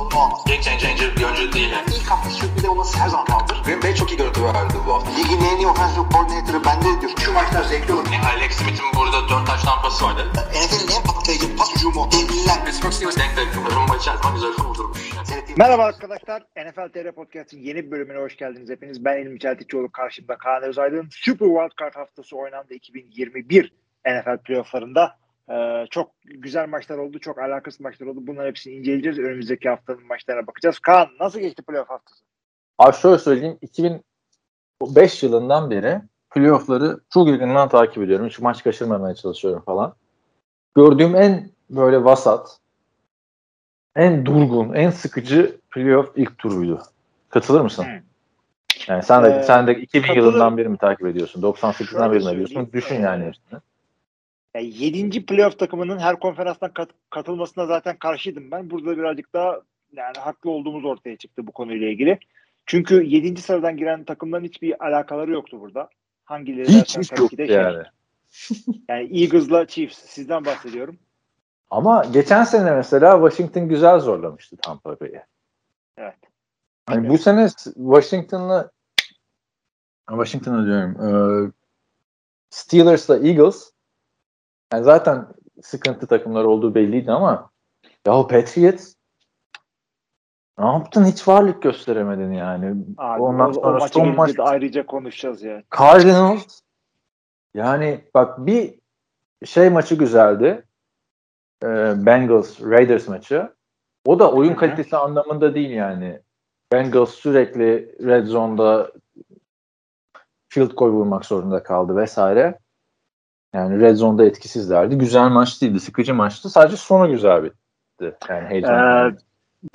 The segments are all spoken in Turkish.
sorunu olmaz. Game changer bir oyuncu değil. Yani. İlk hafta sürpriz olması her zaman kaldır. Green Bay çok iyi görüntü verdi bu hafta. Ligin en iyi offensive coordinator'ı bende diyor. Şu maçlar zevkli olur. Yani Alex Smith'in burada 4 taş tampası vardı. NFL'in en patlayıcı pas hücumu. Devliler. Pittsburgh Steelers denk denk. Rumba içerisinde güzel kurdurmuş. Merhaba arkadaşlar. NFL TR Podcast'in yeni bir bölümüne hoş geldiniz hepiniz. Ben İlmi Çeltikçioğlu karşımda Kaan Özaydın. Super Wildcard haftası oynandı 2021 NFL playofflarında. Ee, çok güzel maçlar oldu. Çok alakasız maçlar oldu. Bunların hepsini inceleyeceğiz. Önümüzdeki haftanın maçlarına bakacağız. Kaan nasıl geçti playoff haftası? Abi şöyle söyleyeyim 2005 yılından beri playoff'ları çok yakından takip ediyorum. Hiç maç kaçırmamaya çalışıyorum falan. Gördüğüm en böyle vasat, en durgun, en sıkıcı playoff ilk turuydu. Katılır mısın? Hı. Yani sen de Ee, sen de 2000 katılırım. yılından beri mi takip ediyorsun? 98'den Şöyle beri mi ediyorsun? Düşün yani hepsini. Yani 7. playoff takımının her konferanstan kat- katılmasına zaten karşıydım ben. Burada birazcık daha yani haklı olduğumuz ortaya çıktı bu konuyla ilgili. Çünkü 7. sıradan giren takımların hiçbir alakaları yoktu burada. Hangileri Hiç hiç tabii yok ki de şey, yani. Yani Eagles'la Chiefs sizden bahsediyorum. Ama geçen sene mesela Washington güzel zorlamıştı Tampa Bay'i. Evet. Hani bu sene Washington'la Washington'la diyorum Steelers'la Eagles yani zaten sıkıntı takımlar olduğu belliydi ama ya Patriots ne yaptın? Hiç varlık gösteremedin yani. Abi, Ondan o, o sonra maça son maç ayrıca konuşacağız ya. Cardinals yani bak bir şey maçı güzeldi. Ee, Bengals Raiders maçı. O da oyun kalitesi anlamında değil yani. Bengals sürekli red zone'da field goal vurmak zorunda kaldı vesaire. Yani red zone'da etkisizlerdi. Güzel maç değildi. Sıkıcı maçtı. Sadece sonu güzel bitti. Yani heyecanlı. Ee,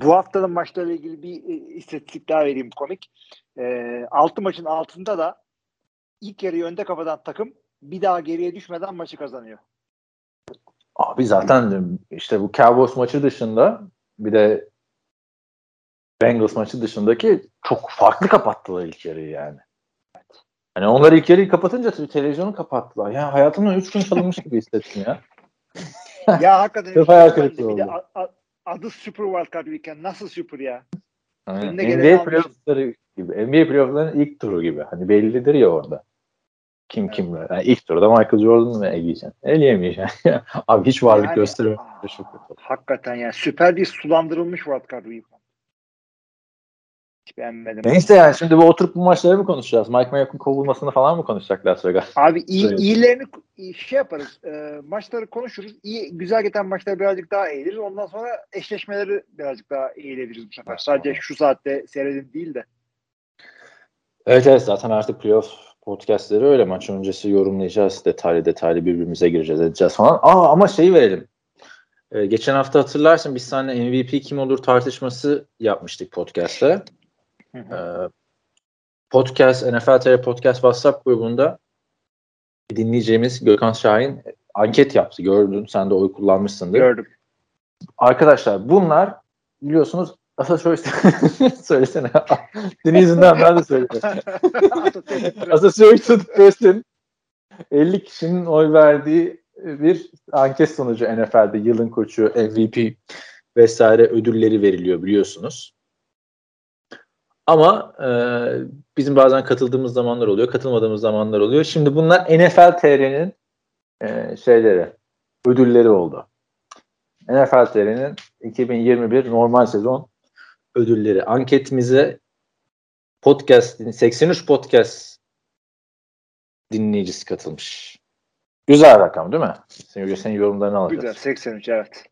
bu haftanın maçlarıyla ilgili bir e, istatistik daha vereyim komik. Ee, 6 maçın altında da ilk yarıyı önde kapatan takım bir daha geriye düşmeden maçı kazanıyor. Abi zaten işte bu Cowboys maçı dışında bir de Bengals maçı dışındaki çok farklı kapattılar ilk yarıyı yani. Hani onlar ilk yarıyı kapatınca televizyonu kapattılar. Ya hayatımdan 3 gün çalınmış gibi hissettim ya. ya hakikaten Çok hayal kırıklığı oldu. adı Super Wildcard Weekend. Nasıl super ya? Geleni NBA playoffları gibi. NBA playofflarının ilk turu gibi. Hani bellidir ya orada. Kim kimle. Yani ilk turda Michael Jordan'ı mı eleyeceksin? Eleyemeyeceksin. Abi hiç varlık Yani- göstermiyor. Kötü. Hakikaten yani süper bir sulandırılmış Wildcard Weekend. Hiç beğenmedim. Neyse yani şimdi bu oturup bu maçları mı konuşacağız? Mike Mayock'un kovulmasını falan mı konuşacak Las Vegas? Abi iyi, iyilerini iyi- şey yaparız. E, maçları konuşuruz. İyi güzel giden maçları birazcık daha eğiliriz. Ondan sonra eşleşmeleri birazcık daha eğilebiliriz bu sefer. Sadece şu saatte seyredin değil de. Evet evet zaten artık playoff podcastleri öyle maç öncesi yorumlayacağız. Detaylı detaylı birbirimize gireceğiz edeceğiz falan. Aa ama şeyi verelim. Ee, geçen hafta hatırlarsın biz seninle MVP kim olur tartışması yapmıştık podcast'te. Hı Ee, hı. podcast NFL TR Podcast WhatsApp grubunda dinleyeceğimiz Gökhan Şahin anket yaptı. Gördün sen de oy kullanmışsındır. Gördüm. Arkadaşlar bunlar biliyorsunuz Associated söylesene. Senin yüzünden ben de söyleyeyim. Associated Press'in 50 kişinin oy verdiği bir anket sonucu NFL'de yılın koçu, MVP vesaire ödülleri veriliyor biliyorsunuz. Ama e, bizim bazen katıldığımız zamanlar oluyor, katılmadığımız zamanlar oluyor. Şimdi bunlar NFL TR'nin e, şeyleri, ödülleri oldu. NFL TR'nin 2021 normal sezon ödülleri. Anketimize podcast 83 podcast dinleyicisi katılmış. Güzel rakam değil mi? Senin, senin yorumlarını alacağız. Güzel. 83 evet.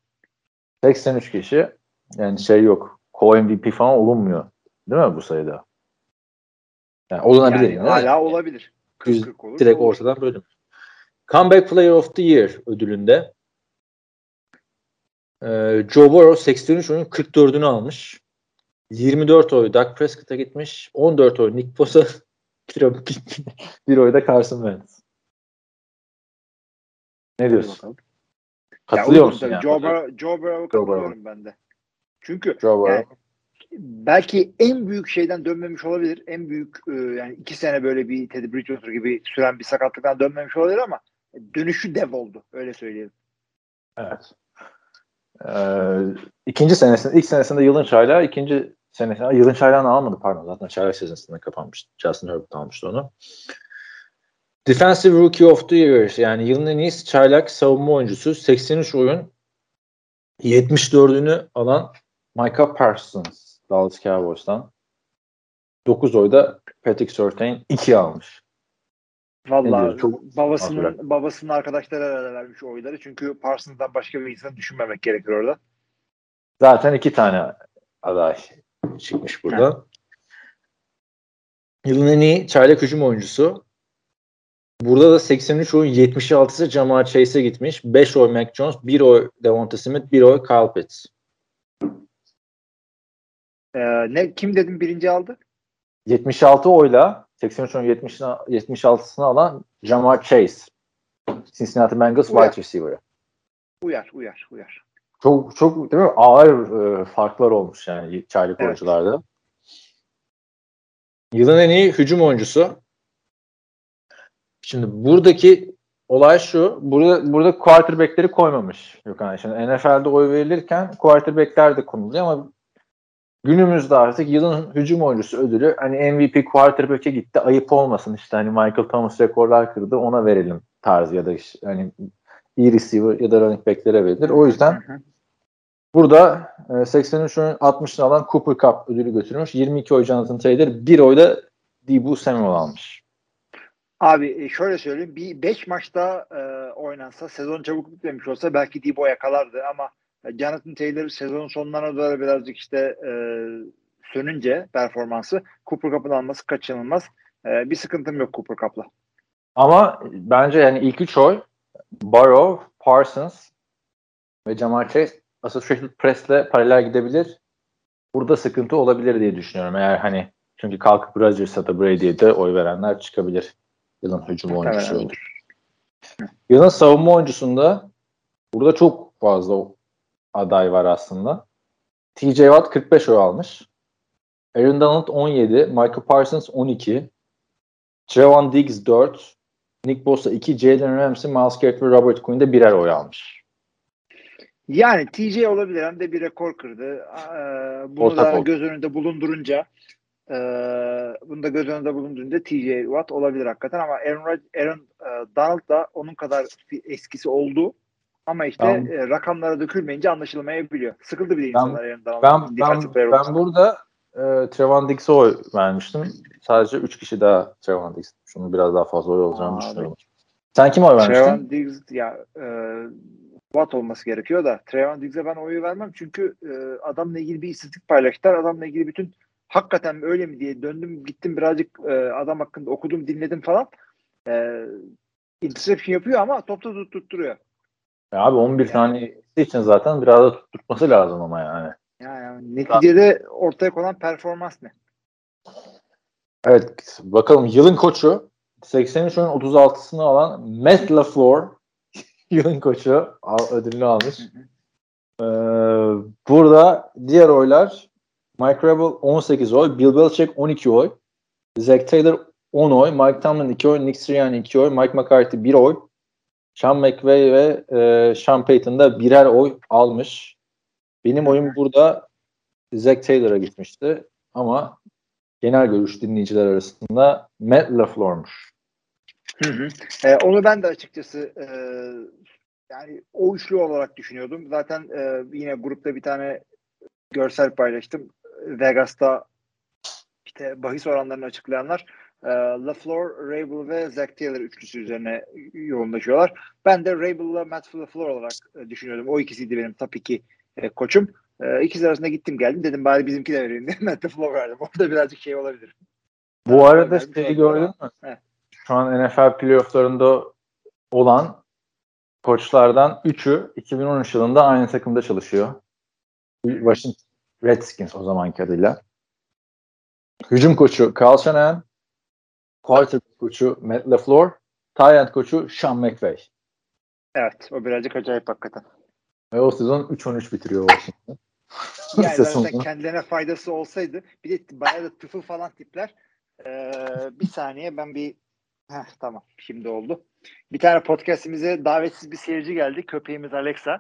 83 kişi yani şey yok. Co-MVP falan olunmuyor. Değil mi bu sayıda? Yani olunabilir Yani yine. de. hala olabilir. Yüz- 40 olur. direkt olur. ortadan bölüm. Comeback Player of the Year ödülünde e, Joe Burrow 83 oyun 44'ünü almış. 24 oy Dak Prescott'a gitmiş. 14 oy Nick Bosa bir, oy da Carson Wentz. Ne diyorsun? Katılıyor Ya, musun? yani? Joe, Burrow, Joe Burrow'a Joe Burrow. katılıyorum ben de. Çünkü Joe Burrow. yani belki en büyük şeyden dönmemiş olabilir. En büyük e, yani iki sene böyle bir Teddy Bridgewater gibi süren bir sakatlıktan dönmemiş olabilir ama dönüşü dev oldu. Öyle söyleyelim. Evet. Ee, ikinci senesinde, ilk senesinde yılın çaylağı, ikinci senesinde, yılın çaylağını almadı pardon. Zaten çaylak sezonunda kapanmıştı. Justin Herbert almıştı onu. Defensive Rookie of the Year yani yılın en iyi çaylak savunma oyuncusu 83 oyun 74'ünü alan Micah Parsons Dallas Cowboys'tan. 9 oyda Patrick Surtain 2 almış. Valla babasının Hatırlar. babasının arkadaşları arada vermiş oyları. Çünkü Parsons'dan başka bir insan düşünmemek gerekiyor orada. Zaten iki tane aday çıkmış burada. Ha. Yılın en iyi çaylak hücum oyuncusu. Burada da 83 oyun 76'sı Jamal Chase'e gitmiş. 5 oy Mac Jones, 1 oy Devonta Smith, 1 oy Kyle Pitts. Ee, ne kim dedim birinci aldı? 76 oyla 83 oyun 70, 76'sını alan Jamal Chase. Cincinnati Bengals uyar. wide receiver'ı. Uyar, uyar, uyar. Çok çok değil mi? Ağır e, farklar olmuş yani çaylık evet. oyuncularda. Yılın en iyi hücum oyuncusu. Şimdi buradaki olay şu. Burada burada quarterback'leri koymamış Gökhan. Şimdi NFL'de oy verilirken quarterback'ler de konuluyor ama günümüzde artık yılın hücum oyuncusu ödülü hani MVP quarterback'e gitti ayıp olmasın işte hani Michael Thomas rekorlar kırdı ona verelim tarzı ya da işte hani iyi receiver ya da running back'lere verilir. O yüzden burada 83 oyun 60'ını alan Cooper Cup ödülü götürmüş. 22 oy Jonathan Taylor, 1 oy da Samuel almış. Abi e, şöyle söyleyeyim. Bir 5 maçta e, oynansa sezon çabuk bitmemiş olsa belki Debo yakalardı ama Jonathan Taylor sezonun sonlarına doğru birazcık işte e, sönünce performansı Cooper Cup'ın alması kaçınılmaz. E, bir sıkıntım yok Cooper Cup'la. Ama bence yani ilk üç oy Burrow, Parsons ve Jamal Chase Associated Press'le paralel gidebilir. Burada sıkıntı olabilir diye düşünüyorum. Eğer hani çünkü kalkıp Rodgers'a da Brady'ye de oy verenler çıkabilir. Yılın hücum oyuncusu olur. Yılın savunma oyuncusunda burada çok fazla aday var aslında. TJ Watt 45 oy almış. Aaron Donald 17, Michael Parsons 12, Trevon Diggs 4, Nick Bosa 2, Jalen Ramsey, Miles Garrett ve Robert Quinn de birer oy almış. Yani TJ olabilir hem de bir rekor kırdı. Ee, bunu Ortak da oldu. göz önünde bulundurunca e, bunu da göz önünde bulundurunca TJ Watt olabilir hakikaten ama Aaron, Aaron e, Donald da onun kadar eskisi oldu. Ama işte ben, e, rakamlara dökülmeyince anlaşılmayabiliyor. Sıkıldı bir de insanlar yanından. Ben, ben, ben, ben burada e, Trevon Diggs'e oy vermiştim. Sadece 3 kişi daha Trevon Diggs. Şunu biraz daha fazla oy olacağını Aa, düşünüyorum. Sen kim oy vermiştin? Trevon Diggs ya e, Watt olması gerekiyor da Trevon Diggs'e ben oyu vermem çünkü e, adamla ilgili bir istatistik paylaştılar. Adamla ilgili bütün hakikaten öyle mi diye döndüm gittim birazcık e, adam hakkında okudum dinledim falan. E, interception yapıyor ama topta tutturuyor. Ya abi 11 yani. tane için zaten biraz da tutması lazım ama yani. Ya, yani neticede ortaya konan performans ne? Evet bakalım yılın koçu 83 oyun 36'sını alan Matt LaFleur yılın koçu ödülünü almış. Ee, burada diğer oylar Mike Rebel 18 oy, Bill Belichick 12 oy, Zach Taylor 10 oy, Mike Tomlin 2 oy, Nick Sirianni 2 oy, Mike McCarthy 1 oy, Sean McVay ve e, Sean Payton da birer oy almış. Benim oyum burada Zach Taylor'a gitmişti ama genel görüş dinleyiciler arasında Matt LaFleur'muş. Hı hı. E, onu ben de açıkçası e, yani o üçlü olarak düşünüyordum. Zaten e, yine grupta bir tane görsel paylaştım. Vegas'ta işte bahis oranlarını açıklayanlar e, LaFleur, Rabel ve Zach Taylor üçlüsü üzerine yoğunlaşıyorlar. Ben de Rabel'la Matt LaFleur olarak e, düşünüyordum. O ikisiydi benim top 2 e, koçum. E, ikisi arasında gittim geldim. Dedim bari bizimki de vereyim diye Matt LaFleur verdim. Orada birazcık şey olabilir. Bu arada şeyi gördün mü? He. Şu an NFL playofflarında olan koçlardan 3'ü 2013 yılında aynı takımda çalışıyor. Washington Redskins o zamanki adıyla. Hücum koçu Carl Shanahan, quarterback koçu Matt LaFleur, tight koçu Sean McVay. Evet, o birazcık acayip hakikaten. Ve o sezon 3-13 bitiriyor Washington. Yani zaten kendilerine faydası olsaydı bir de bayağı da tıfıl falan tipler. Ee, bir saniye ben bir Heh, tamam şimdi oldu. Bir tane podcastimize davetsiz bir seyirci geldi. Köpeğimiz Alexa.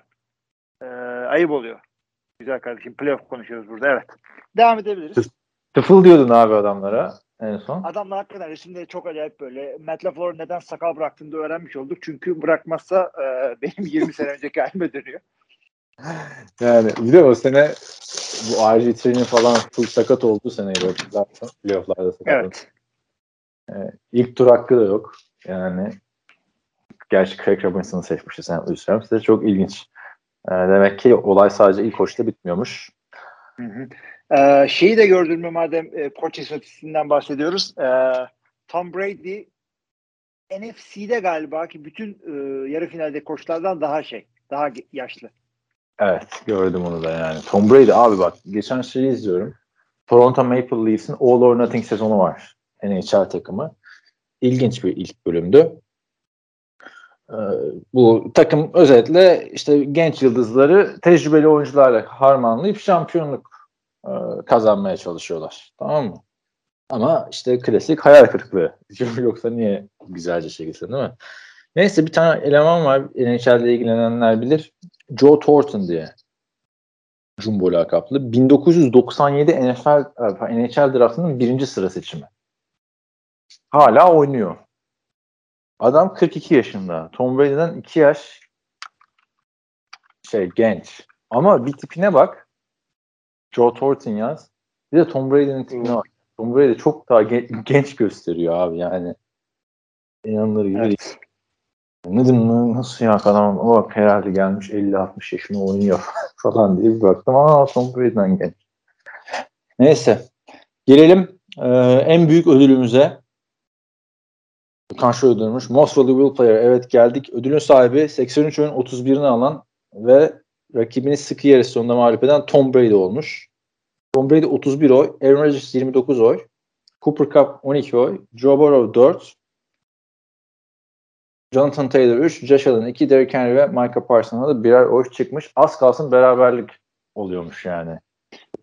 Ee, ayıp oluyor. Güzel kardeşim. Playoff konuşuyoruz burada. Evet. Devam edebiliriz. Tıfıl diyordun abi adamlara en son. Adamlar hakikaten resimleri çok acayip böyle. Matt LaFleur neden sakal bıraktığını da öğrenmiş olduk. Çünkü bırakmazsa e, benim 20 sene önceki halime dönüyor. Yani bir de o sene bu RG3'nin falan full sakat olduğu seneydi zaten playofflarda sakat. Evet. Ee, ilk tur hakkı da yok. Yani gerçi Craig Robinson'ı seçmişti. Louis Rams. De çok ilginç. Ee, demek ki olay sadece ilk hoşta bitmiyormuş. Hı hı. Ee, şeyi de gördün mü madem e, koç istatistiğinden bahsediyoruz. Ee, Tom Brady NFC'de galiba ki bütün e, yarı finalde koçlardan daha şey, daha yaşlı. Evet gördüm onu da yani. Tom Brady abi bak geçen şeyi izliyorum. Toronto Maple Leafs'in All or Nothing sezonu var. NHL takımı. İlginç bir ilk bölümdü. Ee, bu takım özetle işte genç yıldızları tecrübeli oyuncularla harmanlayıp şampiyonluk e, kazanmaya çalışıyorlar. Tamam mı? Ama işte klasik hayal kırıklığı. Yoksa niye güzelce gitsin değil mi? Neyse bir tane eleman var. NHL'de ilgilenenler bilir. Joe Thornton diye. Jumbo lakaplı. 1997 NFL, NHL draftının birinci sıra seçimi. Hala oynuyor. Adam 42 yaşında. Tom Brady'den 2 yaş şey genç. Ama bir tipine bak. Joe Thornton yaz. Bir de Tom Brady'nin tipine bak. Tom Brady çok daha gen- genç gösteriyor abi yani. İnanılır gibi evet. Ne dedim nasıl ya adam o bak herhalde gelmiş 50-60 yaşında oynuyor falan diye bir baktım. Aa Tom Brady'den genç. Neyse. Gelelim e, en büyük ödülümüze. Kanşo ödülmüş. Most Valuable Player. Evet geldik. Ödülün sahibi 83 oyun 31'ini alan ve rakibini sıkı yarı sonunda mağlup eden Tom Brady olmuş. Tom Brady 31 oy, Aaron Rodgers 29 oy, Cooper Cup 12 oy, Joe Burrow 4, Jonathan Taylor 3, Josh Allen 2, Derrick Henry ve Micah Parsons'a da birer oy çıkmış. Az kalsın beraberlik oluyormuş yani.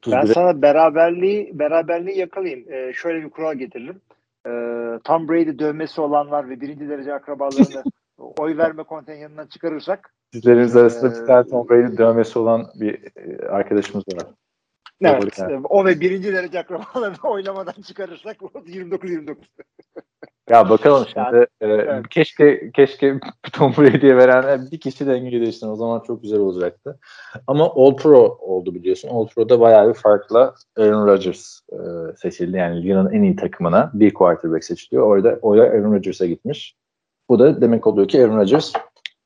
31'e... Ben sana beraberliği beraberliği yakalayayım. Ee, şöyle bir kural getiririm. Ee, Tom Brady dövmesi olanlar ve birinci derece akrabalarını oy verme kontenjanından çıkarırsak Sizleriniz arasında e, bir tane Tom Brady dövmesi olan bir arkadaşımız var. Evet. Yani. O ve birinci derece akrabalarını oynamadan çıkarırsak 29-29. ya bakalım şimdi. Yani, e, evet. Keşke keşke Tom Brady'ye veren bir kişi dengeyi değişsin. O zaman çok güzel olacaktı. Ama All Pro oldu biliyorsun. All Pro'da bayağı bir farkla Aaron Rodgers e, seçildi. Yani ligin en iyi takımına bir quarterback seçiliyor. Orada oyla Aaron Rodgers'a gitmiş. Bu da demek oluyor ki Aaron Rodgers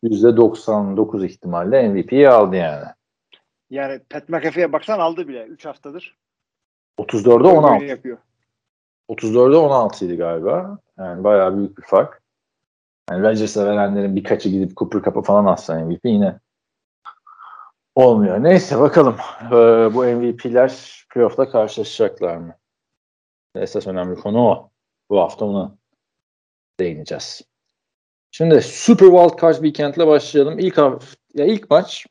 %99 ihtimalle MVP'yi aldı yani. Yani Pat McAfee'ye baksan aldı bile 3 haftadır. 34'e 16. Yapıyor. 34'e 16 idi galiba. Yani bayağı büyük bir fark. Yani Rodgers'a verenlerin birkaçı gidip Cooper Cup'a falan atsa MVP yine olmuyor. Neyse bakalım. Ee, bu MVP'ler playoff'ta karşılaşacaklar mı? Esas önemli konu o. Bu hafta ona değineceğiz. Şimdi Super Wild Card Weekend'le başlayalım. İlk ya ilk maç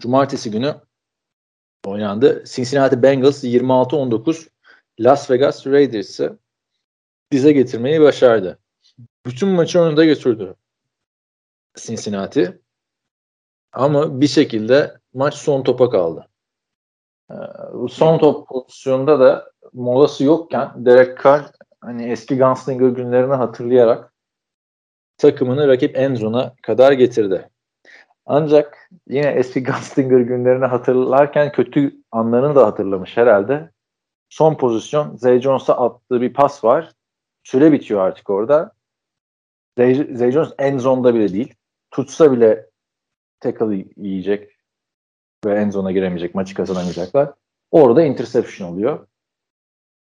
Cumartesi günü oynandı. Cincinnati Bengals 26-19 Las Vegas Raiders'ı dize getirmeyi başardı. Bütün maçı önünde götürdü Cincinnati. Ama bir şekilde maç son topa kaldı. Ee, son top pozisyonunda da molası yokken Derek Carr hani eski Gunslinger günlerini hatırlayarak takımını rakip Enzo'na kadar getirdi. Ancak yine eski Gunslinger günlerini hatırlarken kötü anlarını da hatırlamış herhalde. Son pozisyon Zay Jones'a attığı bir pas var. Süre bitiyor artık orada. Zay, Zay Jones en bile değil. Tutsa bile tackle yiyecek ve en zona giremeyecek. Maçı kazanamayacaklar. Orada interception oluyor.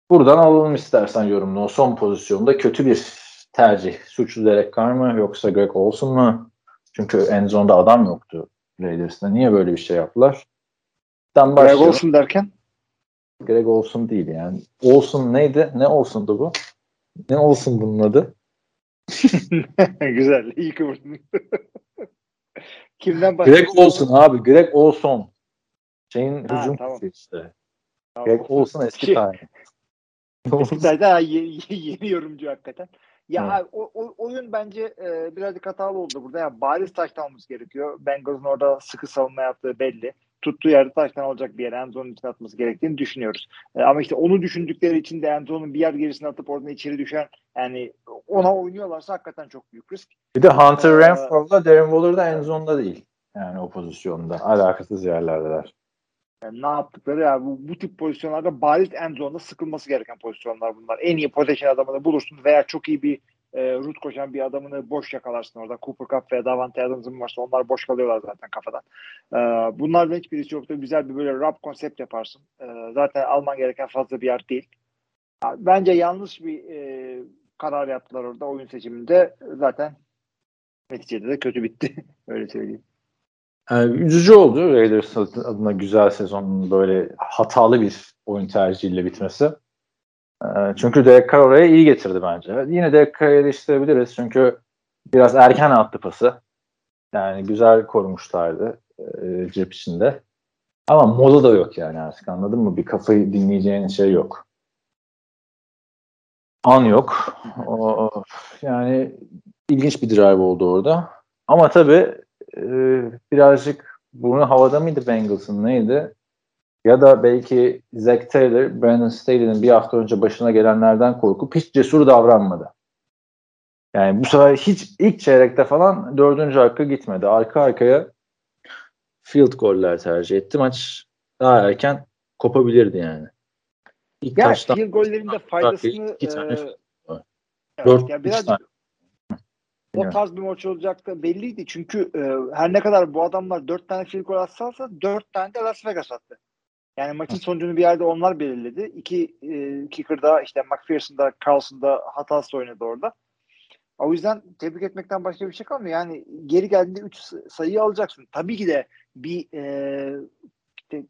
Buradan alalım istersen yorumunu. O son pozisyonda kötü bir tercih. Suçlu Derek Carr mı yoksa Greg Olson mu? Çünkü en zonda adam yoktu Raiders'ta. Niye böyle bir şey yaptılar? Dan Greg Olson derken? Greg Olson değil yani. Olson neydi? Ne Olson'du bu? Ne olsun bunun adı? Güzel. İyi kıvırdın. Kimden bahsediyorsun? Greg Olson abi. Greg Olson. Şeyin Ha, hücum tamam. işte. Tamam. Greg Olson eski ha, ye- ye- yeni yorumcu hakikaten. Ya Evet. abi, o, o- oyun bence e, birazcık hatalı oldu burada. Yani bariz taştan almamız gerekiyor. Bengals'ın orada sıkı savunma yaptığı belli. Tuttuğu yerde taştan alacak bir yere Enzo'nun içine atması gerektiğini düşünüyoruz. E, ama işte onu düşündükleri için de Enzo'nun bir yer gerisine atıp oradan içeri düşen yani ona oynuyorlarsa hakikaten çok büyük risk. Bir de Hunter Ee, Renfro'da Darren Waller da en zonda değil. Yani o pozisyonda. Alakasız yerlerdeler. Yani ne yaptıkları ya bu, bu tip pozisyonlarda bariz end zone'da sıkılması gereken pozisyonlar bunlar. En iyi possession adamını bulursun veya çok iyi bir e, root koşan bir adamını boş yakalarsın orada. Cooper Cup veya Davante Adams'ın varsa onlar boş kalıyorlar zaten kafadan. E, bunlardan hiçbirisi yoktu. Güzel bir böyle rap konsept yaparsın. E, zaten alman gereken fazla bir yer değil. Bence yanlış bir e, karar yaptılar orada oyun seçiminde. Zaten neticede de kötü bitti. Öyle söyleyeyim. Yani üzücü oldu Raiders adına güzel sezonun böyle hatalı bir oyun tercihiyle bitmesi. Ee, Çünkü Derek Carr oraya iyi getirdi bence. Yine Derek Carr'ı eleştirebiliriz çünkü biraz erken attı pası. Yani güzel korumuşlardı e, cep içinde. Ama moda da yok yani artık anladın mı? Bir kafayı dinleyeceğin şey yok. An yok. O, yani ilginç bir drive oldu orada. Ama tabii e, birazcık burnu havada mıydı Bengals'ın neydi? Ya da belki Zach Taylor, Brandon Staley'nin bir hafta önce başına gelenlerden korkup hiç cesur davranmadı. Yani bu sefer hiç ilk çeyrekte falan dördüncü arka gitmedi. Arka arkaya field goller tercih etti. Maç daha erken kopabilirdi yani. İlk Ya taştan field gollerinde faydasını iki tane e, evet, Dört, ya üç biraz tane. O Bilmiyorum. tarz bir maç olacak da belliydi. Çünkü e, her ne kadar bu adamlar dört tane field goal atsalsa dört tane de Las Vegas attı. Yani maçın sonucunu bir yerde onlar belirledi. İki e, kicker'da işte McPherson'da, Carlson'da hatası oynadı orada. O yüzden tebrik etmekten başka bir şey kalmıyor. Yani geri geldiğinde 3 sayıyı alacaksın. Tabii ki de bir e, işte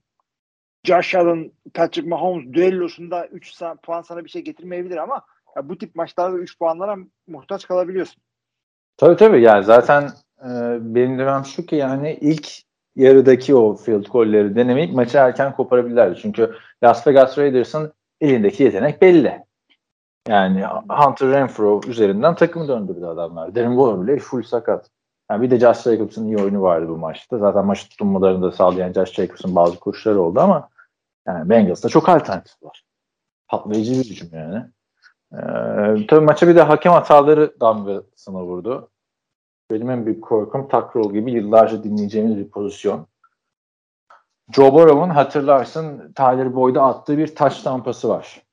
Josh Allen, Patrick Mahomes düellosunda 3 puan sana bir şey getirmeyebilir ama ya bu tip maçlarda 3 puanlara muhtaç kalabiliyorsun. Tabii tabii yani zaten e, benim demem şu ki yani ilk yarıdaki o field golleri denemeyip maçı erken koparabilirlerdi. Çünkü Las Vegas Raiders'ın elindeki yetenek belli. Yani Hunter Renfro üzerinden takımı döndürdü adamlar. Darren Waller bile full sakat. Yani bir de Josh Jacobs'ın iyi oyunu vardı bu maçta. Zaten maç tutunmalarını da sağlayan Josh Jacobs'ın bazı koşuları oldu ama yani Bengals'ta çok alternatif var. Patlayıcı bir hücum yani. Ee, tabii maça bir de hakem hataları damgasını vurdu. Benim en büyük korkum takrol gibi yıllarca dinleyeceğimiz bir pozisyon. Joe Burrow'un hatırlarsın Tyler Boyd'a attığı bir taş tampası var.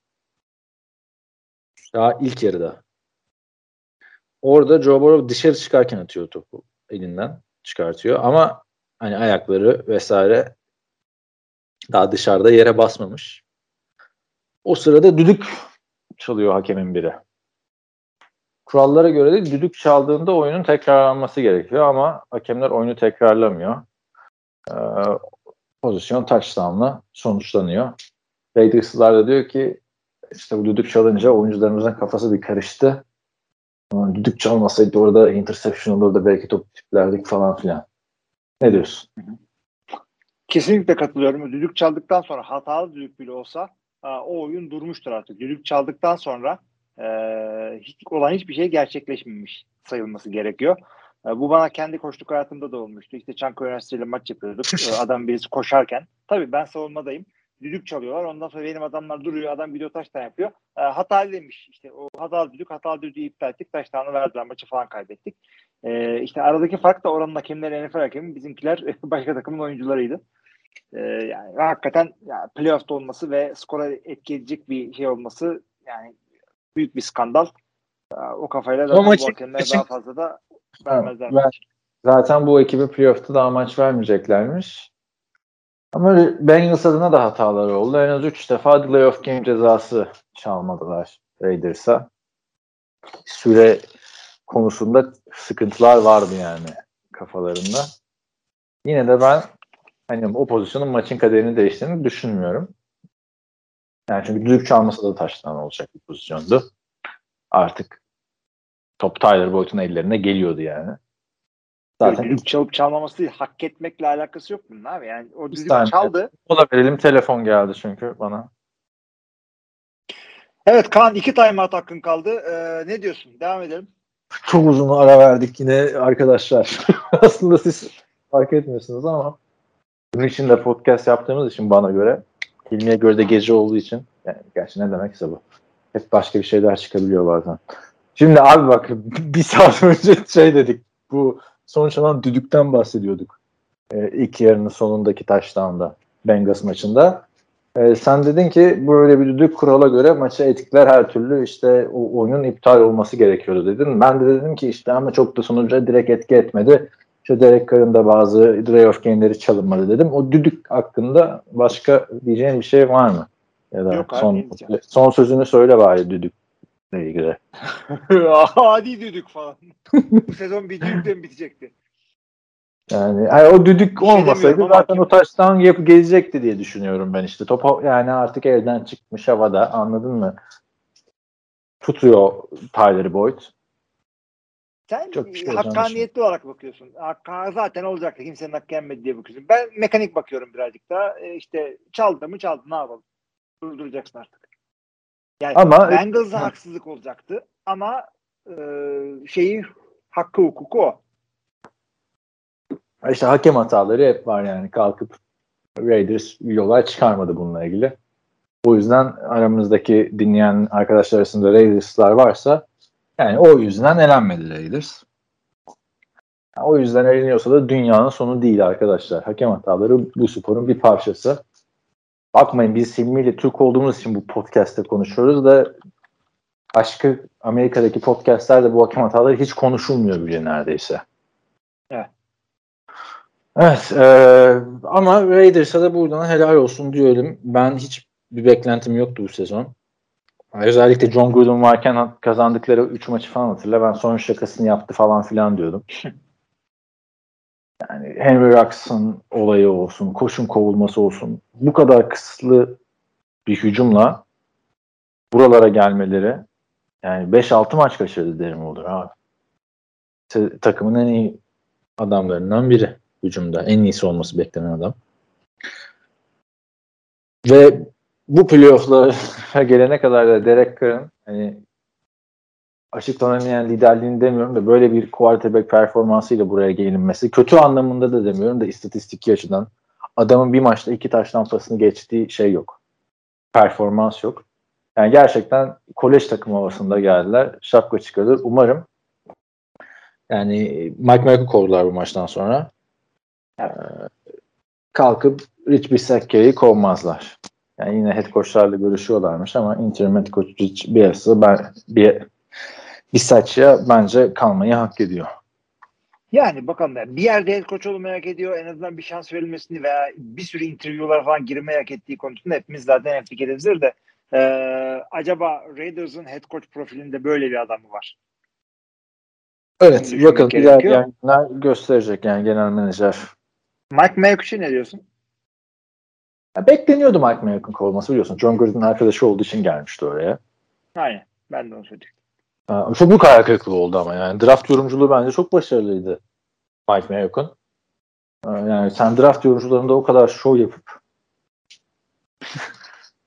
Daha ilk yarıda. Orada Joe Burrow dışarı çıkarken atıyor topu elinden çıkartıyor ama hani ayakları vesaire daha dışarıda yere basmamış. O sırada düdük çalıyor hakemin biri. Kurallara göre de düdük çaldığında oyunun tekrarlanması gerekiyor ama hakemler oyunu tekrarlamıyor. Ee, pozisyon touchdown'la sonuçlanıyor. Raiders'lar da diyor ki işte bu düdük çalınca oyuncularımızın kafası bir karıştı. Ama düdük çalmasaydı orada interception olurdu belki top tiplerdik falan filan. Ne diyorsun? Kesinlikle katılıyorum. Düdük çaldıktan sonra hatalı düdük bile olsa o oyun durmuştur artık. Düdük çaldıktan sonra e, hiç, olan hiçbir şey gerçekleşmemiş sayılması gerekiyor. E, bu bana kendi koştuk hayatımda da olmuştu. İşte Çankaya Üniversitesi ile maç yapıyorduk. E, adam birisi koşarken. Tabii ben savunmadayım. Düdük çalıyorlar. Ondan sonra benim adamlar duruyor. Adam video taştan yapıyor. E, hatalı demiş. İşte o hatalı düdük. Hatalı düdüğü iptal ettik. Taştanı verdiler. Maçı falan kaybettik. E, işte aradaki fark da oranın hakemleri NFL hakemi. Bizimkiler başka takımın oyuncularıydı. Ee, yani hakikaten yani playoff'ta olması ve skora etki edecek bir şey olması yani büyük bir skandal. Ee, O kafayla da maçı- daha fazla da vermezler. Ben- Zaten bu ekibe playoff'ta daha maç vermeyeceklermiş. Ama Bengals adına da hataları oldu. En az 3 defa delay of game cezası çalmadılar Raiders'a. Süre konusunda sıkıntılar vardı yani kafalarında. Yine de ben hani o pozisyonun maçın kaderini değiştirdiğini düşünmüyorum. Yani çünkü düdük çalması da taştan olacak bir pozisyondu. Artık top Tyler Boyd'un ellerine geliyordu yani. Zaten düdük çalıp çalmaması değil, hak etmekle alakası yok bunun abi. Yani o düdük saniye. çaldı. Ola verelim telefon geldi çünkü bana. Evet Kaan iki timeout hakkın kaldı. Ee, ne diyorsun? Devam edelim. Çok uzun ara verdik yine arkadaşlar. Aslında siz fark etmiyorsunuz ama bunun için de podcast yaptığımız için bana göre Hilmi'ye göre de gece olduğu için yani gerçi ne demekse bu. Hep başka bir şeyler çıkabiliyor bazen. Şimdi abi bak bir saat önce şey dedik. Bu sonuç alan düdükten bahsediyorduk. Ee, ilk yarının sonundaki taştağında Bengals maçında. Ee, sen dedin ki böyle bir düdük kurala göre maça etikler her türlü işte o oyunun iptal olması gerekiyordu dedin. Ben de dedim ki işte ama çok da sonuca direkt etki etmedi. İşte Derek Carr'ın bazı Dray of Game'leri çalınmadı dedim. O düdük hakkında başka diyeceğin bir şey var mı? Ya da Yok, son, son sözünü söyle bari düdükle ilgili. Adi düdük falan. Bu sezon bir düdükle bitecekti? Yani, yani o düdük şey olmasaydı zaten o taştan yapıp gelecekti diye düşünüyorum ben işte. Top yani artık elden çıkmış havada anladın mı? Tutuyor Tyler Boyd. Sen Çok şey hakkaniyetli olarak bakıyorsun. Hakka zaten olacaktı. Kimsenin hakkı yenmedi diye bakıyorsun. Ben mekanik bakıyorum birazcık da. E işte çaldı mı çaldı ne yapalım. Durduracaksın artık. Yani ama Bengals'a haksızlık olacaktı. Ama e, şeyi hakkı hukuku o. İşte hakem hataları hep var yani kalkıp Raiders yola çıkarmadı bununla ilgili. O yüzden aramızdaki dinleyen arkadaşlar arasında Raiders'lar varsa yani o yüzden elenmedi Raiders. O yüzden eleniyorsa da dünyanın sonu değil arkadaşlar. Hakem hataları bu sporun bir parçası. Bakmayın biz Hilmi ile Türk olduğumuz için bu podcast'te konuşuyoruz da başka Amerika'daki podcastlerde bu hakem hataları hiç konuşulmuyor bile neredeyse. Evet. Evet e, ama Raiders'a da buradan helal olsun diyorum. Ben hiç bir beklentim yoktu bu sezon. Özellikle John Gruden varken kazandıkları 3 maçı falan hatırla. Ben son şakasını yaptı falan filan diyordum. Yani Henry Ruggs'ın olayı olsun, koşun kovulması olsun. Bu kadar kısıtlı bir hücumla buralara gelmeleri yani 5-6 maç kaçırdı derim olur abi. Takımın en iyi adamlarından biri hücumda. En iyisi olması beklenen adam. Ve bu playoff'lara gelene kadar da Derek Carr'ın hani açıklanamayan liderliğini demiyorum da böyle bir quarterback performansıyla buraya gelinmesi kötü anlamında da demiyorum da istatistik açıdan adamın bir maçta iki taş pasını geçtiği şey yok. Performans yok. Yani gerçekten kolej takım havasında geldiler. Şapka çıkarır. Umarım yani Mike Michael kovdular bu maçtan sonra. Ee, kalkıp Rich Bissakia'yı kovmazlar. Yani yine head coachlarla görüşüyorlarmış ama interim head coach Rich Bielsa ben bir Bissakia bence kalmayı hak ediyor. Yani bakalım bir yerde head coach olmayı hak ediyor. En azından bir şans verilmesini veya bir sürü interview'lar falan girmeyi hak ettiği konusunda hepimiz zaten hep fikiridir de ee, acaba Raiders'ın head coach profilinde böyle bir adam mı var? Evet bakalım ilerleyen günler gösterecek yani genel menajer. Mike Mayock'u ne diyorsun? Ya bekleniyordu Mike Mayock'un kovulması biliyorsun. John Gruden'ın arkadaşı olduğu için gelmişti oraya. Aynen. Ben de onu söyleyecektim. Çok büyük hayal kırıklığı oldu ama yani. Draft yorumculuğu bence çok başarılıydı Mike Mayock'un. Yani sen draft yorumcularında o kadar show yapıp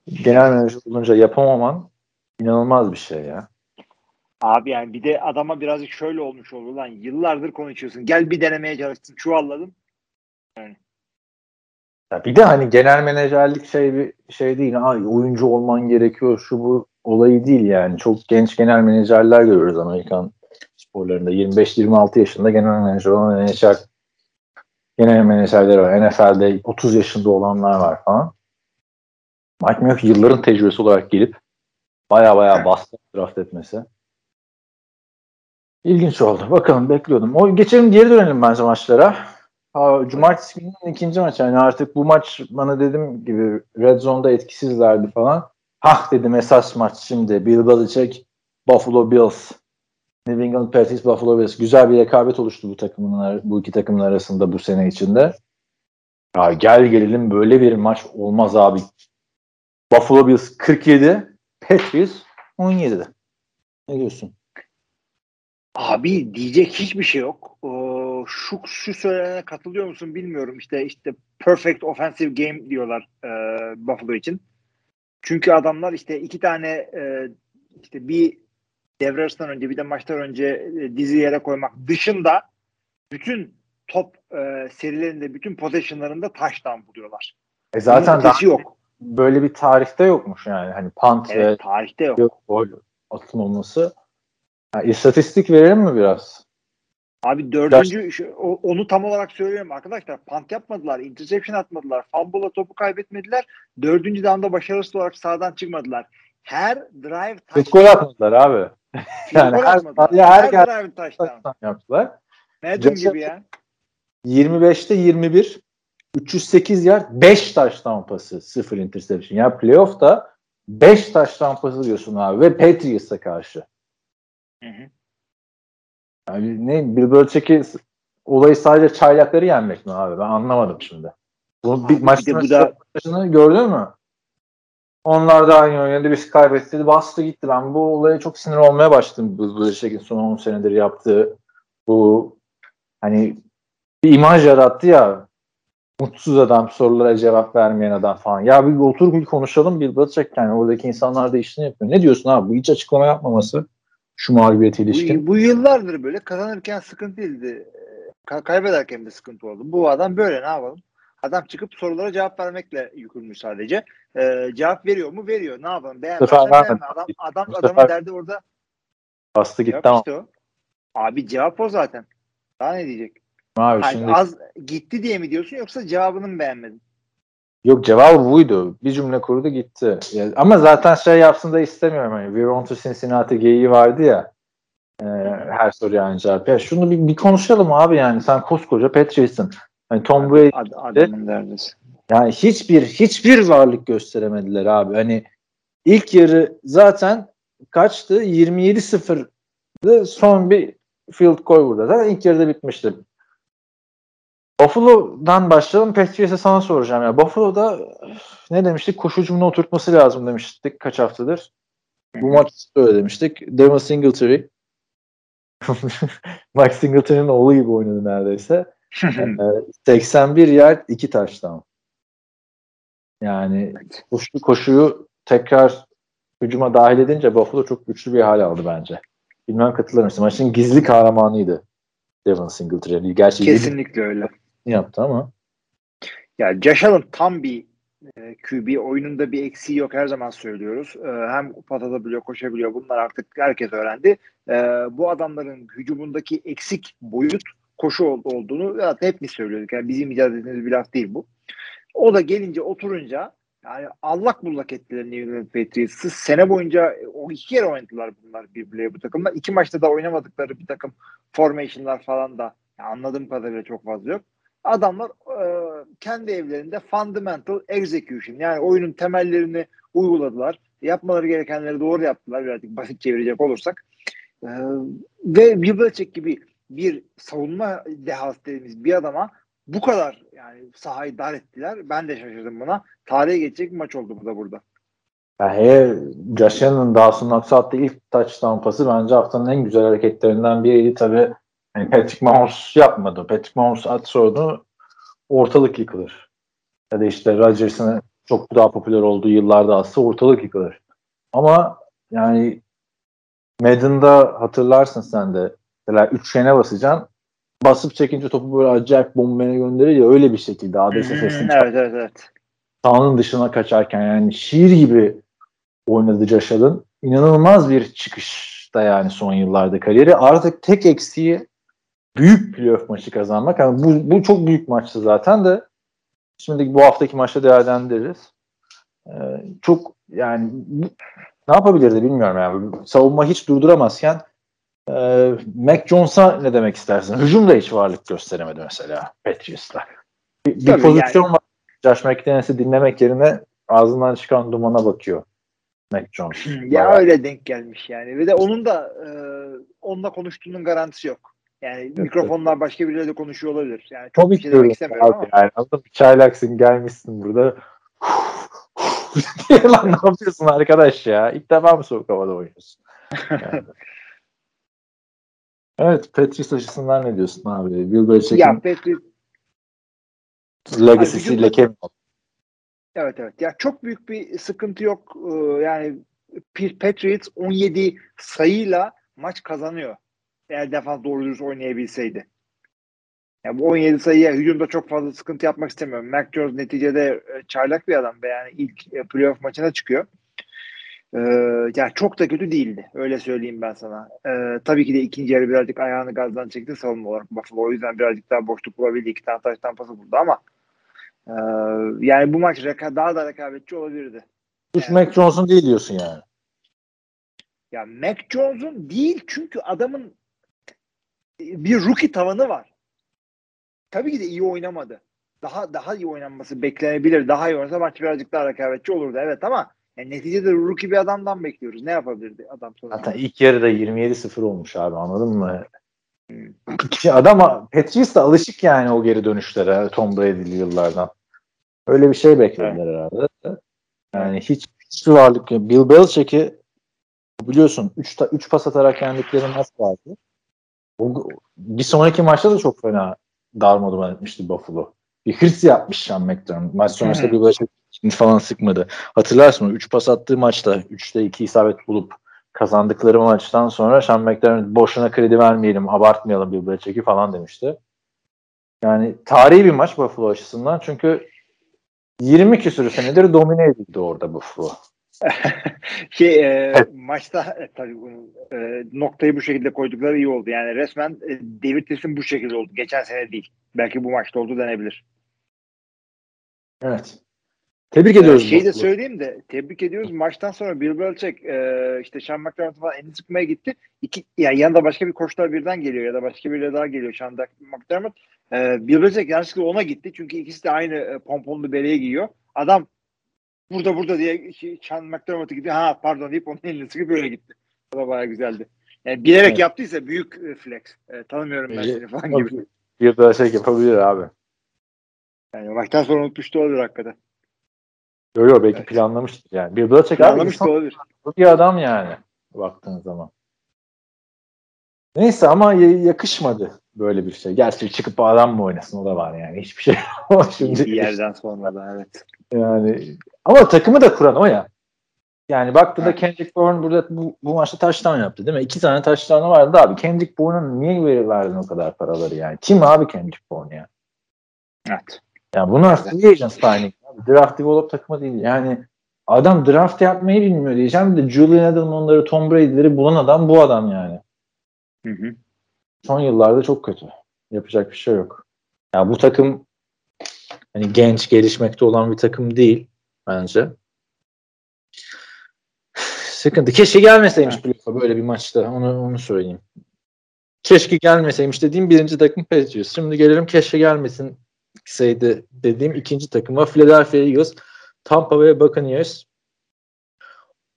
genel menajer olunca yapamaman inanılmaz bir şey ya. Abi yani bir de adama birazcık şöyle olmuş oldu lan. Yıllardır konuşuyorsun. Gel bir denemeye çalışsın. Çuvalladın. Yani. Ya bir de hani genel menajerlik şey bir şey değil. Ay oyuncu olman gerekiyor şu bu olayı değil yani. Çok genç genel menajerler görüyoruz Amerikan sporlarında. 25-26 yaşında genel menajer olan NHL genel menajerler var. NFL'de 30 yaşında olanlar var falan. Mike Mayock yılların tecrübesi olarak gelip baya baya bastı draft etmesi. İlginç oldu. Bakalım bekliyordum. O geçelim geri dönelim bence maçlara. Ha, Cumartesi gününün ikinci maçı. Yani artık bu maç bana dediğim gibi Red Zone'da etkisizlerdi falan. Hah dedim esas maç şimdi. Bill Belichick, Buffalo Bills. New England Patriots, Buffalo Bills. Güzel bir rekabet oluştu bu takımın bu iki takımın arasında bu sene içinde. Ya gel gelelim böyle bir maç olmaz abi. Buffalo Bills 47, Patriots 17'de. Ne diyorsun? Abi diyecek hiçbir şey yok. Ee, o şu şu söylenene katılıyor musun bilmiyorum. İşte işte perfect offensive game diyorlar e, Buffalo için. Çünkü adamlar işte iki tane e, işte bir devre arasından önce bir de maçtan önce e, dizi yere koymak dışında bütün top e, serilerinde bütün possessionlarında touchdown buluyorlar. E zaten daha yok. böyle bir tarihte yokmuş yani. Hani punt Evet, ve tarihte yok. yok gol atılmaması. Yani istatistik verelim mi biraz? Abi dördüncü şu- onu tam olarak söylüyorum arkadaşlar. Punt yapmadılar, interception atmadılar, fumble'la topu kaybetmediler. Dördüncü down'da başarısız olarak sağdan çıkmadılar. Her drive Field goal atmadılar abi. yani gol her- atmadılar. ya her her drive. Touchdown yaptılar. Madden gibi ya. 25'te 21 308 yard 5 touchdown pası 0 interception. Ya playoff'ta 5 touchdown pası diyorsun abi ve Patriots'a karşı. Hı hı. Yani ne Bill Belichick'i olayı sadece çaylakları yenmek mi abi? Ben anlamadım şimdi. Bu bir bir maçın bu da- gördün mü? Onlar da aynı oynadı. Biz kaybettik. Bastı gitti. Ben bu olaya çok sinir olmaya başladım. Bill Belichick'in son 10 senedir yaptığı bu hani bir imaj yarattı ya mutsuz adam, sorulara cevap vermeyen adam falan. Ya bir oturup bir konuşalım Bill Belichick yani oradaki insanlar da işini yapıyor. Ne diyorsun abi? Bu hiç açıklama yapmaması şu mağlubiyete ilişkin. Bu, bu yıllardır böyle kazanırken sıkıntı değildi. Ka- kaybederken de sıkıntı oldu. Bu adam böyle ne yapalım? Adam çıkıp sorulara cevap vermekle yükümlü sadece. Ee, cevap veriyor mu? Veriyor. Ne yapalım? Beğenmezsen beğenme. Adam, adam, Bu adamın sefer- derdi orada. Bastı gitti ama işte. Abi cevap o zaten. Daha ne diyecek? abi şimdi az gitti diye mi diyorsun yoksa cevabını mı beğenmedin? Yok cevabı buydu. Bir cümle kurdu gitti. Ya, ama zaten şey yapsın da istemiyorum. Hani We want to Cincinnati geyiği vardı ya. e, her soruya aynı cevap. Ya şunu bir, bir konuşalım abi yani. Sen koskoca Patriots'ın. Hani Tom Brady Ad, adamın derdisi. Yani hiçbir hiçbir varlık gösteremediler abi. Hani ilk yarı zaten kaçtı? 27-0'dı. Son bir field goal burada. Zaten ilk yarıda bitmişti. Buffalo'dan başlayalım. Patriots'e sana soracağım. Ya Buffalo'da ne demiştik? Koşucumunu oturtması lazım demiştik kaç haftadır. Bu maç öyle demiştik. Devin Singletary Mike Singletary'nin oğlu gibi oynadı neredeyse. Ee, 81 yard 2 touchdown. Yani koşu, koşuyu tekrar hücuma dahil edince Buffalo çok güçlü bir hale aldı bence. Bilmem katılır mısın? Maçın gizli kahramanıydı Devin Singletary. Gerçi yedi Kesinlikle öyle. yaptı ama. Ya Josh Allen tam bir e, QB. Oyununda bir eksiği yok her zaman söylüyoruz. E, hem patlatabiliyor, koşabiliyor. Bunlar artık herkes öğrendi. E, bu adamların hücumundaki eksik boyut koşu ol- olduğunu zaten hepimiz söylüyorduk. Yani bizim icat ettiğimiz bir laf değil bu. O da gelince oturunca yani allak bullak ettiler New England Patriots'ı. Sene boyunca o iki kere oynadılar bunlar birbirleriyle bu takımlar. İki maçta da oynamadıkları bir takım formation'lar falan da yani anladığım kadarıyla çok fazla yok. Adamlar e, kendi evlerinde fundamental execution yani oyunun temellerini uyguladılar. Yapmaları gerekenleri doğru yaptılar birazcık basit çevirecek olursak. E, ve Bill Belichick gibi bir savunma dehası dediğimiz bir adama bu kadar yani sahayı dar ettiler. Ben de şaşırdım buna. Tarihe geçecek bir maç oldu bu da burada. Ya he, Josh Allen'ın Dawson Knox'a attığı ilk touchdown pası bence haftanın en güzel hareketlerinden biriydi. Tabii yani Patrick Mahomes yapmadı. Patrick Mahomes atsa onu ortalık yıkılır. Ya da işte Rodgers'ın çok daha popüler olduğu yıllarda atsa ortalık yıkılır. Ama yani Madden'da hatırlarsın sen de mesela üçgene basacaksın basıp çekince topu böyle acayip bombaya gönderir ya öyle bir şekilde Hmm, sesini evet evet evet. sahanın dışına kaçarken yani şiir gibi oynadı Allen. İnanılmaz bir çıkışta yani son yıllarda kariyeri. Artık tek eksiği büyük playoff maçı kazanmak. Yani bu, bu çok büyük maçtı zaten de şimdi bu haftaki maçta değerlendiririz. Ee, çok yani bu- ne yapabilirdi bilmiyorum yani. Savunma hiç durduramazken e, Mac Jones'a ne demek istersin? Hücumda hiç varlık gösteremedi mesela Patriots'ta. Bir, bir Tabii pozisyon var. Josh McDaniels'i dinlemek yerine ağzından çıkan dumana bakıyor Mac Jones. Ya Bayağı. öyle denk gelmiş yani. Ve de onun da e, onunla konuştuğunun garantisi yok. Yani mikrofonlar başka birileriyle konuşuyor olabilir. Yani çok bir Komik şey demek görünüyor istemiyorum abi ama. yani. Anladın mı? Çaylaksın gelmişsin burada. diye lan ne yapıyorsun arkadaş ya? İlk defa mı soğuk havada oynuyorsun? Yani. Evet Patriots açısından ne diyorsun abi? Bill Belichick'in Ya Patriots legacy'si leke mi? Evet evet. Ya çok büyük bir sıkıntı yok. Ee, yani Patriots 17 sayıyla maç kazanıyor. Eğer defans doğru dürüst oynayabilseydi. Ya bu 17 sayıya hücumda çok fazla sıkıntı yapmak istemiyorum. Mac Jones neticede e, çaylak bir adam ve yani ilk e, playoff maçına çıkıyor. Ee, yani çok da kötü değildi. Öyle söyleyeyim ben sana. Ee, tabii ki de ikinci yarı birazcık ayağını gazdan çekti savunma olarak Buffalo. O yüzden birazcık daha boşluk bulabildi. iki tane taştan pası buldu ama e, yani bu maç reka- daha da rekabetçi olabilirdi. Suç Mac Jones'un değil diyorsun yani. Ya Mac Jones'un değil çünkü adamın bir rookie tavanı var. Tabii ki de iyi oynamadı. Daha daha iyi oynanması beklenebilir. Daha iyi oynasa maç birazcık daha rekabetçi olurdu evet ama yani neticede rookie bir adamdan bekliyoruz. Ne yapabilirdi adam sonra? Zaten ilk yarıda 27-0 olmuş abi anladın mı? İki adam Patriots da alışık yani o geri dönüşlere Tom Brady'li yıllardan. Öyle bir şey beklediler herhalde. Yani hiç hiçbir varlık yok. Bill Belichick'i biliyorsun 3 3 pas atarak yendikleri maç vardı. O, bir sonraki maçta da çok fena darmaduman etmişti Buffalo. Bir hırs yapmış Sean McDermott. Maç sonrasında Hı. bir Belichick falan sıkmadı. Hatırlarsın 3 pas attığı maçta 3'te 2 isabet bulup kazandıkları maçtan sonra Sean McDermott boşuna kredi vermeyelim, abartmayalım Bill Belichick'i falan demişti. Yani tarihi bir maç Buffalo açısından çünkü 20 küsür senedir domine edildi orada Buffalo. şey e, maçta e, tabii bunu, e, noktayı bu şekilde koydukları iyi oldu. Yani resmen e, David Tillson bu şekilde oldu. Geçen sene değil. Belki bu maçta oldu denebilir. Evet. Tebrik ediyoruz. Şeyi de söyleyeyim de tebrik ediyoruz. Maçtan sonra Bill Belichick e, işte Sean McDermott'a falan elini sıkmaya gitti. İki, yani yanında başka bir koçlar birden geliyor ya da başka biri daha geliyor Sean McDermott. E, Bill Belichick yanlışlıkla ona gitti. Çünkü ikisi de aynı e, pomponlu bereye giyiyor. Adam burada burada diye şey, Sean McDermott'a gidiyor. Ha pardon deyip onun elini sıkıp böyle gitti. O da bayağı güzeldi. Yani bilerek Evet. yaptıysa büyük e, flex. E, tanımıyorum ben seni falan gibi. Bir Belichick yapabilir abi. Yani maçtan sonra unutmuş da olabilir hakikaten. Yo yo belki Evet. planlamıştır yani. Bir Belichick abi Anlamış da insan olabilir. bir adam yani baktığın zaman. Neyse ama yakışmadı böyle bir şey. Gerçi çıkıp adam mı oynasın o da var yani. Hiçbir şey yok şimdi. Bir yerden sonra da evet. Yani ama takımı da kuran o ya. Yani baktığında Kendrick Bourne burada bu, bu maçta touchdown yaptı değil mi? İki tane touchdown'ı vardı abi. Kendrick Bourne'a niye ver- verdin o kadar paraları yani? Kim abi Kendrick Bourne ya? Evet. Yani bunlar free agent signing. Draft develop takımı değil. Yani adam draft yapmayı bilmiyor diyeceğim. De Julian Edelman'ları, Tom Brady'leri bulan adam bu adam yani. Hı hı. Son yıllarda çok kötü. Yapacak bir şey yok. Ya bu takım hani genç, gelişmekte olan bir takım değil bence. Sıkıntı. Keşke gelmeseymiş playoff'a böyle bir maçta. Onu, onu söyleyeyim. Keşke gelmeseymiş dediğim birinci takım Patriots. Şimdi gelelim keşke gelmesin seydi dediğim ikinci takıma Philadelphia Eagles, Tampa Bay Buccaneers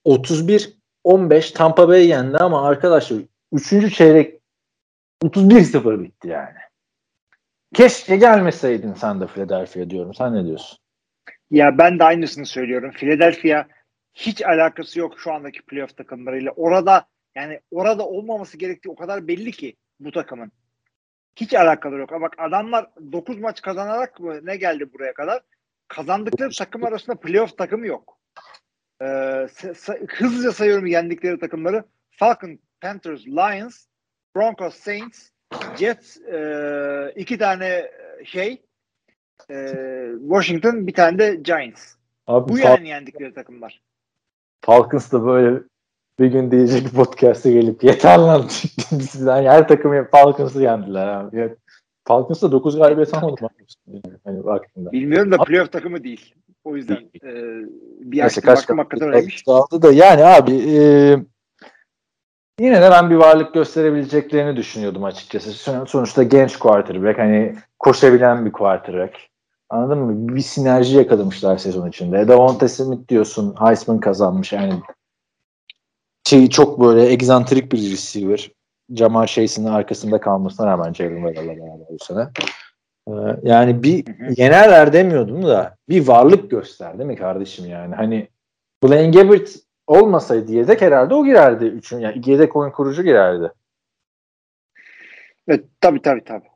31-15 Tampa Bay yendi ama arkadaşlar 3. çeyrek 31-0 bitti yani. Keşke gelmeseydin sen de Philadelphia diyorum. Sen ne diyorsun? Ya ben de aynısını söylüyorum. Philadelphia hiç alakası yok şu andaki playoff takımlarıyla. Orada yani orada olmaması gerektiği o kadar belli ki bu takımın. Hiç alakaları yok. Ama bak adamlar 9 maç kazanarak mı ne geldi buraya kadar? Kazandıkları takım arasında playoff takımı yok. Ee, hızlıca sayıyorum yendikleri takımları. Falcon, Panthers, Lions, Broncos, Saints, Jets, e, iki tane şey, e, Washington, bir tane de Giants. Abi Bu yani yendikleri takımlar. Falcons da böyle bir gün diyecek podcast'e gelip yeter lan sizden her takımı Falcons'ı yendiler abi. Ya, Falcons da 9 galibiyet almadı mı? Yani, hani baktığında. Bilmiyorum da playoff takımı değil. O yüzden e, bir açtım baktım hakikaten öyleymiş. aldı da yani abi e, yine de ben bir varlık gösterebileceklerini düşünüyordum açıkçası. Son- Sonuçta genç quarterback hani koşabilen bir quarterback. Anladın mı? Bir sinerji yakalamışlar sezon içinde. Davante Smith diyorsun Heisman kazanmış yani şey çok böyle egzantrik bir receiver. Jamal Chase'in arkasında kalmasına rağmen Jalen Waddle'la beraber bu sene. Ee, yani bir yenerler demiyordum da bir varlık göster değil mi kardeşim yani? Hani Blaine Gabbert olmasaydı yedek herhalde o girerdi. Üçün, yani yedek oyun kurucu girerdi. Evet, tabii tabii tabii.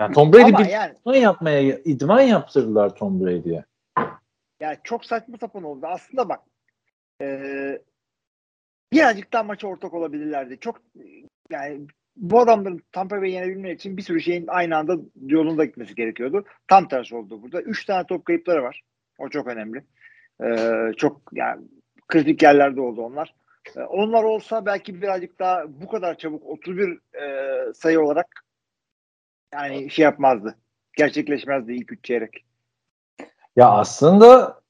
Yani Tom Brady Ama bir yani, idman yapmaya idman yaptırdılar Tom Brady'ye. yani çok saçma sapan oldu. Aslında bak e, birazcık daha maça ortak olabilirlerdi. Çok yani bu adamların Tampa Bay'i yenebilmek için bir sürü şeyin aynı anda yolunda gitmesi gerekiyordu. Tam tersi oldu burada. Üç tane top kayıpları var. O çok önemli. Ee, çok yani kritik yerlerde oldu onlar. Ee, onlar olsa belki birazcık daha bu kadar çabuk 31 e, sayı olarak yani şey yapmazdı. Gerçekleşmezdi ilk üç çeyrek. Ya aslında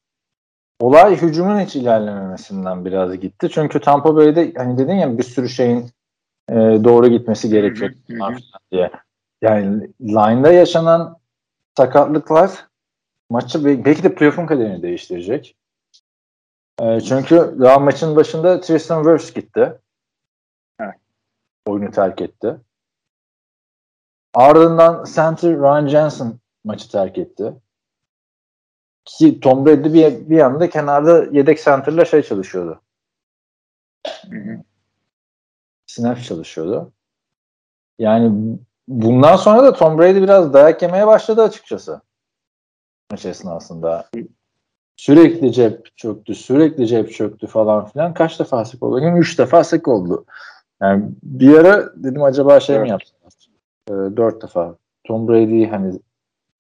olay hücumun hiç ilerlememesinden biraz gitti. Çünkü Tampa Bay'de hani dedin ya bir sürü şeyin e, doğru gitmesi gerekiyor diye. Yani line'da yaşanan sakatlıklar maçı be- belki de playoff'un kaderini değiştirecek. E, çünkü daha maçın başında Tristan Wirfs gitti. Evet. Oyunu terk etti. Ardından center Ryan Jensen maçı terk etti. Ki Tom Brady bir, bir yanda kenarda yedek center'la şey çalışıyordu. Snap çalışıyordu. Yani bundan sonra da Tom Brady biraz dayak yemeye başladı açıkçası. Maç esnasında. Sürekli cep çöktü, sürekli cep çöktü falan filan. Kaç defa sık oldu? Üç defa sık oldu. Yani bir ara dedim acaba şey mi Dört. Yaptılar? Ee, dört defa. Tom Brady'yi hani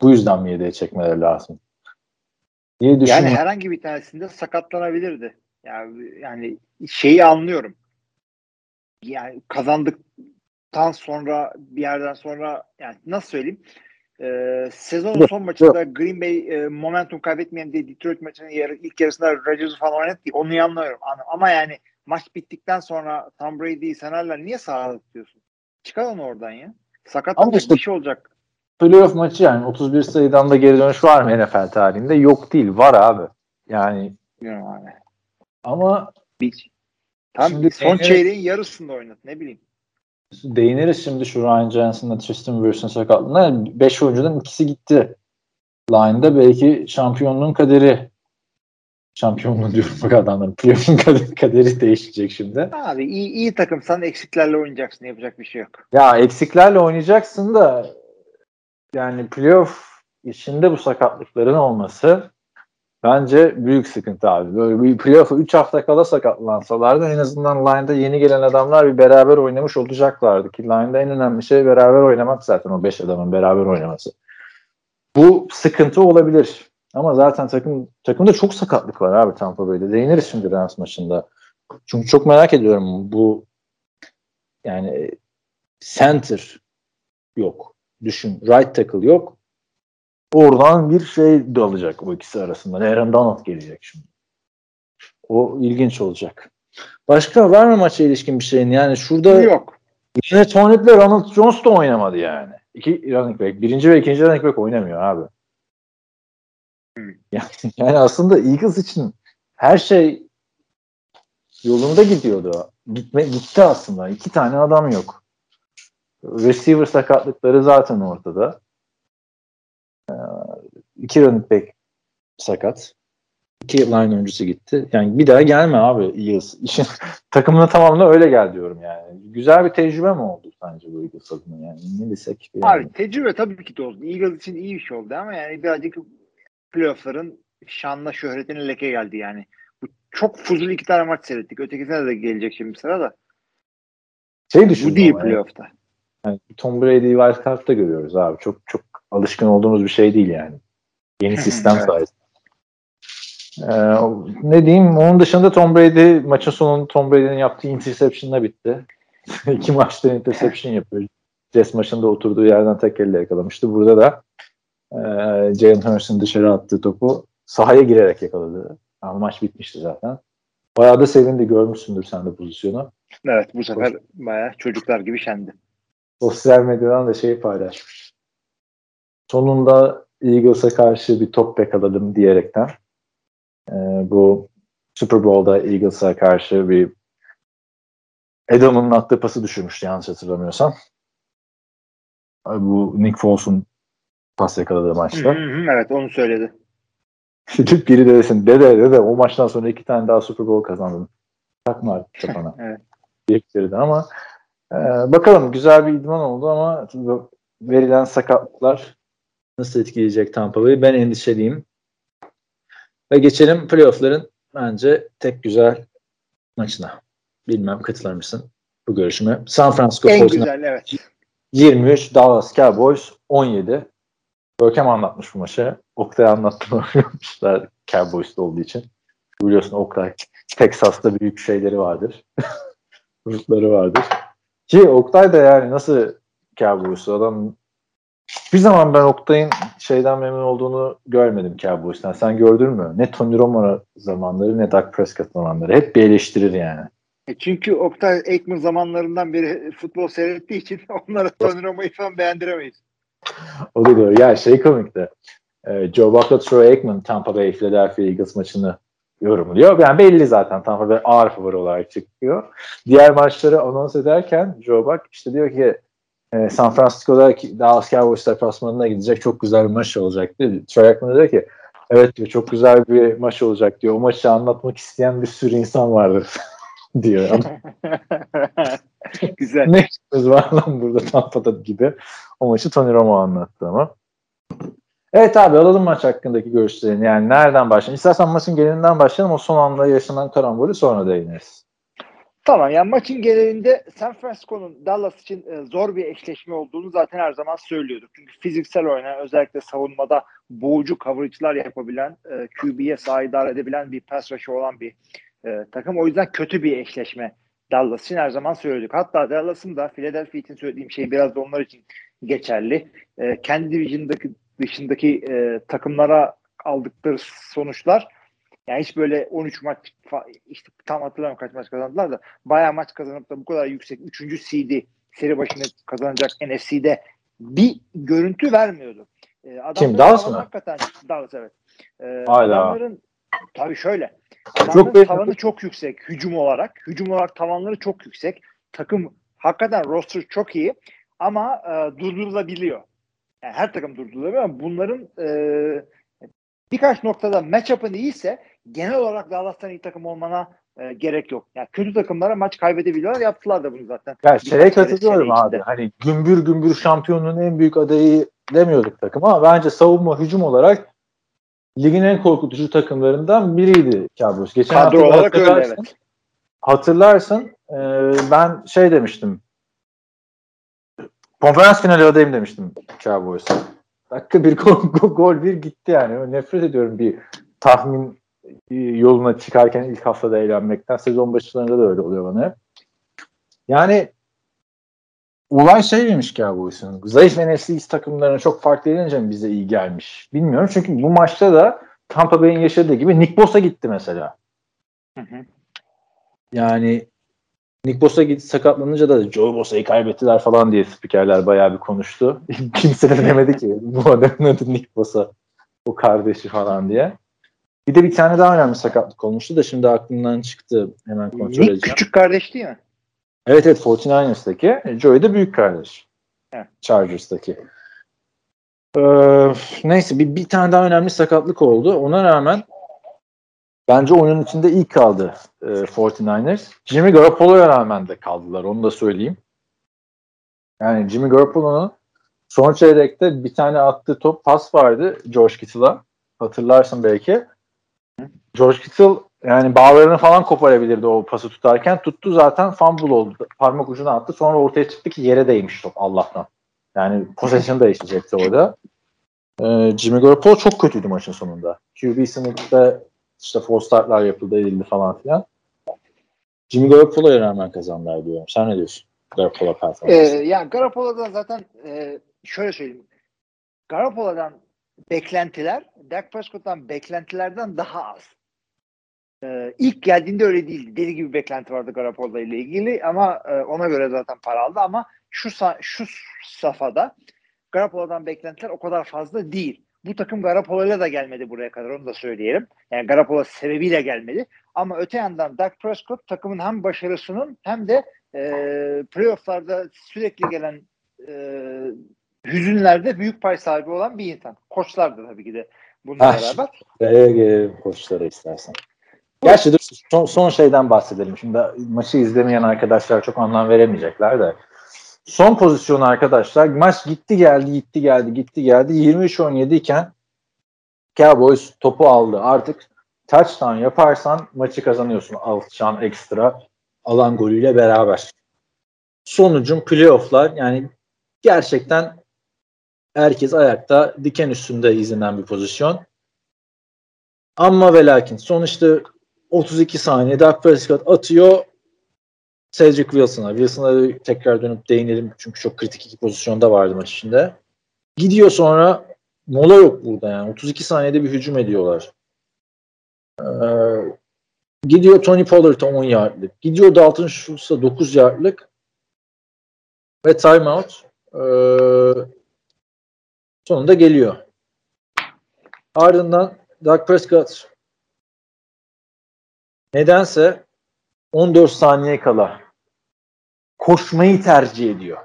bu yüzden mi yedeğe çekmeleri lazım? diye düşünüyorum. Yani herhangi bir tanesinde sakatlanabilirdi. Yani, yani şeyi anlıyorum. Yani kazandıktan sonra bir yerden sonra yani nasıl söyleyeyim? Ee, sezonun son maçında Green Bay e, momentum kaybetmeyen diye Detroit maçının yarı, ilk yarısında Rodgers'ı falan oynattı. Onu anlıyorum. Ama yani maç bittikten sonra Tom Brady'yi sen hala niye sahada tutuyorsun? Çıkar onu oradan ya. Sakatlanacak işte- bir şey olacak. playoff maçı yani 31 sayıdan da geri dönüş var mı NFL tarihinde? Yok değil. Var abi. Yani abi. ama Bir, tam Şimdi son değinerek- çeyreğin yarısında oynat. Ne bileyim. değiniriz şimdi şu Ryan Jensen'la Tristan Wirfs'ün sakatlığına. 5 oyuncudan ikisi gitti. Line'da belki şampiyonluğun kaderi şampiyonluğu diyorum bak adamların. Playoff'un kaderi, değişecek şimdi. Abi iyi, iyi takımsan eksiklerle oynayacaksın. Yapacak bir şey yok. Ya eksiklerle oynayacaksın da yani playoff içinde bu sakatlıkların olması bence büyük sıkıntı abi. Böyle bir playoff'a 3 hafta kala sakatlansalardı en azından line'da yeni gelen adamlar bir beraber oynamış olacaklardı ki line'da en önemli şey beraber oynamak zaten o 5 adamın beraber oynaması. Bu sıkıntı olabilir. Ama zaten takım takımda çok sakatlık var abi Tampa Bay'de. Değiniriz şimdi Rams maçında. Çünkü çok merak ediyorum bu yani center yok. Düşün. Right tackle yok. Oradan bir şey dalacak o ikisi arasında. Aaron Donald gelecek şimdi. O ilginç olacak. Başka var mı maça ilişkin bir şeyin? Yani şurada Yok. yine Tony'le Ronald Jones da oynamadı yani. İki running back. Birinci ve ikinci running back oynamıyor abi. Yani, yani aslında Eagles için her şey yolunda gidiyordu. Gitme, gitti aslında. İki tane adam yok. Receiver sakatlıkları zaten ortada. Ee, iki running back sakat. İki line oyuncusu gitti. Yani bir daha gelme abi Eagles. İşin takımına tamamla öyle gel diyorum yani. Güzel bir tecrübe mi oldu sence bu Eagles adına yani? Ne desek? bilmiyorum. Abi tecrübe tabii ki de oldu. Eagles için iyi bir şey oldu ama yani birazcık playoff'ların şanla şöhretine leke geldi yani. Bu çok fuzul iki tane maç seyrettik. Ötekisine de gelecek şimdi sıra da. şey düşündüm Bu değil playoff'ta. Yani Tom Brady'yi wild card'da görüyoruz abi. Çok çok alışkın olduğumuz bir şey değil yani. Yeni sistem Evet. sayesinde. Ee, ne diyeyim? Onun dışında Tom Brady maçın sonunda Tom Brady'nin yaptığı interception'la bitti. İki maçta interception yapıyor. Jets maçında oturduğu yerden tek elle yakalamıştı. Burada da e, Jalen Hurst'un dışarı attığı topu sahaya girerek yakaladı. Ama maç bitmişti zaten. Bayağı da sevindi. Görmüşsündür sen de pozisyonu. Evet bu sefer bayağı çocuklar gibi şendi. sosyal medyadan da şey paylaşmış. Sonunda Eagles'a karşı bir top yakaladım diyerekten e, bu Super Bowl'da Eagles'a karşı bir Edelman'ın attığı pası düşürmüştü yanlış hatırlamıyorsam. Bu Nick Foles'un pas yakaladığı maçta. Hı hı, evet onu söyledi. Gidip biri de desin dede dede o maçtan sonra iki tane daha Super Bowl kazandın. Takma artık kafana. Evet. Diyebilirdi ama Ee, bakalım güzel bir idman oldu ama verilen sakatlıklar nasıl etkileyecek Tampa Bay'i ben endişeliyim. Ve geçelim playoff'ların bence tek güzel maçına. Bilmem katılır mısın bu görüşüme? San Francisco en güzel evet. 23, Dallas Cowboys 17. Görkem anlatmış bu maçı. Oktay anlattım oynamışlar Cowboys'ta olduğu için. Biliyorsun Oktay Texas'ta büyük şeyleri vardır. Rutları vardır. Ki Oktay da yani nasıl Cowboys'u adam bir zaman ben Oktay'ın şeyden memnun olduğunu görmedim Cowboys'tan. Sen gördün mü? Ne Tony Romo zamanları ne Dak Prescott zamanları. Hep bir eleştirir yani. E çünkü Oktay Aikman zamanlarından beri futbol seyrettiği için onlara Tony Romo'yu falan beğendiremeyiz. O da doğru. Ya şey komikti. Ee, Joe Buck'la Troy Aikman Tampa Bay Philadelphia Eagles maçını yorumluyor. Yani belli zaten Tampa Bay ağır favori olarak çıkıyor. Diğer maçları anons ederken Joe Buck işte diyor ki e, San Francisco'da Dallas Cowboys deplasmanına gidecek çok güzel bir maç olacak diyor. Troy Aikman diyor ki evet diyor çok güzel bir maç olacak diyor. O maçı anlatmak isteyen bir sürü insan vardır diyor. güzel. ne işimiz var lan burada Tampa'da gibi. O maçı Tony Romo anlattı ama. Evet abi alalım maç hakkındaki görüşlerini. Yani nereden başlayalım? İstersen maçın genelinden başlayalım. O son anda yaşanan karambolü sonra değiniriz. Tamam yani maçın genelinde San Francisco'nun Dallas için e, zor bir eşleşme olduğunu zaten her zaman söylüyorduk. Çünkü fiziksel oynayan özellikle savunmada boğucu coverage'lar yapabilen, e, QB'ye sahidar edebilen bir pass rusher olan bir e, takım. O yüzden kötü bir eşleşme Dallas için her zaman söyledik. Hatta Dallas'ın da Philadelphia için söylediğim şey biraz da onlar için geçerli. E, kendi division'daki dışındaki e, takımlara aldıkları sonuçlar yani hiç böyle 13 maç işte tam hatırlamıyorum kaç maç kazandılar da bayağı maç kazanıp da bu kadar yüksek 3. CD seri başını kazanacak NFC'de bir görüntü vermiyordu. E, Kim Dallas mı? Hakikaten Dallas evet. E, Hala. Adamların tabii şöyle adamların çok tavanı çok yüksek hücum olarak. Hücum olarak tavanları çok yüksek. Takım hakikaten roster çok iyi ama e, durdurulabiliyor. Yani her takım durdurulabiliyor ama bunların e, birkaç noktada matchup'ın iyiyse genel olarak Dallas'tan iyi takım olmana e, gerek yok. Yani kötü takımlara maç kaybedebiliyorlar. Yaptılar da bunu zaten. Ya şeye katılıyorum abi. Hani gümbür gümbür şampiyonluğun en büyük adayı demiyorduk takım ama bence savunma hücum olarak ligin en korkutucu takımlarından biriydi Cowboys. Geçen Kadro olarak öyle evet. Hatırlarsın e, ben şey demiştim konferans finali adayım demiştim Cowboys'a. Dakika bir gol, gol bir gitti yani. Nefret ediyorum bir tahmin yoluna çıkarken ilk haftada eğlenmekten. Sezon başlarında da öyle oluyor bana Yani olay şey demiş Cowboys'un. Zayıf NFC East takımlarına çok farklı edince mi bize iyi gelmiş? Bilmiyorum. Çünkü bu maçta da Tampa Bay'in yaşadığı gibi Nick Bosa gitti mesela. Hı hı. Yani Nick Bosa gitti sakatlanınca da Joe Bosa'yı kaybettiler falan diye spikerler bayağı bir konuştu. Kimse de demedi ki bu adamın adı Nick Bosa. O kardeşi falan diye. Bir de bir tane daha önemli sakatlık olmuştu da şimdi aklımdan çıktı. Hemen kontrol Nick edeceğim. küçük kardeş değil mi? Evet evet 49ers'taki. Joey de büyük kardeş. Evet. Chargers'taki. Ee, neyse bir, bir tane daha önemli sakatlık oldu. Ona rağmen bence oyunun içinde ilk kaldı e, 49ers. Jimmy Garoppolo'ya rağmen de kaldılar. Onu da söyleyeyim. Yani Jimmy Garoppolo'nun son çeyrekte bir tane attığı top pas vardı George Kittle'a. Hatırlarsın belki. George Kittle yani bağlarını falan koparabilirdi o pası tutarken. Tuttu zaten fumble oldu. Parmak ucuna attı. Sonra ortaya çıktı ki yere değmiş top Allah'tan. Yani possession değişecekti orada. Ee, Jimmy Garoppolo çok kötüydü maçın sonunda. QB sınıfta işte four startlar yapıldı edildi falan filan. Jimmy Garoppolo'ya rağmen kazandılar diyorum. Sen ne diyorsun? Garoppolo performansı. Ee, yani Garoppolo'dan zaten e, şöyle söyleyeyim. Garoppolo'dan beklentiler Dak Prescott'tan beklentilerden daha az. Ee, ilk geldiğinde öyle değildi. Deli gibi beklenti vardı Garoppolo ile ilgili ama e, ona göre zaten para aldı ama şu şu safhada Garoppolo'dan beklentiler o kadar fazla değil. Bu takım Garoppolo'yla da gelmedi buraya kadar onu da söyleyelim. Yani Garoppolo sebebiyle gelmedi. Ama öte yandan Dak Prescott takımın hem başarısının hem de e, playofflarda sürekli gelen e, hüzünlerde büyük pay sahibi olan bir insan. Koçlar da tabii ki de bununla ah, beraber. Nereye gelelim koçlara istersen. Gerçi dur son, son şeyden bahsedelim. Şimdi maçı izlemeyen arkadaşlar çok anlam veremeyecekler de. Son pozisyon arkadaşlar. Maç gitti geldi gitti geldi gitti geldi. 23-17 iken Cowboys topu aldı. Artık touchdown yaparsan maçı kazanıyorsun. Alçan ekstra alan golüyle beraber. Sonucun playofflar yani gerçekten herkes ayakta diken üstünde izlenen bir pozisyon. Ama ve lakin sonuçta 32 saniye Dak Prescott atıyor Cedric Wilson'a. Wilson'a tekrar dönüp değinelim çünkü çok kritik iki pozisyonda vardı maç içinde. Gidiyor sonra mola yok burada yani. 32 saniyede bir hücum ediyorlar. Ee, gidiyor Tony Pollard'a 10 yardlık. Gidiyor Dalton Schultz'a 9 yardlık. Ve timeout. Ee, sonunda geliyor. Ardından Dak Prescott nedense 14 saniye kala koşmayı tercih ediyor.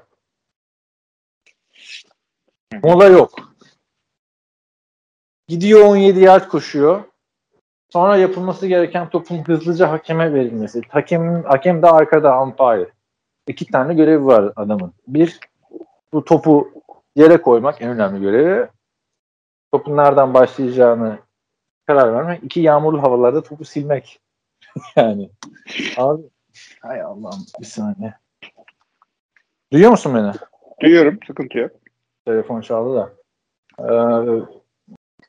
Mola yok. Gidiyor 17 yard koşuyor. Sonra yapılması gereken topun hızlıca hakeme verilmesi. Hakem, hakem de arkada umpire. İki tane görevi var adamın. Bir, bu topu yere koymak en önemli görevi. Topun nereden başlayacağını karar vermek. İki, yağmurlu havalarda topu silmek. yani. Abi hay Allah'ım bir saniye. Duyuyor musun beni? Duyuyorum. Sıkıntı yok. Telefon çaldı da. Ee,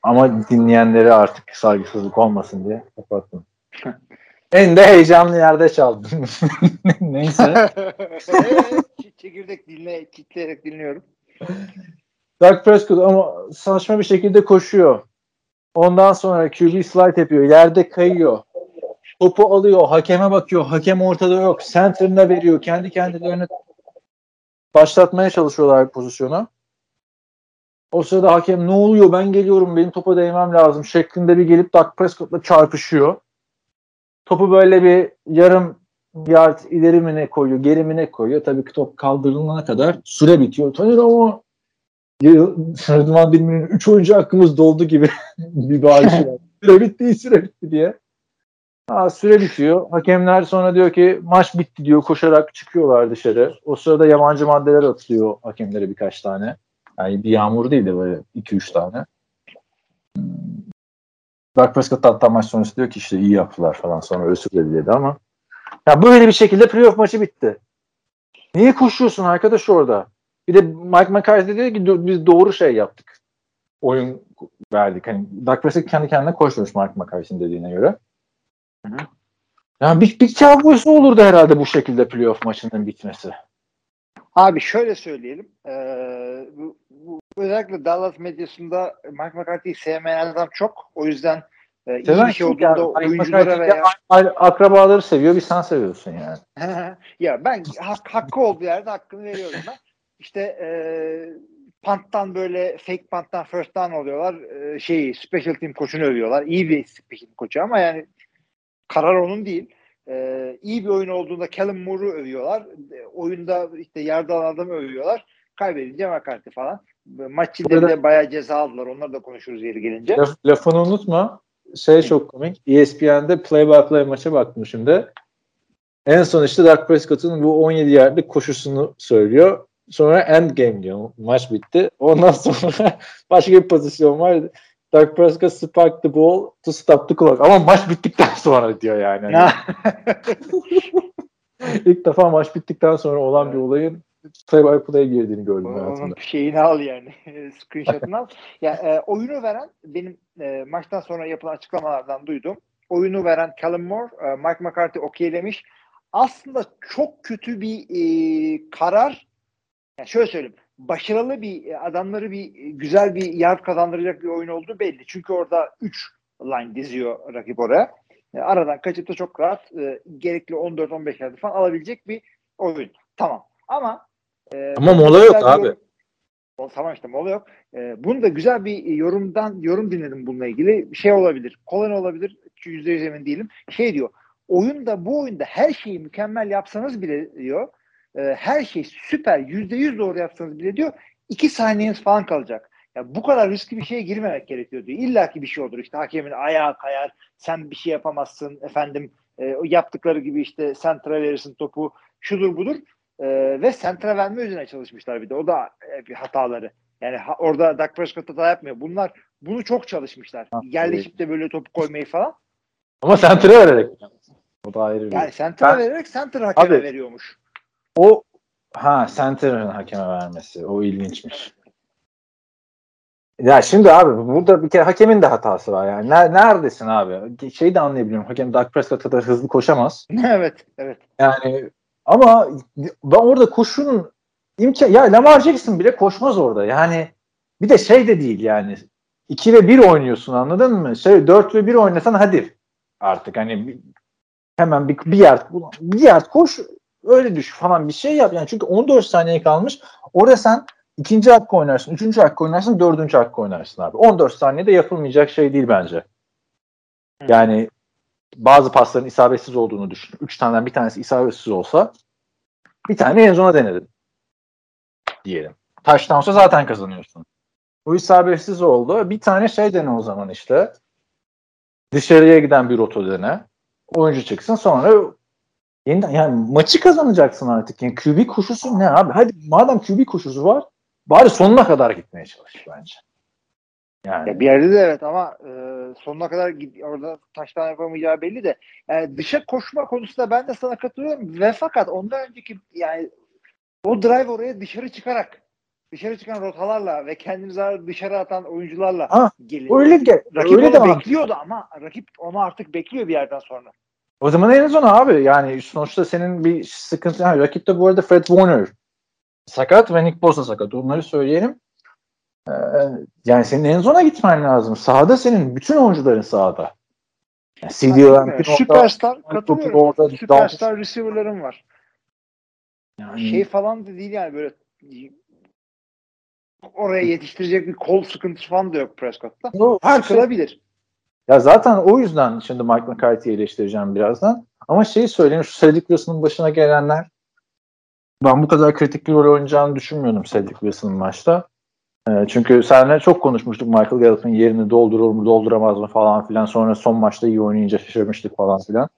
ama dinleyenlere artık saygısızlık olmasın diye kapattım. en de heyecanlı yerde çaldım. Neyse. Çekirdek dinle, kitleyerek dinliyorum. Dak Prescott ama saçma bir şekilde koşuyor. Ondan sonra QB slide yapıyor. Yerde kayıyor. Topu alıyor. Hakeme bakıyor. Hakem ortada yok. Center'ına veriyor. Kendi kendilerine başlatmaya çalışıyorlar pozisyonu. O sırada hakem ne oluyor ben geliyorum benim topa değmem lazım şeklinde bir gelip Dak Prescott'la çarpışıyor. Topu böyle bir yarım yard ileri mi ne koyuyor geri mi ne koyuyor. Tabii ki top kaldırılana kadar süre bitiyor. Tanır ama Rıdvan Bilmi'nin 3 oyuncu hakkımız doldu gibi bir bağırışı var. Süre bitti süre bitti diye. Ha, süre bitiyor. Hakemler sonra diyor ki maç bitti diyor. Koşarak çıkıyorlar dışarı. O sırada yabancı maddeler atılıyor hakemlere birkaç tane. Yani bir yağmur değil de böyle 2-3 tane. Hmm. Dark Prescott hatta maç sonrası diyor ki işte iyi yaptılar falan sonra özür diledi ama ya böyle bir şekilde playoff maçı bitti. Niye koşuyorsun arkadaş orada? Bir de Mike McCarthy dedi ki biz doğru şey yaptık. Oyun verdik. Hani Dark Prescott kendi kendine koşmuş Mike McCarthy'nin dediğine göre. Hı hı. Yani bir, bir Cowboys olurdu herhalde bu şekilde playoff maçının bitmesi. Abi şöyle söyleyelim. Ee, bu, bu, özellikle Dallas medyasında Mike McCarthy'yi sevmeyen adam çok. O yüzden e, iyi bir şey olduğunda yani, oyunculara veya... Akrabaları seviyor, bir sen seviyorsun yani. ya ben hak, hakkı olduğu yerde hakkını veriyorum ben. İşte e, panttan böyle fake panttan first down oluyorlar. E, şeyi special team koçunu övüyorlar. İyi bir special team koçu ama yani karar onun değil. Ee, iyi bir oyun olduğunda Callum Moore'u övüyorlar. E, oyunda işte yerde alan adamı övüyorlar. Kaybedince McCarthy falan. Maç içinde de bayağı ceza aldılar. Onları da konuşuruz yeri gelince. Laf, lafını unutma. Şey çok komik. ESPN'de play by play maça baktım şimdi. En son işte Dark Prescott'un bu 17 yardlık koşusunu söylüyor. Sonra end game diyor. Maç bitti. Ondan sonra başka bir pozisyon var. Dak Prescott spiked the ball to stop the clock. Ama maç bittikten sonra diyor yani. İlk defa maç bittikten sonra olan bir olayın play by play girdiğini gördüm Onun hayatımda. şeyini al yani. Screenshot'ını al. Ya, e, oyunu veren benim e, maçtan sonra yapılan açıklamalardan duydum. Oyunu veren Callum Moore, e, Mike McCarthy okeylemiş. Aslında çok kötü bir e, karar. Yani şöyle söyleyeyim başarılı bir e, adamları bir e, güzel bir yard kazandıracak bir oyun olduğu belli. Çünkü orada 3 line diziyor rakip oraya. E, aradan kaçıp da çok rahat e, gerekli 14-15 yard falan alabilecek bir oyun. Tamam. Ama e, ama mola yok abi. Yorum, tamam işte mola yok. E, bunu da güzel bir yorumdan yorum dinledim bununla ilgili. Şey olabilir. Kolay olabilir. %100 emin değilim. Şey diyor. Oyunda bu oyunda her şeyi mükemmel yapsanız bile diyor e, her şey süper yüzde yüz doğru yapsanız bile diyor iki saniyeniz falan kalacak. Ya bu kadar riskli bir şeye girmemek gerekiyor diyor. İlla ki bir şey olur işte hakemin ayağı kayar, sen bir şey yapamazsın efendim e, yaptıkları gibi işte sentra verirsin topu şudur budur e, ve sentra verme üzerine çalışmışlar bir de o da e, bir hataları. Yani ha, orada Dak Prescott hata yapmıyor. Bunlar bunu çok çalışmışlar. Ha, Yerleşip de böyle topu koymayı falan. Ama sentre vererek. O da ayrı bir. Yani sentra Ben- vererek sentra hakeme Abi- veriyormuş. O ha center'ın hakeme vermesi. O ilginçmiş. Ya şimdi abi burada bir kere hakemin de hatası var yani. Ner- neredesin abi? Şeyi de anlayabiliyorum. Hakem Dak Prescott kadar hızlı koşamaz. evet, evet. Yani ama ben orada koşunun imkan ya Lamar Jackson bile koşmaz orada. Yani bir de şey de değil yani 2 ve 1 oynuyorsun anladın mı? Şey 4 ve 1 oynasan hadi artık hani hemen bir, bir yer bir yer koş öyle düş falan bir şey yap. Yani çünkü 14 saniye kalmış. Orada sen ikinci hakkı oynarsın, üçüncü hakkı oynarsın, dördüncü hakkı oynarsın abi. 14 saniyede yapılmayacak şey değil bence. Yani bazı pasların isabetsiz olduğunu düşün. Üç taneden bir tanesi isabetsiz olsa bir tane en zona denedin. Diyelim. Taştansa zaten kazanıyorsun. Bu isabetsiz oldu. Bir tane şey dene o zaman işte. Dışarıya giden bir roto dene. Oyuncu çıksın sonra yeniden yani maçı kazanacaksın artık. Yani QB koşusu ne abi? Hadi madem QB koşusu var bari sonuna kadar gitmeye çalış bence. Yani Ya bir yerde de evet ama e, sonuna kadar gid- orada taştan yapamayacağı belli de yani dışa koşma konusunda ben de sana katılıyorum ve fakat ondan önceki yani o drive oraya dışarı çıkarak dışarı çıkan rotalarla ve kendini dışarı atan oyuncularla Ha, geliyor. öyle ge- Rakip öyle onu de bekliyordu ama rakip onu artık bekliyor bir yerden sonra. O zaman en zona abi. Yani sonuçta senin bir sıkıntı. Yani rakipte bu arada Fred Warner sakat ve Nick Bosa sakat. Onları söyleyelim. Ee, yani senin en zona gitmen lazım. Sahada senin bütün oyuncuların sahada. Yani CD orada, Süperstar katılıyorum. orada, Süperstar receiver'ların var. yani, Şey falan da değil yani böyle oraya yetiştirecek bir kol sıkıntısı falan da yok Prescott'ta. o her şey Sıkılabilir. Ya zaten o yüzden şimdi Mike McCarthy'yi eleştireceğim birazdan. Ama şeyi söyleyeyim şu Cedric Wilson'ın başına gelenler ben bu kadar kritik bir rol oynayacağını düşünmüyordum Cedric Wilson'ın maçta. Ee, çünkü seninle çok konuşmuştuk Michael Gallup'ın yerini doldurur mu dolduramaz mı falan filan. Sonra son maçta iyi oynayınca şaşırmıştık falan filan.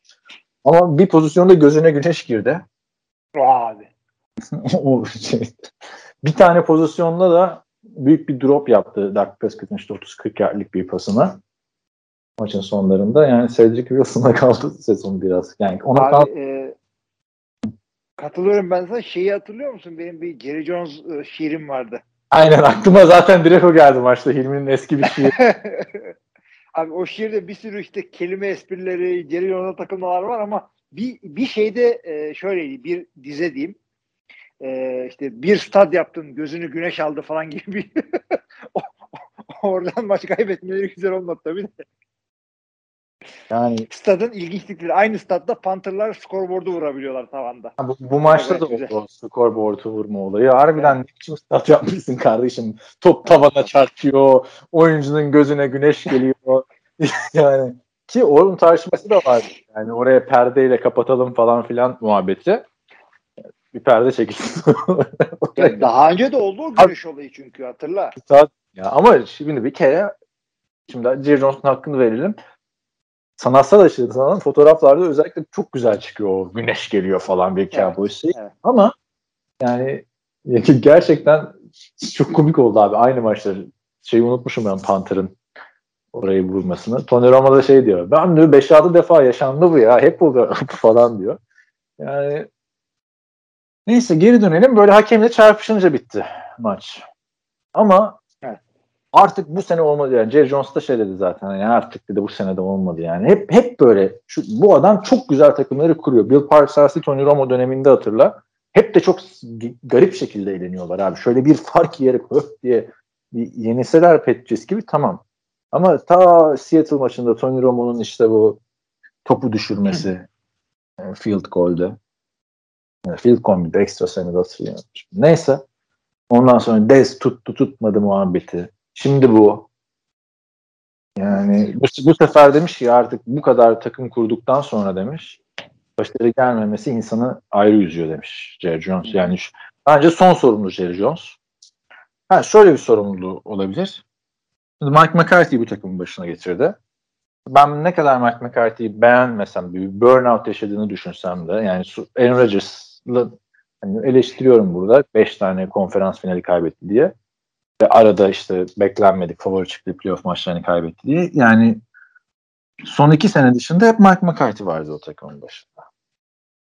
Ama bir pozisyonda gözüne güneş girdi. Abi. o şey. Bir tane pozisyonda da büyük bir drop yaptı Dak Prescott'ın işte 30-40 yardlık bir pasını maçın sonlarında. Yani Cedric Wilson'a kaldı sezon biraz. Yani ona kaldı. Abi e, katılıyorum ben sana. Şeyi hatırlıyor musun? Benim bir Jerry Jones e, şiirim vardı. Aynen aklıma zaten direkt o geldi maçta. Hilmi'nin eski bir şiiri. Abi o şiirde bir sürü işte kelime esprileri, Jerry Jones'a takılmalar var ama bir, bir şeyde e, şöyleydi. Bir dize diyeyim. E, işte bir stad yaptın, gözünü güneş aldı falan gibi bir oradan maç kaybetmeleri güzel olmadı tabii de. Yani Stadın ilginçlikleri. Aynı stadda Panther'lar skorboardu vurabiliyorlar tavanda. bu, bu maçta da Evet, güzel. oldu o scoreboard'u vurma olayı. Harbiden ne biçim stat yapmışsın kardeşim. Top tavana çarpıyor. Oyuncunun gözüne güneş geliyor. yani ki onun tartışması da var. Yani oraya perdeyle kapatalım falan filan muhabbeti. Bir perde çekilsin. Ya daha önce de oldu o güneş olayı çünkü hatırla. Saat- ya ama şimdi bir kere şimdi Jerry Jones'un hakkını verelim. Sanatsal açıdan sana fotoğraflarda özellikle çok güzel çıkıyor o güneş geliyor falan bir Cowboys şey. evet. Ama yani gerçekten çok komik oldu abi aynı maçları. Şeyi unutmuşum ben Panther'ın orayı vurmasını. Tony Romo da şey diyor. Ben diyor 5-6 defa yaşandı bu ya. Hep oluyor falan diyor. Yani neyse geri dönelim. Böyle hakemle çarpışınca bitti maç. Ama Evet. Artık bu sene olmadı yani. Jerry Jones da şey dedi zaten. Yani artık dedi bu sene de olmadı yani. Hep hep böyle şu, bu adam çok güzel takımları kuruyor. Bill Parcells'i Tony Romo döneminde hatırla. Hep de çok garip şekilde eğleniyorlar abi. Şöyle bir fark yeri öf diye bir yeniseler Patriots gibi tamam. Ama ta Seattle maçında Tony Romo'nun işte bu topu düşürmesi e, field goal'de. E, Field goal muydu? Ekstra senede hatırlayamadım. Neyse. Ondan sonra Dez tuttu tutmadı muhabbeti. Şimdi bu. Yani bu, bu sefer demiş ki artık bu kadar takım kurduktan sonra demiş başarı gelmemesi insanı ayrı üzüyor demiş Jerry Jones. Yani şu, bence son sorumlu Jerry Jones. Ha şöyle bir sorumluluğu olabilir. Mike McCarthy bu takımın başına getirdi. Ben ne kadar Mike McCarthy'yi beğenmesem, bir burnout yaşadığını düşünsem de yani Aaron Rodgers'la hani eleştiriyorum burada. 5 tane konferans finali kaybetti diye. Arada işte beklenmedik favori çıktı playoff maçlarını kaybetti diye. Yani son iki sene dışında hep Mike McCarthy vardı o takımın başında.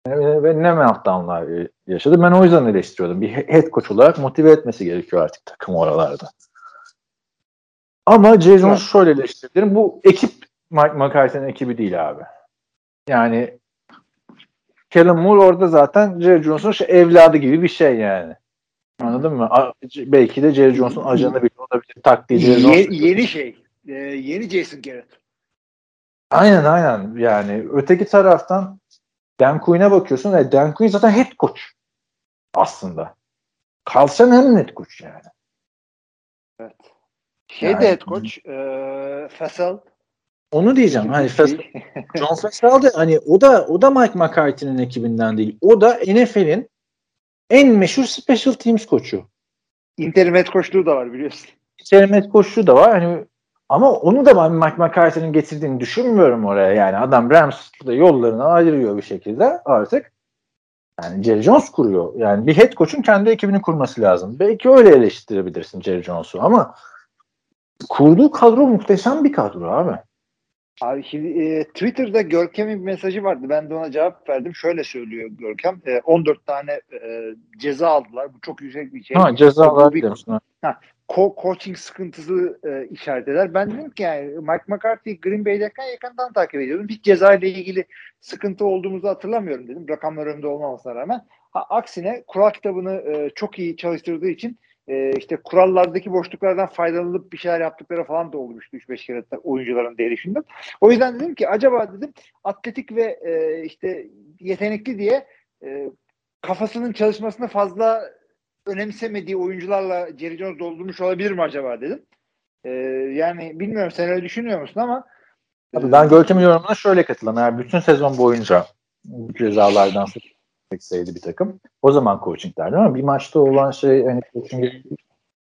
Ve, ve ne meltdownlar yaşadı. Ben o yüzden eleştiriyordum. Bir head coach olarak motive etmesi gerekiyor artık takım oralarda. Ama Jay Jones şöyle eleştiririm. Bu ekip Mike McCarthy'nin ekibi değil abi. Yani Kellen Moore orada zaten Jerry Jones'un şey, evladı gibi bir şey yani. Anladın mı? A- belki de Jerry Jones'un ajanı bile olabilir. Taktiği Jerry Jones. Yeni, yeni şey. Ee, yeni Jason Garrett. Aynen aynen. Yani öteki taraftan Dan Quinn'e bakıyorsun. E, Dan Quinn zaten head coach aslında. Carl Shanahan'ın head coach yani. Evet. Şey Yani- de head coach. E, Fassel. Onu diyeceğim. Hani Şey- Fas- John Fassel de hani o da o da Mike McCarthy'nin ekibinden değil. O da NFL'in en meşhur special teams koçu. Interim head coachluğu da var biliyorsun. Serimet koçu da var. Hani ama onu da ben Mike McCarthy'nin getirdiğini düşünmüyorum oraya. Yani adam Rams'la yollarını ayırıyor bir şekilde artık. Yani Jerry Jones kuruyor. Yani bir head coach'un kendi ekibini kurması lazım. Belki öyle eleştirebilirsin Jerry Jones'u ama kurduğu kadro muhteşem bir kadro abi. Abi şimdi e, Twitter'da Görkem'in bir mesajı vardı. Ben de ona cevap verdim. Şöyle söylüyor Görkem. E, 14 tane e, ceza aldılar. Bu çok yüksek bir şey. Ha Bu bir- demişsin. ha. ko- coaching sıkıntısı e, işaret eder. Ben dedim ki yani Mike McCarthy Green Bay'deyken yakından takip ediyordum. Hiç ceza ile ilgili sıkıntı olduğumuzu hatırlamıyorum dedim. Rakamlar önümde olmamasına rağmen. Ha, aksine kural kitabını e, çok iyi çalıştırdığı için e, işte kurallardaki boşluklardan faydalanıp bir şeyler yaptıkları falan da olmuştu 3-5 kere oyuncuların düşündüm. O yüzden dedim ki acaba dedim atletik ve e, işte yetenekli diye e, kafasının çalışmasını fazla önemsemediği oyuncularla Jerry Jones doldurmuş olabilir mi acaba dedim. Ee, yani bilmiyorum sen öyle düşünüyor musun ama Abi ben Görkem'in yorumuna şöyle katılan. Eğer bütün sezon boyunca cezalardan çekseydi bir takım o zaman coaching derdi ama bir maçta olan şey hani coaching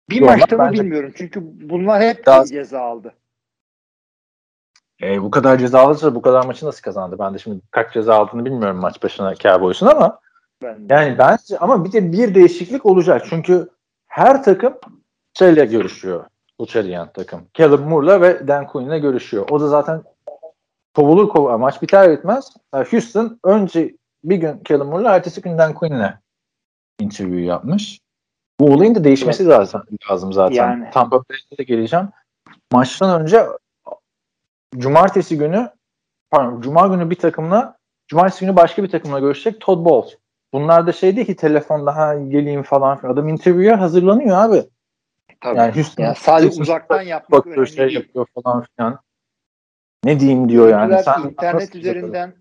bir maçta mı bilmiyorum. Çünkü bunlar hep Daha- ceza aldı. E, bu kadar ceza alırsa bu kadar maçı nasıl kazandı? Ben de şimdi kaç ceza aldığını bilmiyorum maç başına Cowboys'un ama Ben yani bence ama bir de bir değişiklik olacak. Çünkü her takım şeyle görüşüyor. Uçarıyan takım. Caleb Moore'la ve Dan Quinn'le görüşüyor. O da zaten kovulur kovulur. Maç biter bitmez. Houston önce bir gün Caleb Moore'la ertesi gün Dan Quinn'le interview yapmış. Bu olayın da değişmesi lazım, lazım zaten. Yani. Tampa Bay'de de geleceğim. Maçtan önce cumartesi günü pardon, cuma günü bir takımla cumartesi günü başka bir takımla görüşecek Todd Bowles. Bunlar da şey değil ki telefonda ha geleyim falan filan. Adam interview'e hazırlanıyor abi. tabii. Yani Houston Yani sadece Houston uzaktan yapmak bakıyor önemli şey değil. yapıyor falan filan. Ne diyeyim diyor yani. Sen internet üzerinden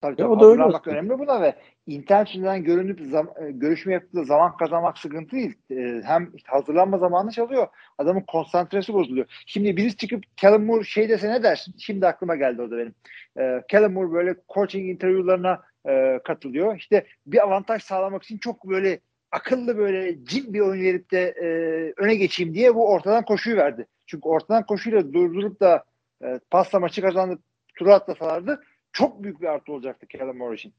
tabii, tabii, o da öyle hazırlanmak olsun. önemli buna ve internet üzerinden görünüp zam- e, görüşme yaptığı zaman kazanmak sıkıntı değil. E, hem hazırlanma zamanı çalıyor. Adamın konsantresi bozuluyor. Şimdi birisi çıkıp Callum Moore şey dese ne dersin? Şimdi aklıma geldi o da benim. E, Callum Moore böyle coaching interviewlarına e, katılıyor. İşte bir avantaj sağlamak için çok böyle akıllı böyle cin bir oyun verip de e, öne geçeyim diye bu ortadan koşuyu verdi. Çünkü ortadan koşuyla durdurup da e, pasla maçı kazanıp tura atlasalardı çok büyük bir artı olacaktı Callum Moore için.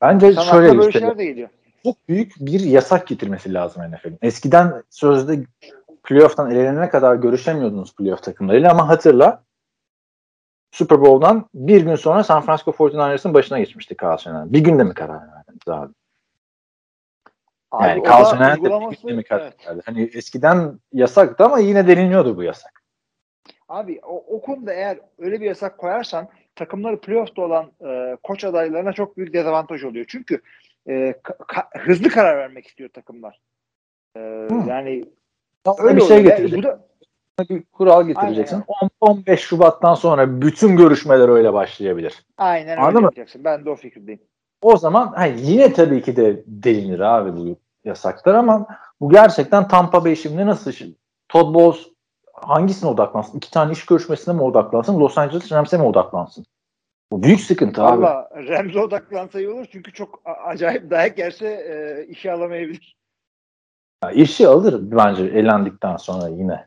Bence Sana şöyle böyle işte, şeyler de geliyor. çok büyük bir yasak getirmesi lazım NFL'in. Eskiden sözde playoff'tan elenene kadar görüşemiyordunuz playoff takımlarıyla ama hatırla Super Bowl'dan bir gün sonra San Francisco 49ers'ın başına geçmişti Carl Shanahan. Bir günde mi karar verdiniz abi? Abi Yani Carl da Shanahan da bir günde mi karar evet. verdi? Hani eskiden yasaktı ama yine deliniyordu bu yasak. Abi o, o konuda eğer öyle bir yasak koyarsan takımları playoff'ta olan e, koç adaylarına çok büyük dezavantaj oluyor. Çünkü e, ka- hızlı karar vermek istiyor takımlar. E, yani Öyle öyle bir şey getirecek. Bu da bir kural getireceksin. Aynen. 10-15 Şubat'tan sonra bütün görüşmeler öyle başlayabilir. aynen öyle Anladın mı? yapacaksın. Ben de o fikirdeyim. O zaman hayır, yine tabii ki de delinir abi bu yasaklar ama bu gerçekten Tampa Bay şimdi nasıl şimdi? Todd Bowles hangisine odaklansın? İki tane iş görüşmesine mi odaklansın? Los Angeles Rams'e mi odaklansın? Bu büyük sıkıntı abi. Valla Remzi odaklansa iyi olur çünkü çok acayip dayak yerse e, işe alamayabilir. Ya işi alır bence elendikten sonra yine.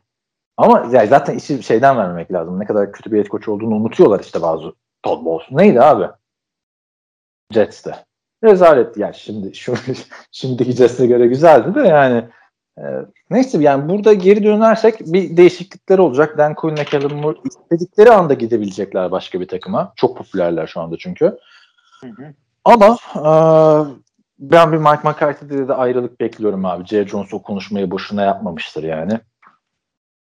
Ama yani zaten işi şeyden vermemek lazım. Ne kadar kötü bir et koçu olduğunu unutuyorlar işte bazı Todd Bowles. Neydi abi? Jets'te. Rezalet yani şimdi şu şimdiki Jets'e göre güzeldi de yani e, neyse yani burada geri dönersek bir değişiklikler olacak. Dan Quinn'le Kellen Moore istedikleri anda gidebilecekler başka bir takıma. Çok popülerler şu anda çünkü. Hı hı. Ama e, ben bir Mike McCarthy'de de ayrılık bekliyorum abi. Jerry Jones o konuşmayı boşuna yapmamıştır yani.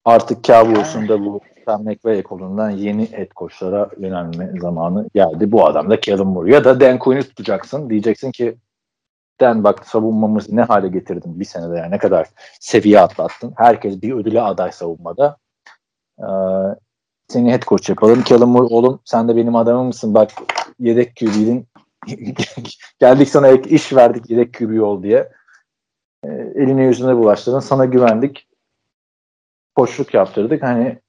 Artık Cowboys'un da bu Sam McVay ekolundan yeni et koçlara yönelme zamanı geldi. Bu adam da Kellen Moore. Ya da Dan Quinn'i tutacaksın. Diyeceksin ki Dan bak savunmamızı ne hale getirdin bir senede yani ne kadar seviye atlattın. Herkes bir ödüle aday savunmada. Ee, seni head coach yapalım. Kellen Moore oğlum sen de benim adamım mısın? Bak yedek QB'din. Geldik sana ek iş verdik yedek QB ol diye. Ee, eline yüzüne bulaştırdın. Sana güvendik. Koçluk yaptırdık. Hani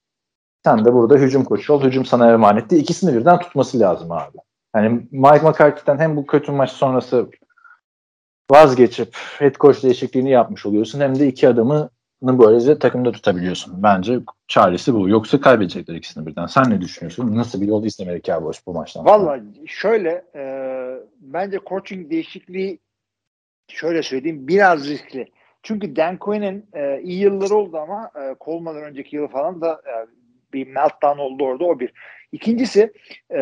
sen de burada hücum koçu ol. Hücum sana emanetti. İkisini birden tutması lazım abi. Hani Mike McCarthy'den hem bu kötü maç sonrası vazgeçip head coach değişikliğini yapmış oluyorsun. Hem de iki adamı böylece takımda tutabiliyorsun. Bence çaresi bu. Yoksa kaybedecekler ikisini birden. Sen ne düşünüyorsun? Nasıl bir yol izlemeli Cowboys bu maçtan? Valla şöyle e, bence coaching değişikliği şöyle söyleyeyim biraz riskli. Çünkü Dan Quinn'in e, iyi yılları oldu ama e, Coleman'dan önceki yıl falan da e, bir meltdown oldu orada o bir. İkincisi e,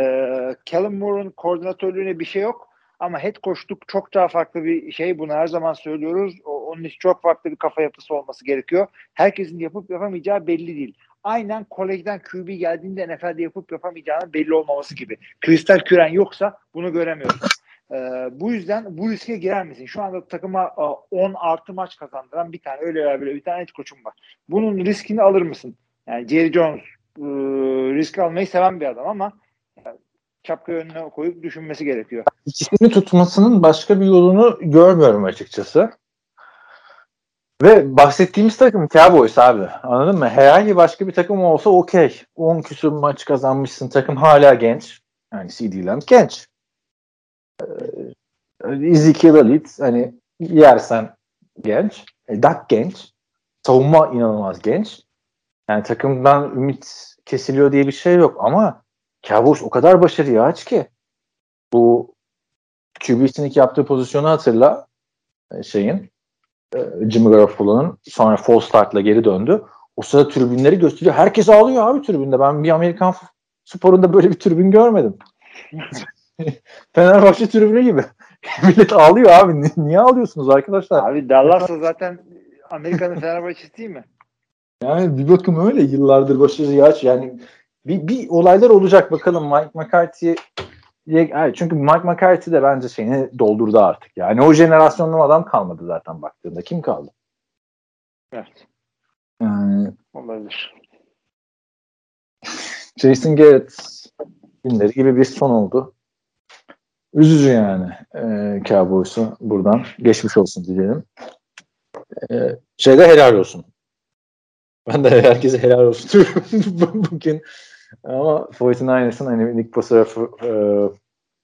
Kellen Moore'un koordinatörlüğüne bir şey yok. Ama head coachluk çok daha farklı bir şey. Bunu her zaman söylüyoruz. O, onun için çok farklı bir kafa yapısı olması gerekiyor. Herkesin yapıp yapamayacağı belli değil. Aynen kolejden QB geldiğinde NFL'de yapıp yapamayacağının belli olmaması gibi. Kristal küren yoksa bunu göremiyorsun. Ee, bu yüzden bu riske girer misin? Şu anda takıma 10 artı maç kazandıran bir tane öyle veya böyle bir tane head koçum var. Bunun riskini alır mısın? Yani Jerry Jones e, risk almayı seven bir adam ama şapka önüne koyup düşünmesi gerekiyor. İkisini tutmasının başka bir yolunu görmüyorum açıkçası. Ve bahsettiğimiz takım Cowboys abi. Anladın mı? Herhangi başka bir takım olsa okey. 10 küsur maç kazanmışsın. Takım hala genç. Yani CD Lamb genç. Ee, Ezekiel Elite hani yersen genç. E, Dak genç. Savunma inanılmaz genç. Yani takımdan ümit kesiliyor diye bir şey yok ama Cowboys o kadar başarıya aç ki bu QB'sinin yaptığı pozisyonu hatırla şeyin Jimmy Garoppolo'nun sonra false startla geri döndü. O sırada tribünleri gösteriyor. Herkes ağlıyor abi tribünde. Ben bir Amerikan sporunda böyle bir tribün görmedim. Fenerbahçe tribünü gibi. Millet ağlıyor abi. Niye ağlıyorsunuz arkadaşlar? Abi Dallas zaten Amerika'nın Fenerbahçesi değil mi? Yani bir bakım öyle yıllardır başarıya aç. Yani bir, bir olaylar olacak bakalım Mike McCarthy çünkü Mike McCarthy de bence şeyini doldurdu artık. Yani o jenerasyondan adam kalmadı zaten baktığında. Kim kaldı? Evet. Yani, Olabilir. Jason Garrett günleri gibi bir son oldu. Üzücü yani e, Cowboys'u buradan geçmiş olsun diyelim. E, şeyde helal olsun. Ben de herkese helal olsun bugün. Ama 49ers'ın hani Nick Bosa ve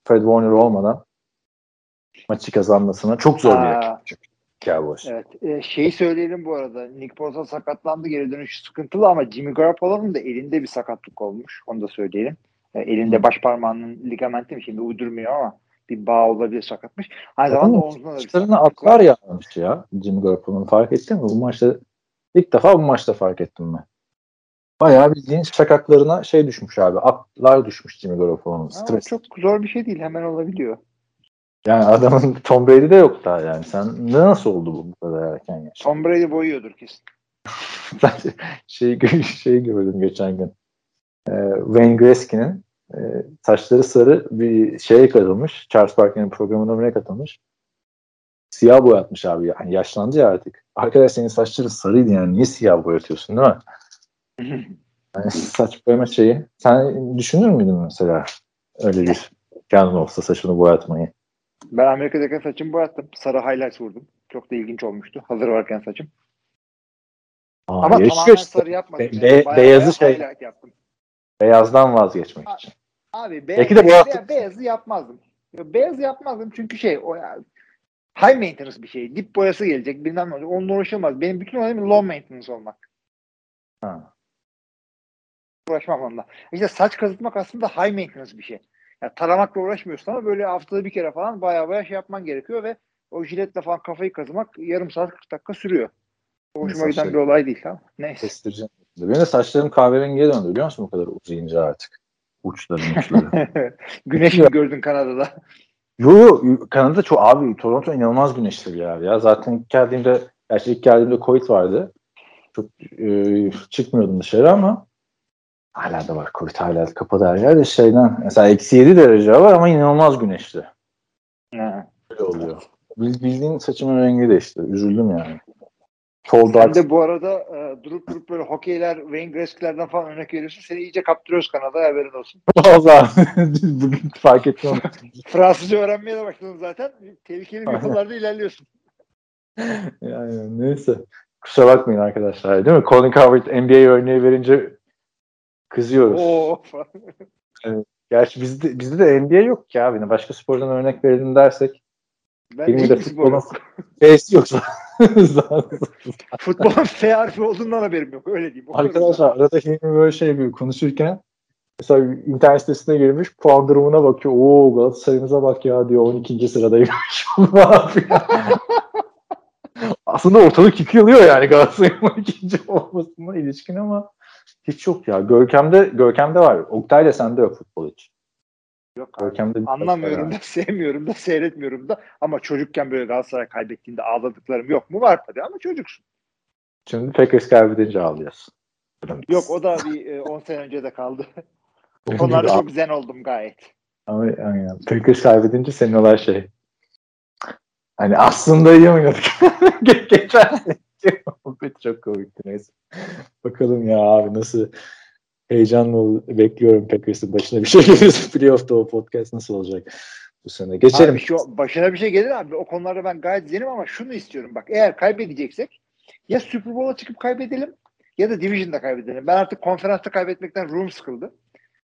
Fred Warner olmadan maçı kazanmasına çok zor bir rakip Cowboys. Evet. E, şeyi söyleyelim bu arada. Nick Bosa sakatlandı. Geri dönüş sıkıntılı ama Jimmy Garoppolo'nun da elinde bir sakatlık olmuş. Onu da söyleyelim. E, elinde baş parmağının ligamenti mi şimdi uydurmuyor ama bir bağ olabilir sakatmış. Aynı zamanda omzuna da bir sakatlık atlar yağmış ya Jimmy Garoppolo'nun. Fark ettin mi? Bu maçta ilk defa bu maçta fark ettim ben. Bayağı bildiğin şakaklarına şey düşmüş abi. Atlar düşmüş Jimmy Garoppolo'nun. Stres. Çok zor bir şey değil. Hemen olabiliyor. Yani adamın Tom Brady de yok daha yani. Sen ne nasıl oldu bu bu kadar erken yaş? Tom Brady boyuyordur kesin. şey, şey gördüm geçen gün. Ee, Wayne Gretzky'nin e, saçları sarı bir şeye katılmış. Charles Barkley'nin programına ne katılmış. Siyah boyatmış abi. Yani yaşlandı ya artık. Arkadaş senin saçların sarıydı yani. Niye siyah boyatıyorsun değil mi? Yani saç boyama şeyi. Sen düşünür müydün mesela öyle bir planın olsa saçını boyatmayı? Ben Amerika'daki saçımı boyattım. Sarı highlights vurdum. Çok da ilginç olmuştu. Hazır varken saçım. Aa, Ama tamamen işte. sarı yapmadım. Be- be- beyazı şey. Yaptım. Beyazdan vazgeçmek için. Abi beyaz, Belki de beyaz, beyazı yapmazdım. Beyaz yapmazdım çünkü şey o yani high maintenance bir şey. Dip boyası gelecek bilmem ne olacak. Onunla uğraşılmaz. Benim bütün olayım low maintenance olmak. Ha. Uğraşmam onunla. İşte saç kazıtmak aslında high maintenance bir şey. Yani taramakla uğraşmıyorsun ama böyle haftada bir kere falan baya baya şey yapman gerekiyor ve o jiletle falan kafayı kazımak yarım saat 40 dakika sürüyor. Hoşuma giden Saçları- bir olay değil ama neyse. Kestireceğim. Benim de saçlarım kahverengiye döndü biliyor musun bu kadar uzayınca artık. Uçları uçları. Güneş mi gördün Kanada'da? yo yo Kanada çok abi Toronto inanılmaz güneşli bir yer ya. Zaten ilk geldiğimde gerçi ilk geldiğimde Covid vardı. Çok e, çıkmıyordum dışarı ama hala da var Covid hala da kapalı her yer de şeyden mesela eksi 7 derece var ama inanılmaz güneşli. Ha. Öyle oluyor. Bil- Bildiğin saçımın rengi değişti. Üzüldüm yani. Tall Sen de bu arada e, durup durup böyle hokeyler, Wayne Gretzky'lerden falan örnek veriyorsun. Seni iyice kaptırıyoruz Kanada haberin olsun. Valla bugün fark ettim. Fransızca öğrenmeye de başladın zaten. Tehlikeli bir yollarda ilerliyorsun. yani neyse. Kusura bakmayın arkadaşlar. Değil mi? Colin Coward NBA örneği verince kızıyoruz. Oo. Gerçi bizde, bizde de NBA yok ya. Yine başka spordan örnek verelim dersek. Ben Benim de futbolun yok. F'si yoksa. Futbolun F harfi olduğundan haberim yok. Öyle diyeyim. Arkadaşlar arada Hilmi böyle şey yapıyor konuşurken mesela internet sitesine girmiş puan durumuna bakıyor. Oo Galatasaray'ımıza bak ya diyor 12. sıradaymış. Ne yapıyor? Aslında ortalık yıkılıyor yani Galatasaray'ın 12. olmasına ilişkin ama hiç yok ya. Görkem'de Görkem'de var. Oktay'la sende yok futbol hiç. Yok. Görkem'de Anlamıyorum da, sevmiyorum da, seyretmiyorum da. Ama çocukken böyle Galatasaray kaybettiğinde ağladıklarım yok mu? Var tabii ama çocuksun. Şimdi Packers kaybedince ağlıyorsun. Yok o da bir e, 10 sene önce de kaldı. Onlarda çok zen oldum gayet. Ama aynen. Packers kaybedince senin olay şey. Hani aslında iyi oynadık. Ge- Geçen muhabbet çok komikti neyse. Bakalım ya abi nasıl heyecanlı ol- bekliyorum Packers'ın başına bir şey gelirse playoff'ta o podcast nasıl olacak bu sene. Geçelim. Abi şu başına bir şey gelir abi. O konularda ben gayet zenim ama şunu istiyorum. Bak eğer kaybedeceksek ya Super Bowl'a çıkıp kaybedelim ya da Division'da kaybedelim. Ben artık konferansta kaybetmekten ruhum sıkıldı.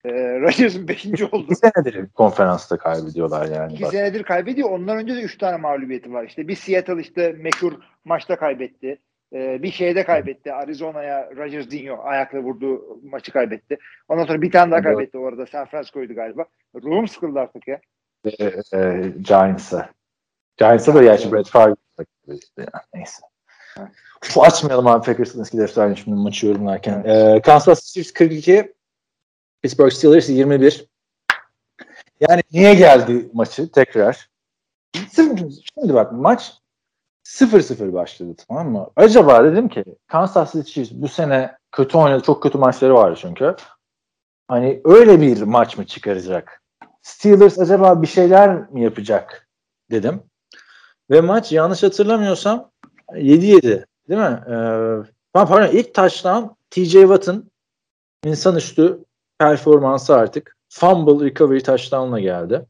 Ee, Rodgers'ın 5. oldu. İki senedir konferansta kaybediyorlar yani. İki Bak. senedir kaybediyor. Ondan önce de 3 tane mağlubiyeti var. İşte bir Seattle işte meşhur maçta kaybetti. Ee, bir şeyde kaybetti. Arizona'ya Rodgers Dinho ayakla vurdu maçı kaybetti. Ondan sonra bir tane daha Evet. kaybetti o arada. San Francisco'ydu galiba. Ruhum sıkıldı artık ya. E, e, Giants'a. Giants'a da gerçi Brett Favre işte ya. Neyse. Uf, açmayalım abi Packers'ın eski defterini şimdi maçı yorumlarken. Ee, Kansas City Chiefs 42 Pittsburgh Steelers 21 yani niye geldi maçı tekrar? Şimdi bak maç 0-0 başladı tamam mı? Acaba dedim ki Kansas City Chiefs bu sene kötü oynadı. Çok kötü maçları vardı çünkü. Hani öyle bir maç mı çıkaracak? Steelers acaba bir şeyler mi yapacak dedim. Ve maç yanlış hatırlamıyorsam 7-7 değil mi? Ee, pardon ilk taştan TJ Watt'ın insanüstü performansı artık fumble recovery touchdown'la geldi.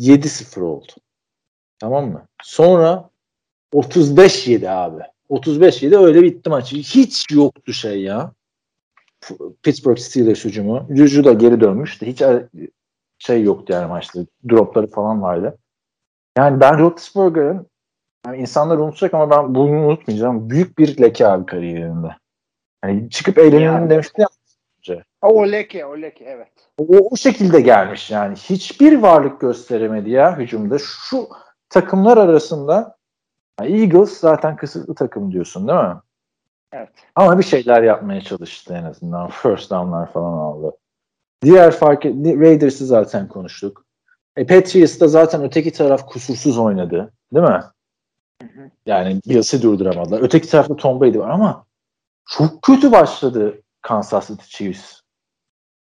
7-0 oldu. Tamam mı? Sonra 35-7 abi. 35-7 öyle bitti maç. Hiç yoktu şey ya. Pittsburgh Steelers hücumu. Juju da geri dönmüştü. Hiç şey yoktu yani maçta. Dropları falan vardı. Yani ben Roethlisberger'ın yani insanlar unutacak ama ben bunu unutmayacağım. Büyük bir leke abi kariyerinde. Hani çıkıp eğlenelim Yani. demişti ya. O leke, o leke evet. O, o şekilde gelmiş yani. Hiçbir varlık gösteremedi ya hücumda. Şu takımlar arasında Eagles zaten kısıtlı takım diyorsun değil mi? Evet. Ama bir şeyler yapmaya çalıştı en azından. First down'lar falan aldı. Diğer fark Raiders'ı zaten konuştuk. E, Patriots'ta zaten öteki taraf kusursuz oynadı. Değil mi? hı. Yani Bills'i durduramadılar. Öteki tarafta Tom Brady var ama çok kötü başladı Kansas City Chiefs.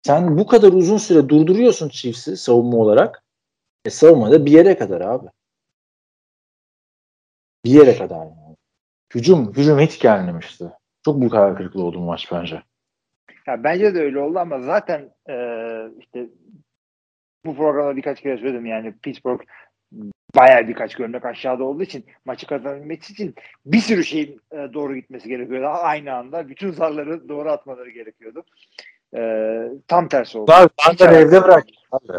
Sen bu kadar uzun süre durduruyorsun Chiefs'i savunma olarak. E savunmada bir yere kadar abi. Bir yere kadar yani. Hücum, hücum hiç gelmemişti. Çok büyük hayal kırıklığı oldu maç bence. Ya bence de öyle oldu ama zaten e, işte bu programda birkaç kere söyledim yani Pittsburgh bayağı birkaç gömlek aşağıda olduğu için maçı kazanabilmek için bir sürü şeyin e, doğru gitmesi gerekiyordu. Aynı anda bütün zarları doğru atmaları gerekiyordu. E, tam tersi oldu. Abi de alakası evde bırak. Abi.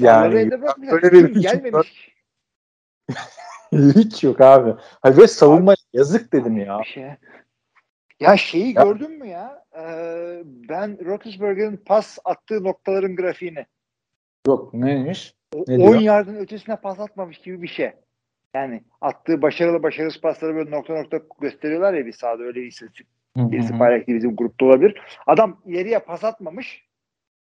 Yani Yani böyle bir gelmemiş. hiç yok abi. Hayır böyle savunma yazık dedim ya. Şey. Ya şeyi ya. gördün mü ya? Ee, ben Roethlisberger'in pas attığı noktaların grafiğini. Yok neymiş? Ne 10 yardın ötesine pas atmamış gibi bir şey. Yani attığı başarılı başarısız pasları böyle nokta nokta gösteriyorlar ya bir sahada öyle bir istatistik. Birisi paylaştı bizim grupta olabilir. Adam ileriye pas atmamış.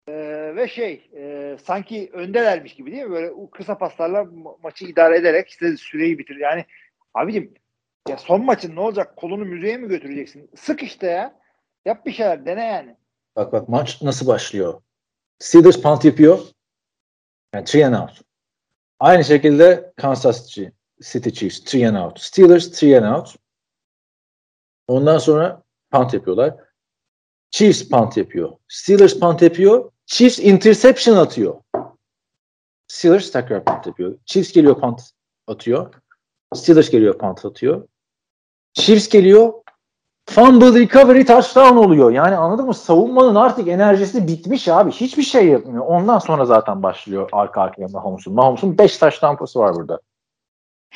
Ee, ve şey e, sanki öndelermiş gibi değil mi? Böyle kısa paslarla ma- maçı idare ederek işte süreyi bitir. Yani abicim ya son maçın ne olacak? Kolunu müzeye mi götüreceksin? Sık işte ya. Yap bir şeyler. Dene yani. Bak bak maç nasıl başlıyor? Steelers punt yapıyor. Yani three and out. Aynı şekilde Kansas City Chiefs three and out. Steelers three and out. Ondan sonra punt yapıyorlar. Chiefs punt yapıyor. Steelers punt yapıyor. Chiefs interception atıyor. Steelers tekrar punt yapıyor. Chiefs geliyor punt atıyor. Steelers geliyor punt atıyor. Chiefs geliyor fumble recovery touchdown oluyor. Yani anladın mı? Savunmanın artık enerjisi bitmiş abi. Hiçbir şey yapmıyor. Ondan sonra zaten başlıyor arka arkaya Mahomes'un. Mahomes'un 5 taş tampası var burada.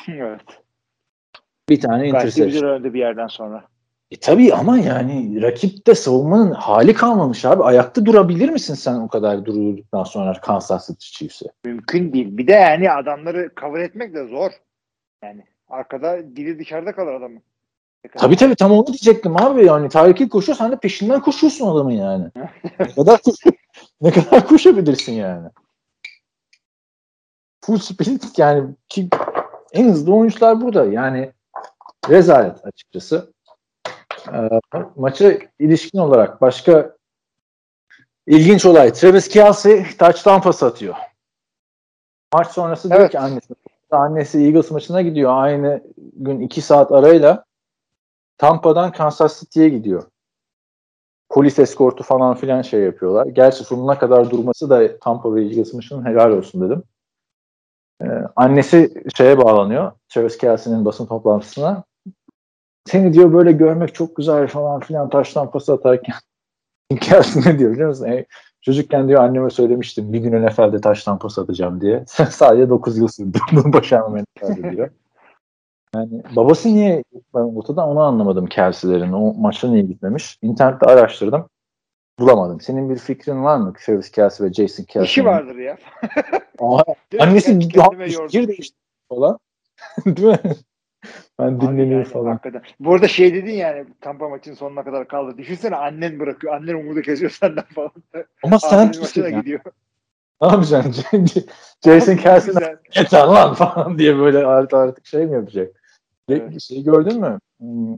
evet. Bir tane interception. Önde bir yerden sonra. E tabii ama yani rakip de savunmanın hali kalmamış abi. Ayakta durabilir misin sen o kadar durduktan sonra Kansas City Chiefs'e? Mümkün değil. Bir de yani adamları cover etmek de zor. Yani arkada dili dışarıda kalır adamın. Tabii tabii tam onu diyecektim abi yani Tarık koşuyor sen de peşinden koşuyorsun adamın yani. ne kadar ne kadar koşabilirsin yani. Full speed yani ki en hızlı oyuncular burada yani rezalet açıkçası. Ee, maça ilişkin olarak başka ilginç olay Travis Kelsey touchdown pas atıyor. Maç sonrası evet. diyor ki annesi annesi Eagles maçına gidiyor aynı gün iki saat arayla Tampa'dan Kansas City'ye gidiyor. Polis eskortu falan filan şey yapıyorlar. Gerçi sonuna kadar durması da Tampa ve Eagles maçının helal olsun dedim. Ee, annesi şeye bağlanıyor. Travis Kelsey'nin basın toplantısına. Seni diyor böyle görmek çok güzel falan filan taştan pas atarken. Kelsey ne diyor biliyor musun? E, çocukken diyor anneme söylemiştim bir gün NFL'de taştan pas atacağım diye. Sadece 9 yıl sürdü. Bunu başarmam diyor. Yani babası niye ben ortada onu anlamadım Kelsey'lerin. O maçta niye gitmemiş? İnternette araştırdım. Bulamadım. Senin bir fikrin var mı? Travis Kelsey ve Jason Kelsey. İşi vardır ya. Aa, annesi fikir değişti falan. Değil mi? Ben dinleniyor yani, falan. Hakikaten. Bu arada şey dedin yani Tampa maçın sonuna kadar kaldı. Düşünsene annen bırakıyor. Annen umudu kesiyor senden falan. Ama sen yani. gidiyor. Ne yapacaksın? Jason Kelsey'den yeter lan falan diye böyle artık, artık şey mi yapacak? Evet. Şeyi gördün mü? Hmm,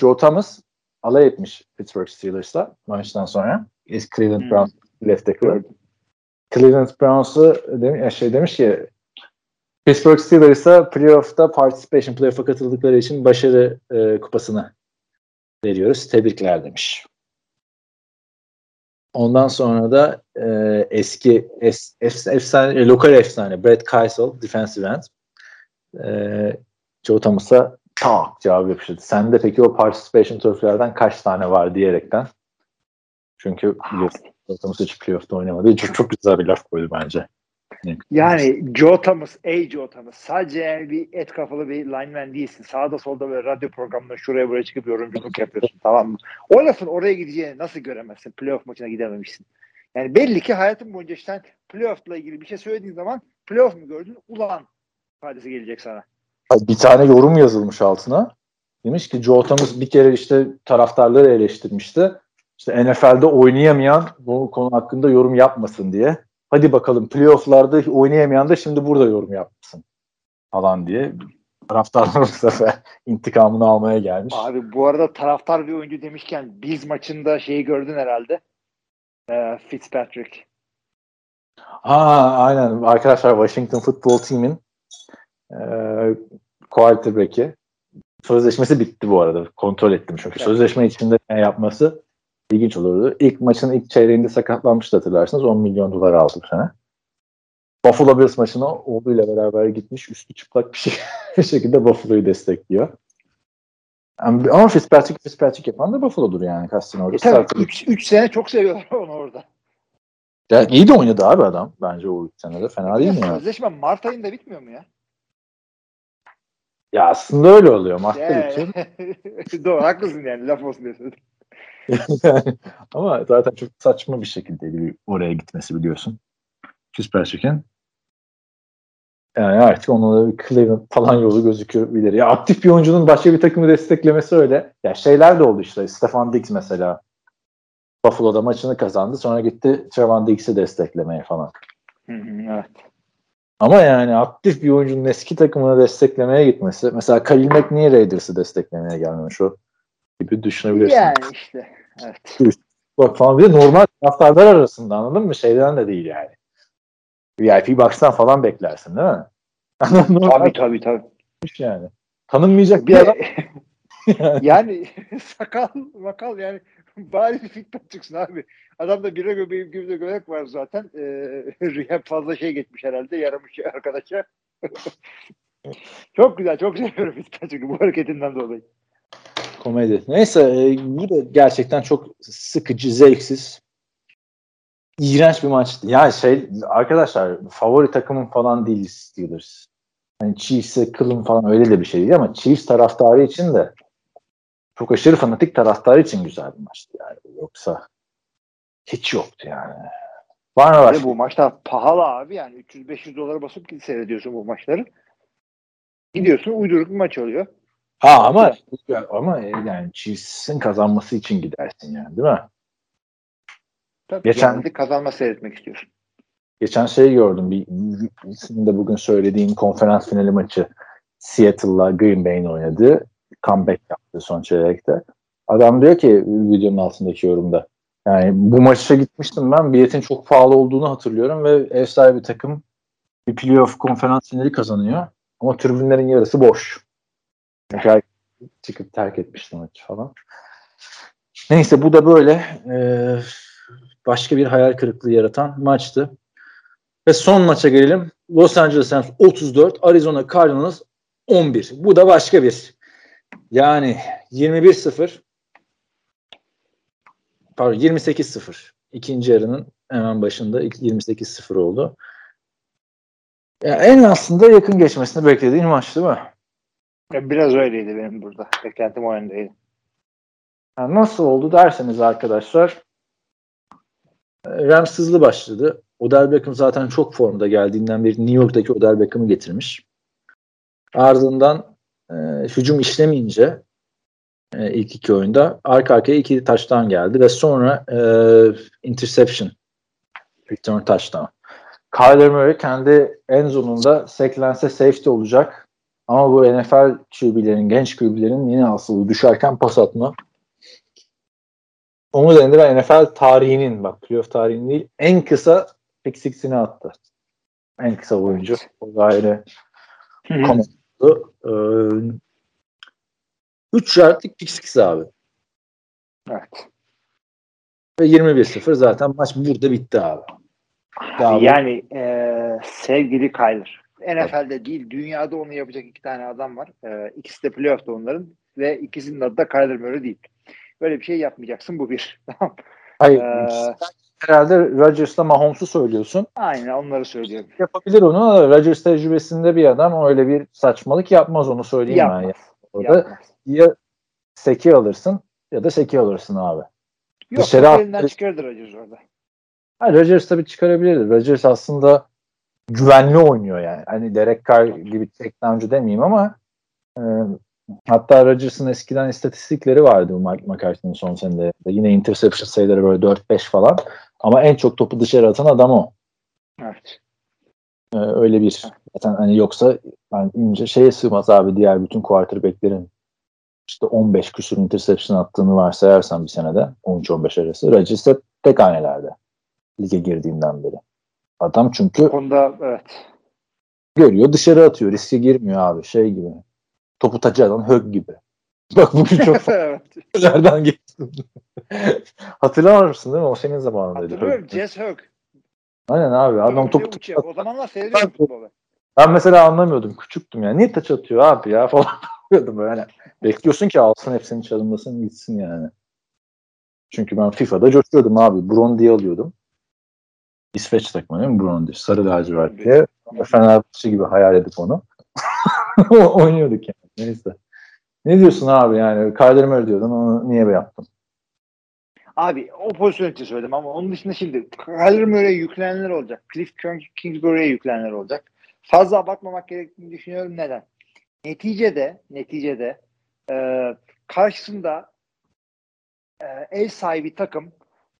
Joe Thomas alay etmiş Pittsburgh Steelers'la maçtan sonra. Eski Cleveland hmm. Browns left tackle. Cleveland Browns'u demiş, şey demiş ki Pittsburgh Steelers'a playoff'ta participation playoff'a katıldıkları için başarı e, kupasını veriyoruz. Tebrikler demiş. Ondan sonra da e, eski es, efsane, lokal efsane Brett Keisel defensive end e, Joe Thomas'a tak cevap yapıştırdı. Sende peki o participation trophy'lerden kaç tane var diyerekten. Çünkü biliyorsun Joe Thomas hiç playoff'ta oynamadı. Çok, çok güzel bir laf koydu bence. Yani Joe Thomas, ey Joe Thomas. Sadece yani bir et kafalı bir lineman değilsin. Sağda solda böyle radyo programında şuraya buraya çıkıp yorumculuk yapıyorsun tamam mı? O lafın oraya gideceğini nasıl göremezsin? Playoff maçına gidememişsin. Yani belli ki hayatın boyunca sen playoff'la ilgili bir şey söylediğin zaman playoff mu gördün? Ulan ifadesi gelecek sana bir tane yorum yazılmış altına. Demiş ki Joe Thomas bir kere işte taraftarları eleştirmişti. İşte NFL'de oynayamayan bu konu hakkında yorum yapmasın diye. Hadi bakalım playofflarda oynayamayan da şimdi burada yorum yapmasın falan diye. Taraftarlar bu sefer intikamını almaya gelmiş. Abi bu arada taraftar bir oyuncu demişken biz maçında şeyi gördün herhalde. Ee, Fitzpatrick. Ha aynen arkadaşlar Washington Football Team'in e, quarterback'i. Sözleşmesi bitti bu arada. Kontrol ettim çünkü. Evet. Sözleşme içinde yapması ilginç olurdu. İlk maçın ilk çeyreğinde sakatlanmıştı hatırlarsınız. 10 milyon dolar aldı bu sene. Buffalo Bills maçına oğluyla beraber gitmiş. Üstü çıplak bir, şey, bir şekilde Buffalo'yu destekliyor. Ama Fitzpatrick, Fitzpatrick yapan da Buffalo'dur yani Castino orada. E, tabii 3 sene çok seviyorlar onu orada. Ya iyi de oynadı abi adam bence o üç senede. Fena değil mi ya? Sözleşme Mart ayında bitmiyor mu ya? Ya aslında öyle oluyor. Mart'ta Ee, bitiyor. Doğru haklısın yani laf olsun. Yani, ama zaten çok saçma bir şekilde oraya gitmesi biliyorsun. Küsperçik'in. Yani artık onunla bir Cleveland falan yolu gözüküyor bilir. Ya aktif bir oyuncunun başka bir takımı desteklemesi öyle. Ya şeyler de oldu işte. Stefan Diggs mesela. Buffalo'da maçını kazandı. Sonra gitti Trevon Diggs'i desteklemeye falan. Hı hı, evet. Ama yani aktif bir oyuncunun eski takımını desteklemeye gitmesi. Mesela Khalil Mack niye Raiders'ı desteklemeye gelmemiş o gibi düşünebilirsin. Yani işte. Evet. Bak falan bir de normal taraftarlar arasında anladın mı? Şeyden de değil yani. VIP box'tan falan beklersin değil mi? Tabii tabii tabii. yani. Tanınmayacak bir Bir adam. yani sakal makal yani bari bir feedback çıksın abi. Adamda bire göbeğim gibi de göbek var zaten. Ee, fazla şey geçmiş herhalde. Yaramış arkadaşa. çok güzel. Çok seviyorum Fitzpatrick'i bu hareketinden dolayı. Komedi. Neyse e, bu da gerçekten çok sıkıcı, zevksiz. İğrenç bir maçtı. Yani şey arkadaşlar favori takımım falan değil Steelers. Hani Chiefs'e kılın falan öyle de bir şey değil ama Chiefs taraftarı için de çok aşırı fanatik taraftarı için güzel bir maçtı yani. Yoksa hiç yoktu yani. Var mı başka? bu maçta pahalı abi yani 300-500 dolara basıp git seyrediyorsun bu maçları. Gidiyorsun uyduruk bir maç oluyor. Ha ama ama yani Chiefs'in kazanması için gidersin yani değil mi? Tabii Geçen- kazanma seyretmek istiyorsun. Geçen şey gördüm. Bir, bir de bugün söylediğim konferans finali maçı Seattle'la Green Bay'in oynadığı comeback yaptı son çeyrekte. Adam diyor ki videonun altındaki yorumda yani bu maça gitmiştim ben biletin çok pahalı olduğunu hatırlıyorum ve ev sahibi takım bir playoff konferans finali kazanıyor ama tribünlerin yarısı boş. Herkes çıkıp terk etmişti maçı falan. Neyse bu da böyle eee, başka bir hayal kırıklığı yaratan maçtı. Ve son maça gelelim. Los Angeles Rams 34, Arizona Cardinals 11. Bu da başka bir. Yani 21-0 pardon 28-0. İkinci yarının hemen başında 28-0 oldu. Ya en aslında yakın geçmesini beklediğin maç değil mi? Ya Biraz öyleydi benim burada. Beklentim o yöndeydi. Yani nasıl oldu derseniz arkadaşlar Rams hızlı başladı. Odell Beckham zaten çok formda geldiğinden beri New York'taki Odell Beckham'ı getirmiş. Ardından e, hücum işlemeyince e, ilk iki oyunda arka arkaya iki taştan geldi ve sonra e, interception return touchdown. Kyler Murray kendi en zonunda seklense safety olacak. Ama bu NFL QB'lerin, genç QB'lerin yine asılı düşerken pas atma. Onun üzerinde ben NFL tarihinin, bak playoff tarihinin değil, en kısa pick six'ini attı. En kısa oyuncu. O konuştu. Ee, 3 yardlık pick six abi. Evet. Ve 21-0 zaten maç burada bitti abi. Daha bu- Yani e, sevgili Kyler. NFL'de değil dünyada onu yapacak iki tane adam var. E, ikisi de playoff'ta onların ve ikisinin adı da Kyler Murray değil. Böyle bir şey yapmayacaksın bu bir. Tamam. Hayır, Ee, herhalde Rodgers'la Mahomes'u söylüyorsun. Aynen onları söylüyorum. Yapabilir onu Rodgers tecrübesinde bir adam öyle bir saçmalık yapmaz onu söyleyeyim ben. Yapmaz. Ya. Orada Yapmaz. ya seki alırsın ya da seki alırsın abi. Yok Dışarı at- elinden çıkardı Rodgers orada. Ha, Rodgers tabii çıkarabilirdi. Rodgers aslında güvenli oynuyor yani. Hani Derek Carr gibi checkdowncu demeyeyim ama e, hatta Rodgers'ın eskiden istatistikleri vardı bu Mike McCarthy'nin son senelerinde. Yine interception sayıları böyle 4-5 falan. Ama en çok topu dışarı atan adam o. Evet. E, öyle bir. Zaten hani yoksa yani ince şeye sığmaz abi diğer bütün quarterback'lerin işte 15 küsur interception attığını varsayarsan bir senede 13-15 arası. Rodgers hep tek hanelerde lige girdiğinden beri. Adam çünkü Bu konuda evet. görüyor dışarı atıyor. Riske girmiyor abi şey gibi. Topu taçı atan Hög gibi. Bak bugün çok farklılardan geçtim. Hatırlar mısın değil mi? O senin zamanındaydı. Hatırlıyorum. Jess Hook. Aynen abi. Adam topu uçuyor. O zamanlar seyrediyorum futbolu. Ben mesela anlamıyordum. Küçüktüm ya. Niye taç atıyor abi ya falan diyordum böyle. Bekliyorsun ki alsın hepsini çalınmasın gitsin yani. Çünkü ben FIFA'da coşuyordum abi. Bron diye alıyordum. İsveç takımı değil mi Brondis? Sarı lacivert diye. Fenerbahçe gibi hayal edip onu. Oynuyorduk yani. Neyse. Ne diyorsun abi yani? Kyler Murray diyordun onu niye be yaptın? Abi o pozisyon için söyledim ama onun dışında şimdi Kyler Murray'e yüklenenler olacak. Cliff Kingsbury'e yüklenenler olacak. Fazla abartmamak gerektiğini düşünüyorum. Neden? Neticede neticede e, karşısında e, ev sahibi takım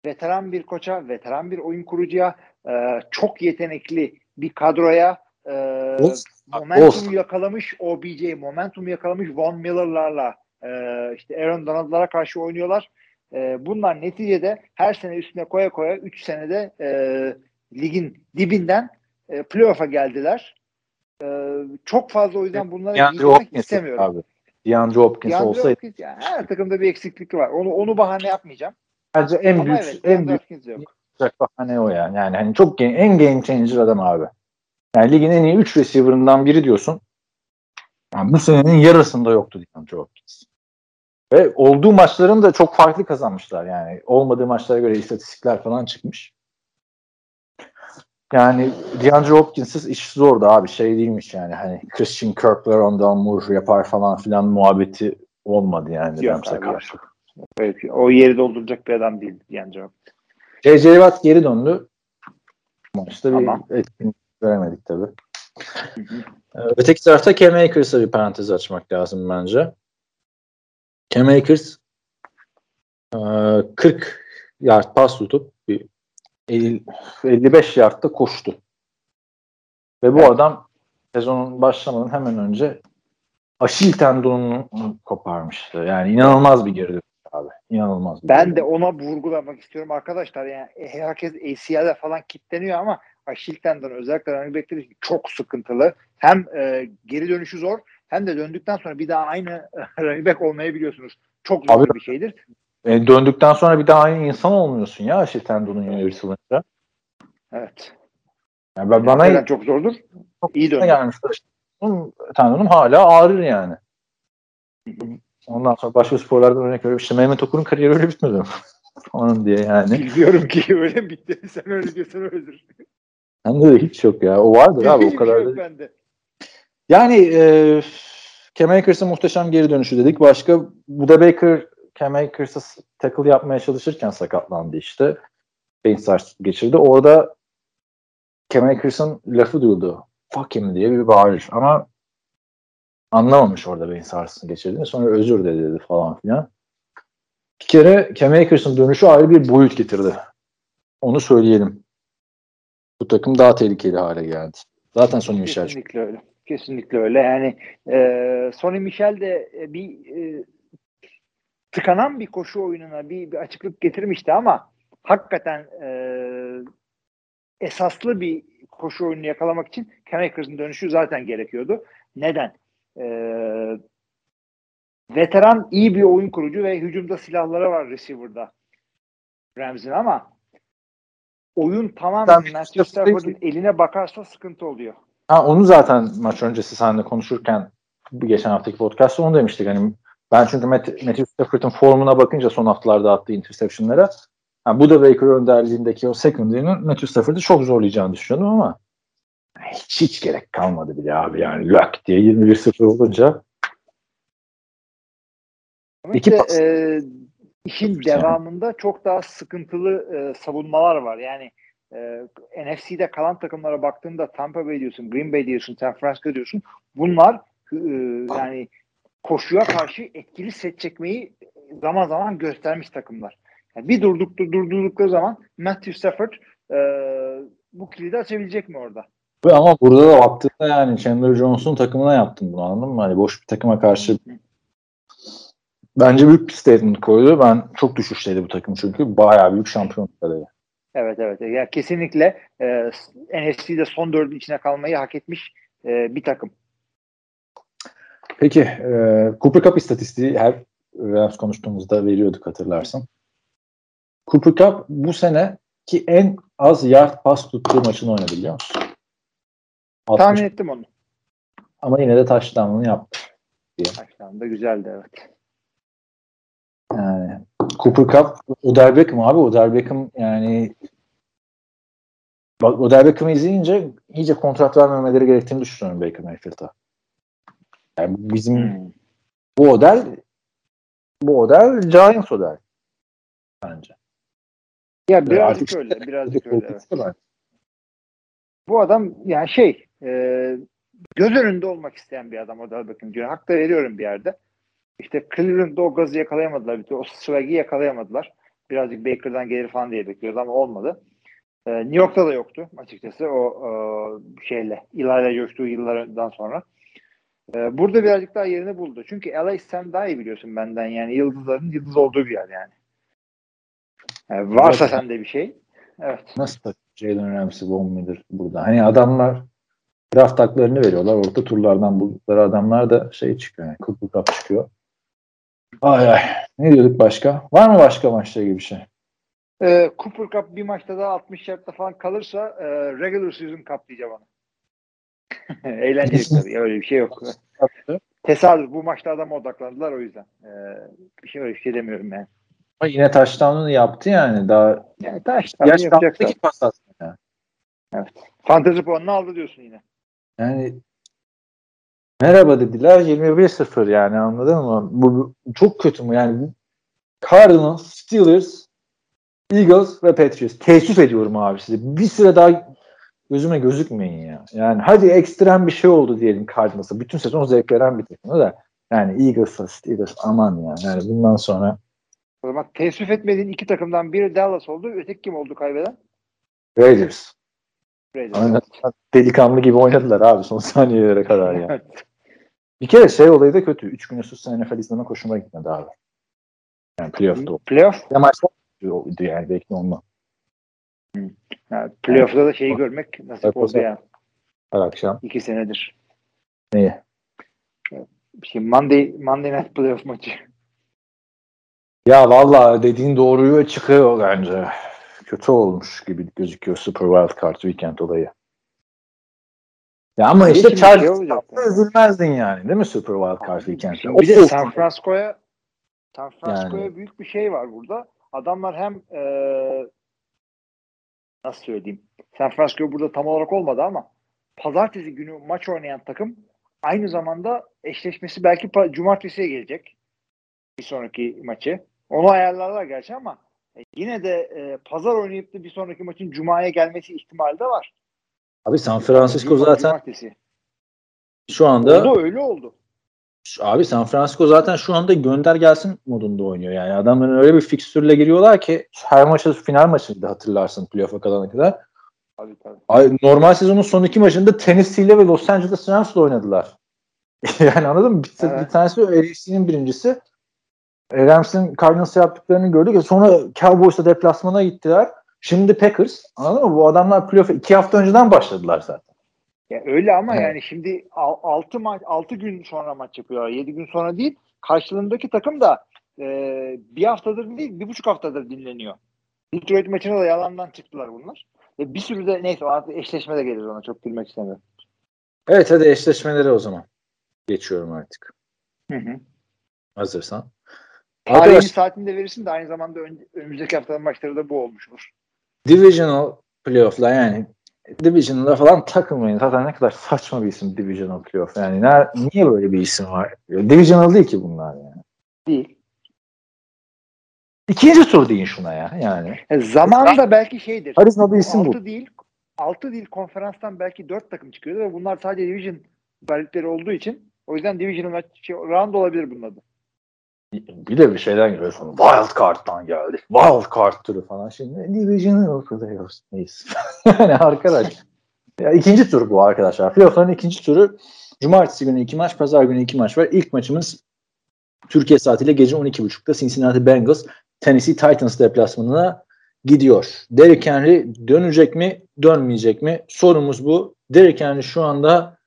veteran bir koça, veteran bir oyun kurucuya, e, çok yetenekli bir kadroya e, momentum yakalamış OBJ, momentum yakalamış Von Miller'larla e, işte Aaron Donald'lara karşı oynuyorlar. E, bunlar neticede her sene üstüne koya koya 3 senede e, ligin dibinden e, playoff'a geldiler. E, çok fazla o yüzden bunlara girmek istemiyorum. Abi. DeAndre Hopkins DeAndre olsaydı. Hopkins, yani her takımda bir eksiklik var. Onu onu bahane yapmayacağım. Bence en Ama büyük evet, en büyük bahane o yani. Yani hani çok en game changer adam abi. Yani ligin en iyi 3 receiver'ından biri diyorsun. Yani bu senenin yarısında yoktu DeAndre Hopkins. Ve olduğu maçların da çok farklı kazanmışlar yani. Olmadığı maçlara göre istatistikler falan çıkmış. Yani DeAndre Hopkins'siz iş zordu abi. Şey değilmiş yani. Hani Christian Kirk'ler ondan Moore yapar falan filan muhabbeti olmadı yani Yok Rams'e karşı. Evet, o yeri dolduracak bir adam değil DeAndre Hopkins. J.J. Watt geri döndü. Maçta tamam. bir etkinlik göremedik tabii. Ee, öteki tarafta Cam Akers'a bir parantez açmak lazım bence. Cam Akers 40 e, yard pas tutup bir 55 yardta koştu. Ve bu adam sezonun başlamadan hemen önce Aşil tendonunu koparmıştı. Yani inanılmaz bir geri dönüş abi. İnanılmaz. Bir ben geri de ona vurgulamak istiyorum arkadaşlar. Yani herkes ACL'de falan kitleniyor ama Aşil tendonu özellikle running back'ler çok sıkıntılı. Hem e, geri dönüşü zor hem de döndükten sonra bir daha aynı running back olmayabiliyorsunuz. Çok zor abi, bir şeydir. E, döndükten sonra bir daha aynı insan olmuyorsun ya Aşil tendonun yırtılınca. Evet. Yani ben, bana yani çok zordur. Çok iyi döndü. Gelmiştir. Tendonum hala ağrır yani. Ondan sonra başka sporlardan örnek veriyorum. İşte Mehmet Okur'un kariyeri öyle bitmedi. Onun diye yani. Bilmiyorum ki öyle mi bitti. Sen öyle diyorsan öyledir. Bende de hiç yok ya. O vardır abi o kadar da. Bende. Yani e, Cam Akers'ın muhteşem geri dönüşü dedik. Başka Buda Baker Cam Akers'a tackle yapmaya çalışırken sakatlandı işte. Beyin geçirdi. Orada Cam Akers'ın lafı duyuldu. Fuck him diye bir bağırış. Ama anlamamış orada beyin sarsıntısı geçirdiğini. Sonra özür de dedi falan filan. Bir kere Cam Akers'ın dönüşü ayrı bir boyut getirdi. Onu söyleyelim. Bu takım daha tehlikeli hale geldi. Zaten Sonny Michel. Kesinlikle öyle. Kesinlikle öyle. Yani e, Sonny Michel de e, bir e, tıkanan bir koşu oyununa bir, bir açıklık getirmişti ama hakikaten e, esaslı bir koşu oyunu yakalamak için Cam Akers'ın dönüşü zaten gerekiyordu. Neden? Ee, veteran iyi bir oyun kurucu ve hücumda silahları var receiver'da Rams'in ama oyun tamamen Matthew Stafford'ın eline bakarsa sıkıntı oluyor. Ha, onu zaten maç öncesi seninle konuşurken geçen haftaki podcast'ta onu demiştik. Hani ben çünkü Matt, Matthew Stafford'ın formuna bakınca son haftalarda attığı interception'lara yani bu da Baker önderliğindeki o secondary'nin Matthew Stafford'ı çok zorlayacağını düşünüyordum ama hiç, hiç gerek kalmadı bile abi yani lak diye 21-0 olunca iki pas. E, işin devamında çok daha sıkıntılı e, savunmalar var. Yani e, NFC'de kalan takımlara baktığında Tampa Bay diyorsun, Green Bay diyorsun, San Francisco diyorsun. Bunlar e, yani koşuya karşı etkili set çekmeyi zaman zaman göstermiş takımlar. Yani bir durduk, durdurdukları zaman Matthew Stafford e, bu kilidi açabilecek mi orada? Ama burada da baktığında yani Chandler Jones'un takımına yaptın bunu anladın mı? Hani boş bir takıma karşı bence büyük bir statement koydu. Ben çok düşüşteydi bu takım çünkü bayağı büyük şampiyon adayı. Evet evet. Ya kesinlikle e, NFC'de son dördün içine kalmayı hak etmiş e, bir takım. Peki e, Cooper Cup istatistiği her Rams konuştuğumuzda veriyorduk hatırlarsın. Cooper Cup bu sene ki en az yard pas tuttuğu maçını oynadı biliyor musun? 60. Tahmin ettim onu. Ama yine de touchdown'unu yaptı. Touchdown da güzeldi evet. Cooper Cup Odell Beckham abi Odell Beckham yani Bak Odell Beckham'ı izleyince iyice kontrat vermemeleri gerektiğini düşünüyorum Baker Mayfield'a. Yani bizim Hmm. bu Odell bu Odell Giants Odell bence. Ya birazcık öyle, birazcık öyle. evet. Bu adam yani şey e, göz önünde olmak isteyen bir adam Odell Beckham Jr. Hak da veriyorum bir yerde. İşte Cleveland'da o gazı yakalayamadılar. O swag'i yakalayamadılar. Birazcık Baker'dan gelir falan diye bekliyordu ama olmadı. E, New York'ta da yoktu açıkçası o e, şeyle. İlayla coştuğu yıllardan sonra. E, burada birazcık daha yerini buldu. Çünkü LA sen daha iyi biliyorsun benden yani yıldızların yıldız olduğu bir yer yani. E, varsa Evet. sende bir şey. Evet. Nasıl Jalen Ramsey, Von Miller burada? Hani adamlar draft haklarını veriyorlar. Orta turlardan buldukları adamlar da şey çıkıyor. Yani Cooper Cup çıkıyor. Ay ay. Ne diyorduk başka? Var mı başka maçla ilgili bir şey? Ee, Cooper Cup bir maçta da 60 yardta falan kalırsa e, regular season cup diyeceğim ona. Eğlenceli tabii. Öyle bir şey yok. Tesadüf. Bu maçta adama odaklandılar o yüzden. Ee, bir şey öyle bir şey demiyorum yani. Ama yine touchdown'unu yaptı yani. Daha Yani taş yaş yapacaksa. ki pas atmıyor. Fantezi puanını aldı diyorsun yine. Yani merhaba dediler 21-0 yani anladın mı? Bu, bu çok kötü mü yani? Cardinals, Steelers, Eagles ve Patriots. Teessüf ediyorum abi size. Bir süre daha gözüme gözükmeyin ya. Yani hadi ekstrem bir şey oldu diyelim Cardinals'a. Bütün sezon zevk veren bir takım da. Yani Eagles'a, Steelers aman ya. Yani bundan sonra O zaman teessüf etmediğin iki takımdan biri Dallas oldu. Öteki kim oldu kaybeden? Raiders. Raiders. Aynen. Delikanlı gibi oynadılar abi son saniyelere kadar ya. Bir kere şey olayı da kötü. Üç gün üst üste NFL izleme hoşuma gitmedi abi. Yani playoff'ta. Playoff. Ya maçta oldu yani belki de ondan. Yani playoff'ta da şeyi görmek nasip oldu yani. Her akşam. İki senedir. Neyi? Şey, Monday, Monday Night Playoff maçı. Ya valla dediğin doğruyu çıkıyor bence. Kötü olmuş gibi gözüküyor Super Wild Card Weekend olayı. Ya ama işte Şimdi şey Chargers olacak yapsa yani. üzülmezdin yani değil mi Super Wild Card? Şimdi bir de San Francisco'ya San Francisco'ya Yani. büyük bir şey var burada. Adamlar hem eee nasıl söyleyeyim? San Francisco burada tam olarak olmadı ama pazartesi günü maç oynayan takım aynı zamanda eşleşmesi belki cumartesiye gelecek. Bir sonraki maçı. Onu ayarlarlar gerçi ama e, yine de e, pazar oynayıp da bir sonraki maçın cumaya gelmesi ihtimali de var. Abi San Francisco zaten şu anda Oldu öyle oldu. Abi San Francisco zaten şu anda gönder gelsin modunda oynuyor. Yani adamların öyle bir fikstürle giriyorlar ki her maçı final maçıydı hatırlarsın playoff'a kalana kadar. Tabii tabii. Ay, normal sezonun son iki maçında Tennessee ile ve Los Angeles Rams'la oynadılar. yani anladın mı? Bir, Evet. bir tanesi AFC'nin birincisi. E, Rams'in Cardinals'a yaptıklarını gördük. ya Sonra Cowboys'a deplasmana gittiler. Şimdi Packers. Anladın mı? Bu adamlar playoff'a iki hafta önceden başladılar zaten. Ya öyle ama Evet. yani şimdi 6 maç 6 gün sonra maç yapıyorlar. 7 gün sonra değil. Karşılığındaki takım da e, bir haftadır değil, bir buçuk haftadır dinleniyor. Detroit maçına da yalandan çıktılar bunlar. Ve bir sürü de neyse artık eşleşme de gelir ona çok girmek istemiyorum. Evet hadi eşleşmeleri o zaman. Geçiyorum artık. Hı hı. Hazırsan. Tarihin Arkadaş saatini de verirsin de aynı zamanda ön- önümüzdeki haftanın maçları da bu olmuş olur. Divisional playoff'lar yani Divisional'a falan takılmayın. Zaten ne kadar saçma bir isim Divisional playoff. Yani ne, niye böyle bir isim var? Divisional değil ki bunlar yani. Değil. İkinci tur deyin şuna ya yani. E, zamanında belki şeydir. Arizona bir isim bu. 6 değil 6 değil konferanstan belki 4 takım çıkıyordu ve bunlar sadece division galipleri olduğu için o yüzden division maç şey, round olabilir bunun adı. Bir de bir şeyden geliyorsun. Wild Card'dan geldik. Wild Card turu falan. Şimdi Divisional playoffs. Neyse. yani arkadaş. Ya ikinci tur bu arkadaşlar. Playoff'ların ikinci turu Cumartesi günü iki maç, Pazar günü iki maç var. İlk maçımız Türkiye saatiyle gece 12.30'da Cincinnati Bengals Tennessee Titans deplasmanına gidiyor. Derrick Henry dönecek mi, dönmeyecek mi? Sorumuz bu. Derrick Henry şu anda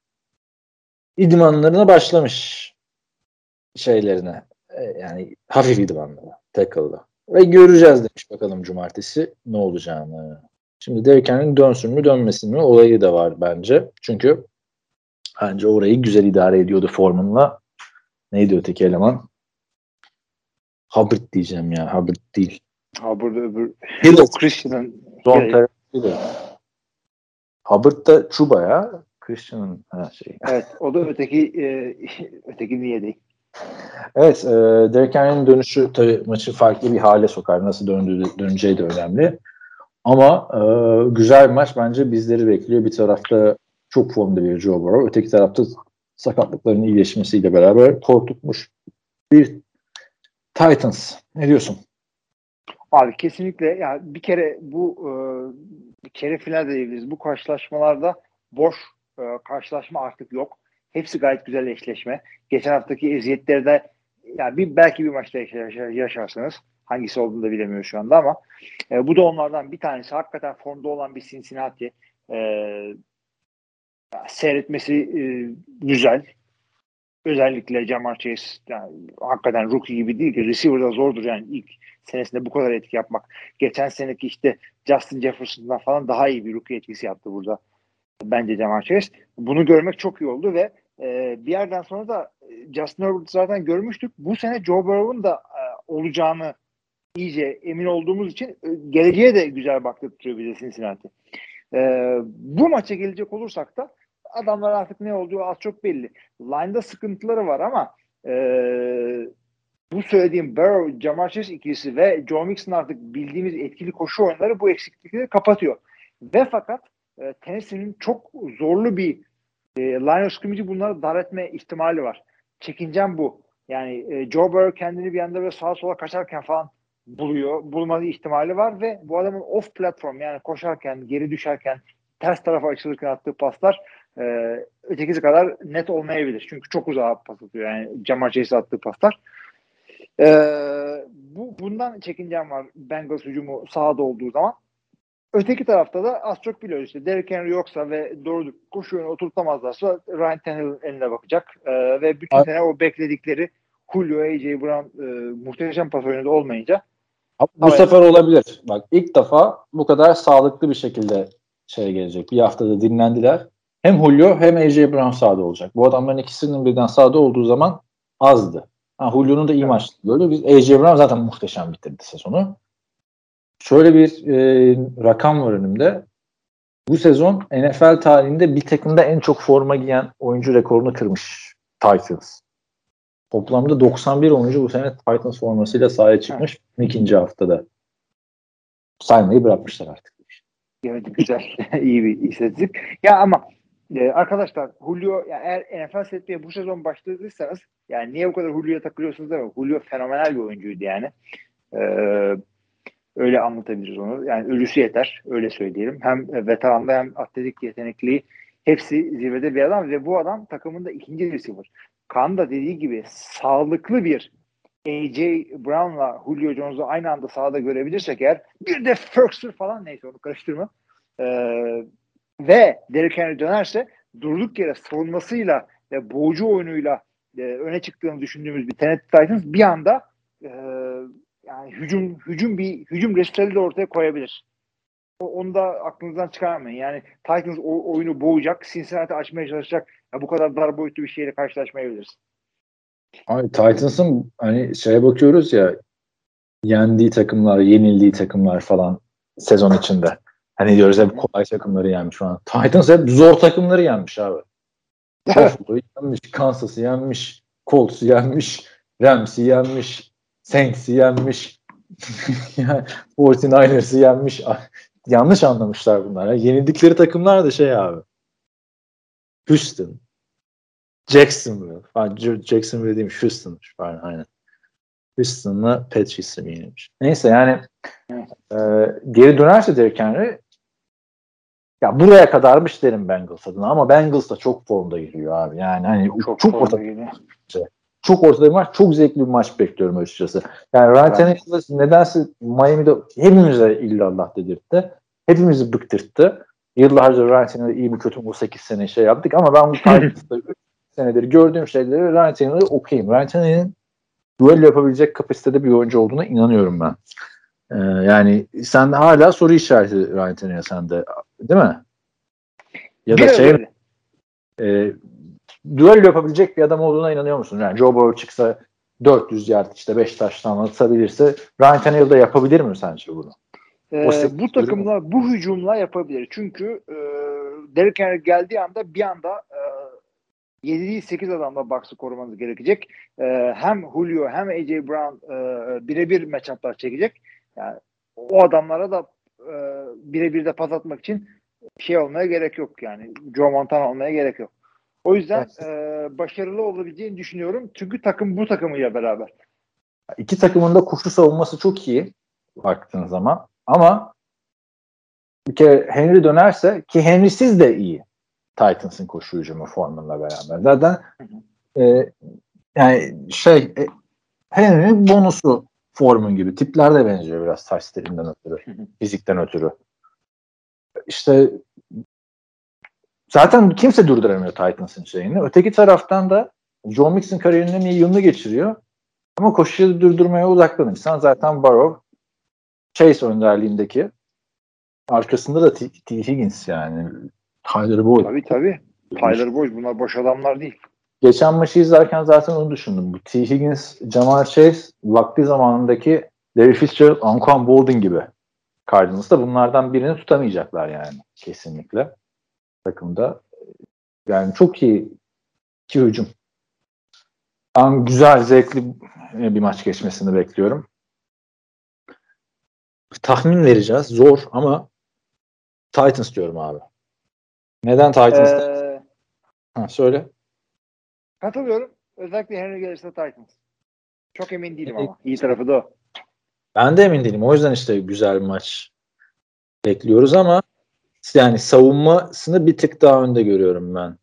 idmanlarına başlamış şeylerine. E, Yani hafif idmanlara, tackle'da. Ve göreceğiz demiş bakalım cumartesi ne olacağını. Şimdi Derrick Henry'nin dönsün mü dönmesin mi olayı da var bence. Çünkü bence orayı güzel idare ediyordu formunla. Neydi öteki eleman? Hubbard diyeceğim ya. Hubbard değil. Burada öbür Hill o Christian'ın Don. Terry değil. Hubbard da Chuba'ya. Christian'ın şey. Evet o da öteki e, öteki niye değil. Evet, e, Derek Henry'nin dönüşü tabii maçı farklı bir hale sokar. Nasıl döndüğü, döneceği de önemli. Ama e, güzel bir maç bence bizleri bekliyor. Bir tarafta çok formda bir Joe Burrow. Öteki tarafta sakatlıkların iyileşmesiyle beraber korkutmuş bir Titans. Ne diyorsun? Abi kesinlikle ya bir kere bu e, bir kere final de diyebiliriz. Bu karşılaşmalarda boş e, karşılaşma artık yok. Hepsi gayet güzel eşleşme. Geçen haftaki eziyetleri de yani bir belki bir maçta yaşarsınız. Hangisi olduğunu da bilemiyor şu anda ama e, bu da onlardan bir tanesi. Hakikaten formda olan bir Cincinnati. E, seyretmesi e, güzel. Özellikle Jamar Chase yani, hakikaten rookie gibi değil ki. Receiver'da zordur yani ilk senesinde bu kadar etki yapmak. Geçen seneki işte Justin Jefferson'dan falan daha iyi bir rookie etkisi yaptı burada. Bence Jamar Chase. Bunu görmek çok iyi oldu ve e, bir yerden sonra da e, Justin Herbert zaten görmüştük. Bu sene Joe Burrow'un da e, olacağını iyice emin olduğumuz için e, geleceğe de güzel baktırtıyor bize Cincinnati. E, bu maça gelecek olursak da adamlar artık ne olduğu az çok belli. Line'da sıkıntıları var ama e, bu söylediğim Burrow, Jamar Chase ikilisi ve Joe Mixon artık bildiğimiz etkili koşu oyunları bu eksiklikleri kapatıyor. Ve fakat Tennessee'nin çok zorlu bir e, line of scrimmage'i bunları dar etme ihtimali var. Çekincem bu. Yani e, Joe Burrow kendini bir anda böyle sağa sola kaçarken falan buluyor. Bulmadığı ihtimali var ve bu adamın off platform yani koşarken, geri düşerken, ters tarafa açılırken attığı paslar e, ötekisi kadar net olmayabilir. Çünkü çok uzağa pas atıyor. Yani Jamar Chase attığı paslar. E, bu bundan çekincem var Bengals hücumu sahada olduğu zaman. Öteki tarafta da az çok biliyoruz işte Derrick Henry yoksa ve doğru koşu yönü oturtamazlarsa Ryan Tannehill'in eline bakacak. E, ve bütün sene o bekledikleri Julio, A.J. Brown e, muhteşem pas oyunu olmayınca bu Ama sefer olabilir. Bak ilk defa bu kadar sağlıklı bir şekilde şey gelecek. Bir haftada dinlendiler. Hem Julio hem AJ Brown sahada olacak. Bu adamların ikisinin birden sahada olduğu zaman azdı. Ha, Julio'nun da iyi evet. maçtı. Böyle biz AJ Brown zaten muhteşem bitirdi sezonu. Şöyle bir e, rakam var önümde. Bu sezon NFL tarihinde bir takımda en çok forma giyen oyuncu rekorunu kırmış Titans. Toplamda 91 oyuncu bu sene Titans formasıyla sahaya çıkmış evet. ikinci haftada. Saymayı bırakmışlar artık. Evet güzel. iyi bir istatistik. Ya ama e, arkadaşlar Julio yani eğer NFL setmeye bu sezon başladıysanız yani niye bu kadar Julio'ya takılıyorsunuz değil mi? Julio fenomenal bir oyuncuydu yani. Ee, öyle anlatabiliriz onu. Yani ölüsü yeter. Öyle söyleyelim. Hem veteranda hem atletik yetenekli hepsi zirvede bir adam ve bu adam takımında ikinci receiver. Kan da dediği gibi sağlıklı bir AJ Brown'la Julio Jones'u aynı anda sahada görebilirsek eğer bir de Ferguson falan neyse onu karıştırma. Ee, ve Derrick Henry dönerse durduk yere savunmasıyla ve boğucu oyunuyla e, öne çıktığını düşündüğümüz bir Tennessee Titans bir anda e, yani hücum hücum bir hücum reçeteli de ortaya koyabilir. O, onu da aklınızdan çıkarmayın. Yani Titans o, oyunu boğacak, Cincinnati açmaya çalışacak. Ya bu kadar dar boyutlu bir şeyle karşılaşmayabiliriz. Abi Titans'ın hani şeye bakıyoruz ya yendiği takımlar, yenildiği takımlar falan sezon içinde. Hani diyoruz hep kolay takımları yenmiş falan. Titans hep zor takımları yenmiş abi. Buffalo'yu yenmiş, Kansas'ı yenmiş, Colts'u yenmiş, Rams'i yenmiş, Saints'i yenmiş, 49ers'ı yenmiş. Yanlış anlamışlar bunlar. Yenildikleri takımlar da şey abi. Houston, Jacksonville. Jacksonville değil Houston. Pardon, aynen. Houston'la Patriots'ı yenilmiş. Neyse yani e, geri dönerse Derrick Henry ya buraya kadarmış derim Bengals adına ama Bengals da çok formda giriyor abi. Yani hani çok, çok ortada geliyor. Çok ortada bir maç. Çok zevkli bir maç bekliyorum açıkçası. Yani Ryan Tannehill nedense Miami'de hepimize illallah dedirtti. Hepimizi bıktırttı. Yıllarca Ryan Tannehill'i iyi mi kötü mü bu 8 sene şey yaptık ama ben bu Titans'ta senedir gördüğüm şeyleri Ryan Tannehill'i okuyayım. Ryan Tannehill'in duel yapabilecek kapasitede bir oyuncu olduğuna inanıyorum ben. Ee, yani sen hala soru işareti Ryan Tannehill sende değil mi? Ya da şey e, duel yapabilecek bir adam olduğuna inanıyor musun? Yani Joe Burrow çıksa 400 yard işte 5 taştan atabilirse Ryan Tannehill da yapabilir mi sence bunu? Ee, bu takımla bu hücumla yapabilir. Çünkü e, Derrick Henry geldiği anda bir anda e, 7 değil 8 adamla box'ı korumanız gerekecek. E, hem Julio hem AJ Brown e, birebir matchup'lar çekecek. Yani o adamlara da e, birebir de pas atmak için şey olmaya gerek yok yani. Joe Montana olmaya gerek yok. O yüzden e, başarılı olabileceğini düşünüyorum. Çünkü takım bu takımıyla beraber. İki takımın da koşu savunması çok iyi baktığın zaman. Ama bir kere Henry dönerse ki Henry'siz de iyi Titans'ın koşu hücumu formunda beraber. Zaten e, yani şey e, Henry bonusu formun gibi. Tipler de benziyor biraz saç stilinden ötürü. Fizikten ötürü. İşte zaten kimse durduramıyor Titans'ın şeyini. Öteki taraftan da Joe Mixon kariyerinin iyi yılını geçiriyor. Ama koşuyu durdurmaya odaklanırsan zaten Barrow Chase önderliğindeki arkasında da T. T. Higgins yani Tyler Boyd. Tabii tabii. Tyler Boyd bunlar boş adamlar değil. Geçen maçı izlerken zaten onu düşündüm. Bu T. Higgins, Jamal Chase vakti zamanındaki Larry Fitzgerald, Anquan Bolden gibi Cardinals'da bunlardan birini tutamayacaklar yani kesinlikle takımda. Yani çok iyi iki hücum. Ben güzel, zevkli bir maç geçmesini bekliyorum. Tahmin vereceğiz. Zor ama Titans diyorum abi. Neden Titans? Ee, ha, söyle. Katılıyorum. Özellikle Henry gelirse Titans. Çok emin değilim ama. İyi tarafı da o. Ben de emin değilim. O yüzden işte güzel bir maç bekliyoruz ama yani savunmasını bir tık daha önde görüyorum ben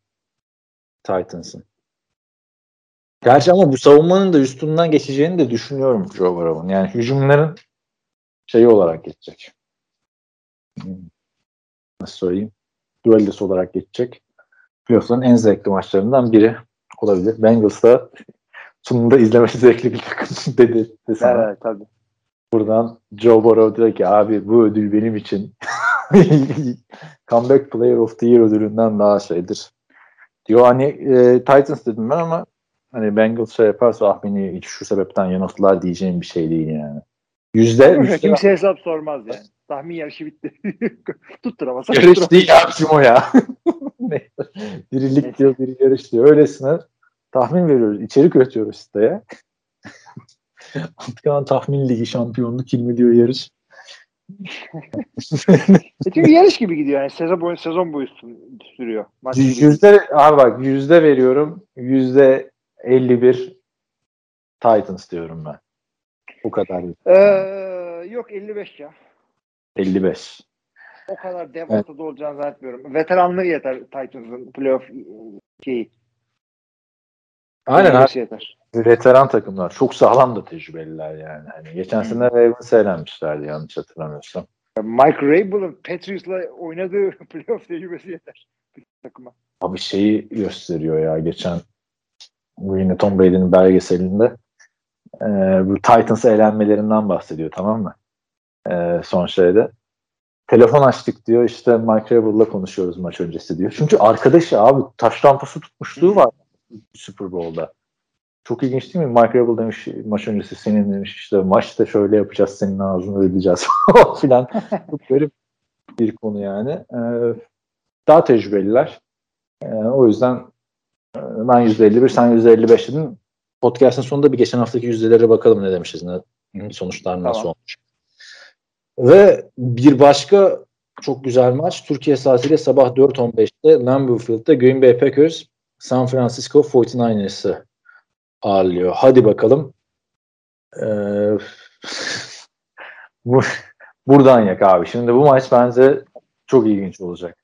Titans'ın. Gerçi ama bu savunmanın da üstünden geçeceğini de düşünüyorum Joe Burrow'un. Yani hücumların şeyi olarak geçecek. Nasıl söyleyeyim? Duelist olarak geçecek. Playoff'ların en zevkli maçlarından biri olabilir. Bengals da sonunda izlemesi zevkli bir takım dedi. Sana. Evet tabii. Buradan Joe Burrow diyor ki abi bu ödül benim için Comeback Player of the Year ödülünden daha şeydir. Diyor hani e, Titans dedim ben ama hani Bengals şey yaparsa ah beni hiç şu sebepten yanılttılar diyeceğim bir şey değil yani. Yüzde, yüzde Kimse hesap sormaz yani. Tahmin yarışı bitti. Tutturamazsak Yarış değil abicim o ya. Dirilik diyor, biri yarış diyor. Öylesine tahmin veriyoruz. içerik üretiyoruz siteye. Antikalan tahmin ligi şampiyonluk 20 diyor yarış. E çünkü yarış gibi gidiyor yani sezon boyu sezon boyu sürüyor. Maç yüzde abi bak yüzde veriyorum. Yüzde 51 Titans diyorum ben. Bu kadar. Ee, yok 55 ya. 55. O kadar dev evet. olacağını zannetmiyorum. Veteranlığı yeter Titans'ın playoff şeyi. Aynen abi. Yeter. Veteran takımlar. Çok sağlam da tecrübeliler yani. Hani geçen sene Ravens eğlenmişlerdi yanlış hatırlamıyorsam. Mike Rabel'ın Patriots'la oynadığı playoff tecrübesi yeter takıma. Abi şeyi gösteriyor ya geçen bu yine Tom Brady'nin belgeselinde e, bu Titans eğlenmelerinden bahsediyor tamam mı? E, son şeyde. Telefon açtık diyor işte Mike Rabel'la konuşuyoruz maç öncesi diyor. Çünkü arkadaşı abi taş rampası tutmuşluğu var Super Bowl'da. Çok ilginç değil mi? Mike Rabel demiş maç öncesi senin demiş işte maçta şöyle yapacağız senin ağzını ödeyeceğiz filan. Çok garip bir konu yani. Ee, daha tecrübeliler. Ee, o yüzden e, ben %51 sen %55 dedin. Podcast'ın sonunda bir geçen haftaki yüzdelere bakalım ne demişiz. Ne, sonuçlar nasıl tamam. olmuş. Ve bir başka çok güzel maç Türkiye saatiyle sabah 4.15'te Lambeau Field'da Green Bay Packers San Francisco 49ers'ı ağırlıyor. Hadi bakalım. Ee, bu, buradan yak abi. Şimdi bu maç bence çok ilginç olacak.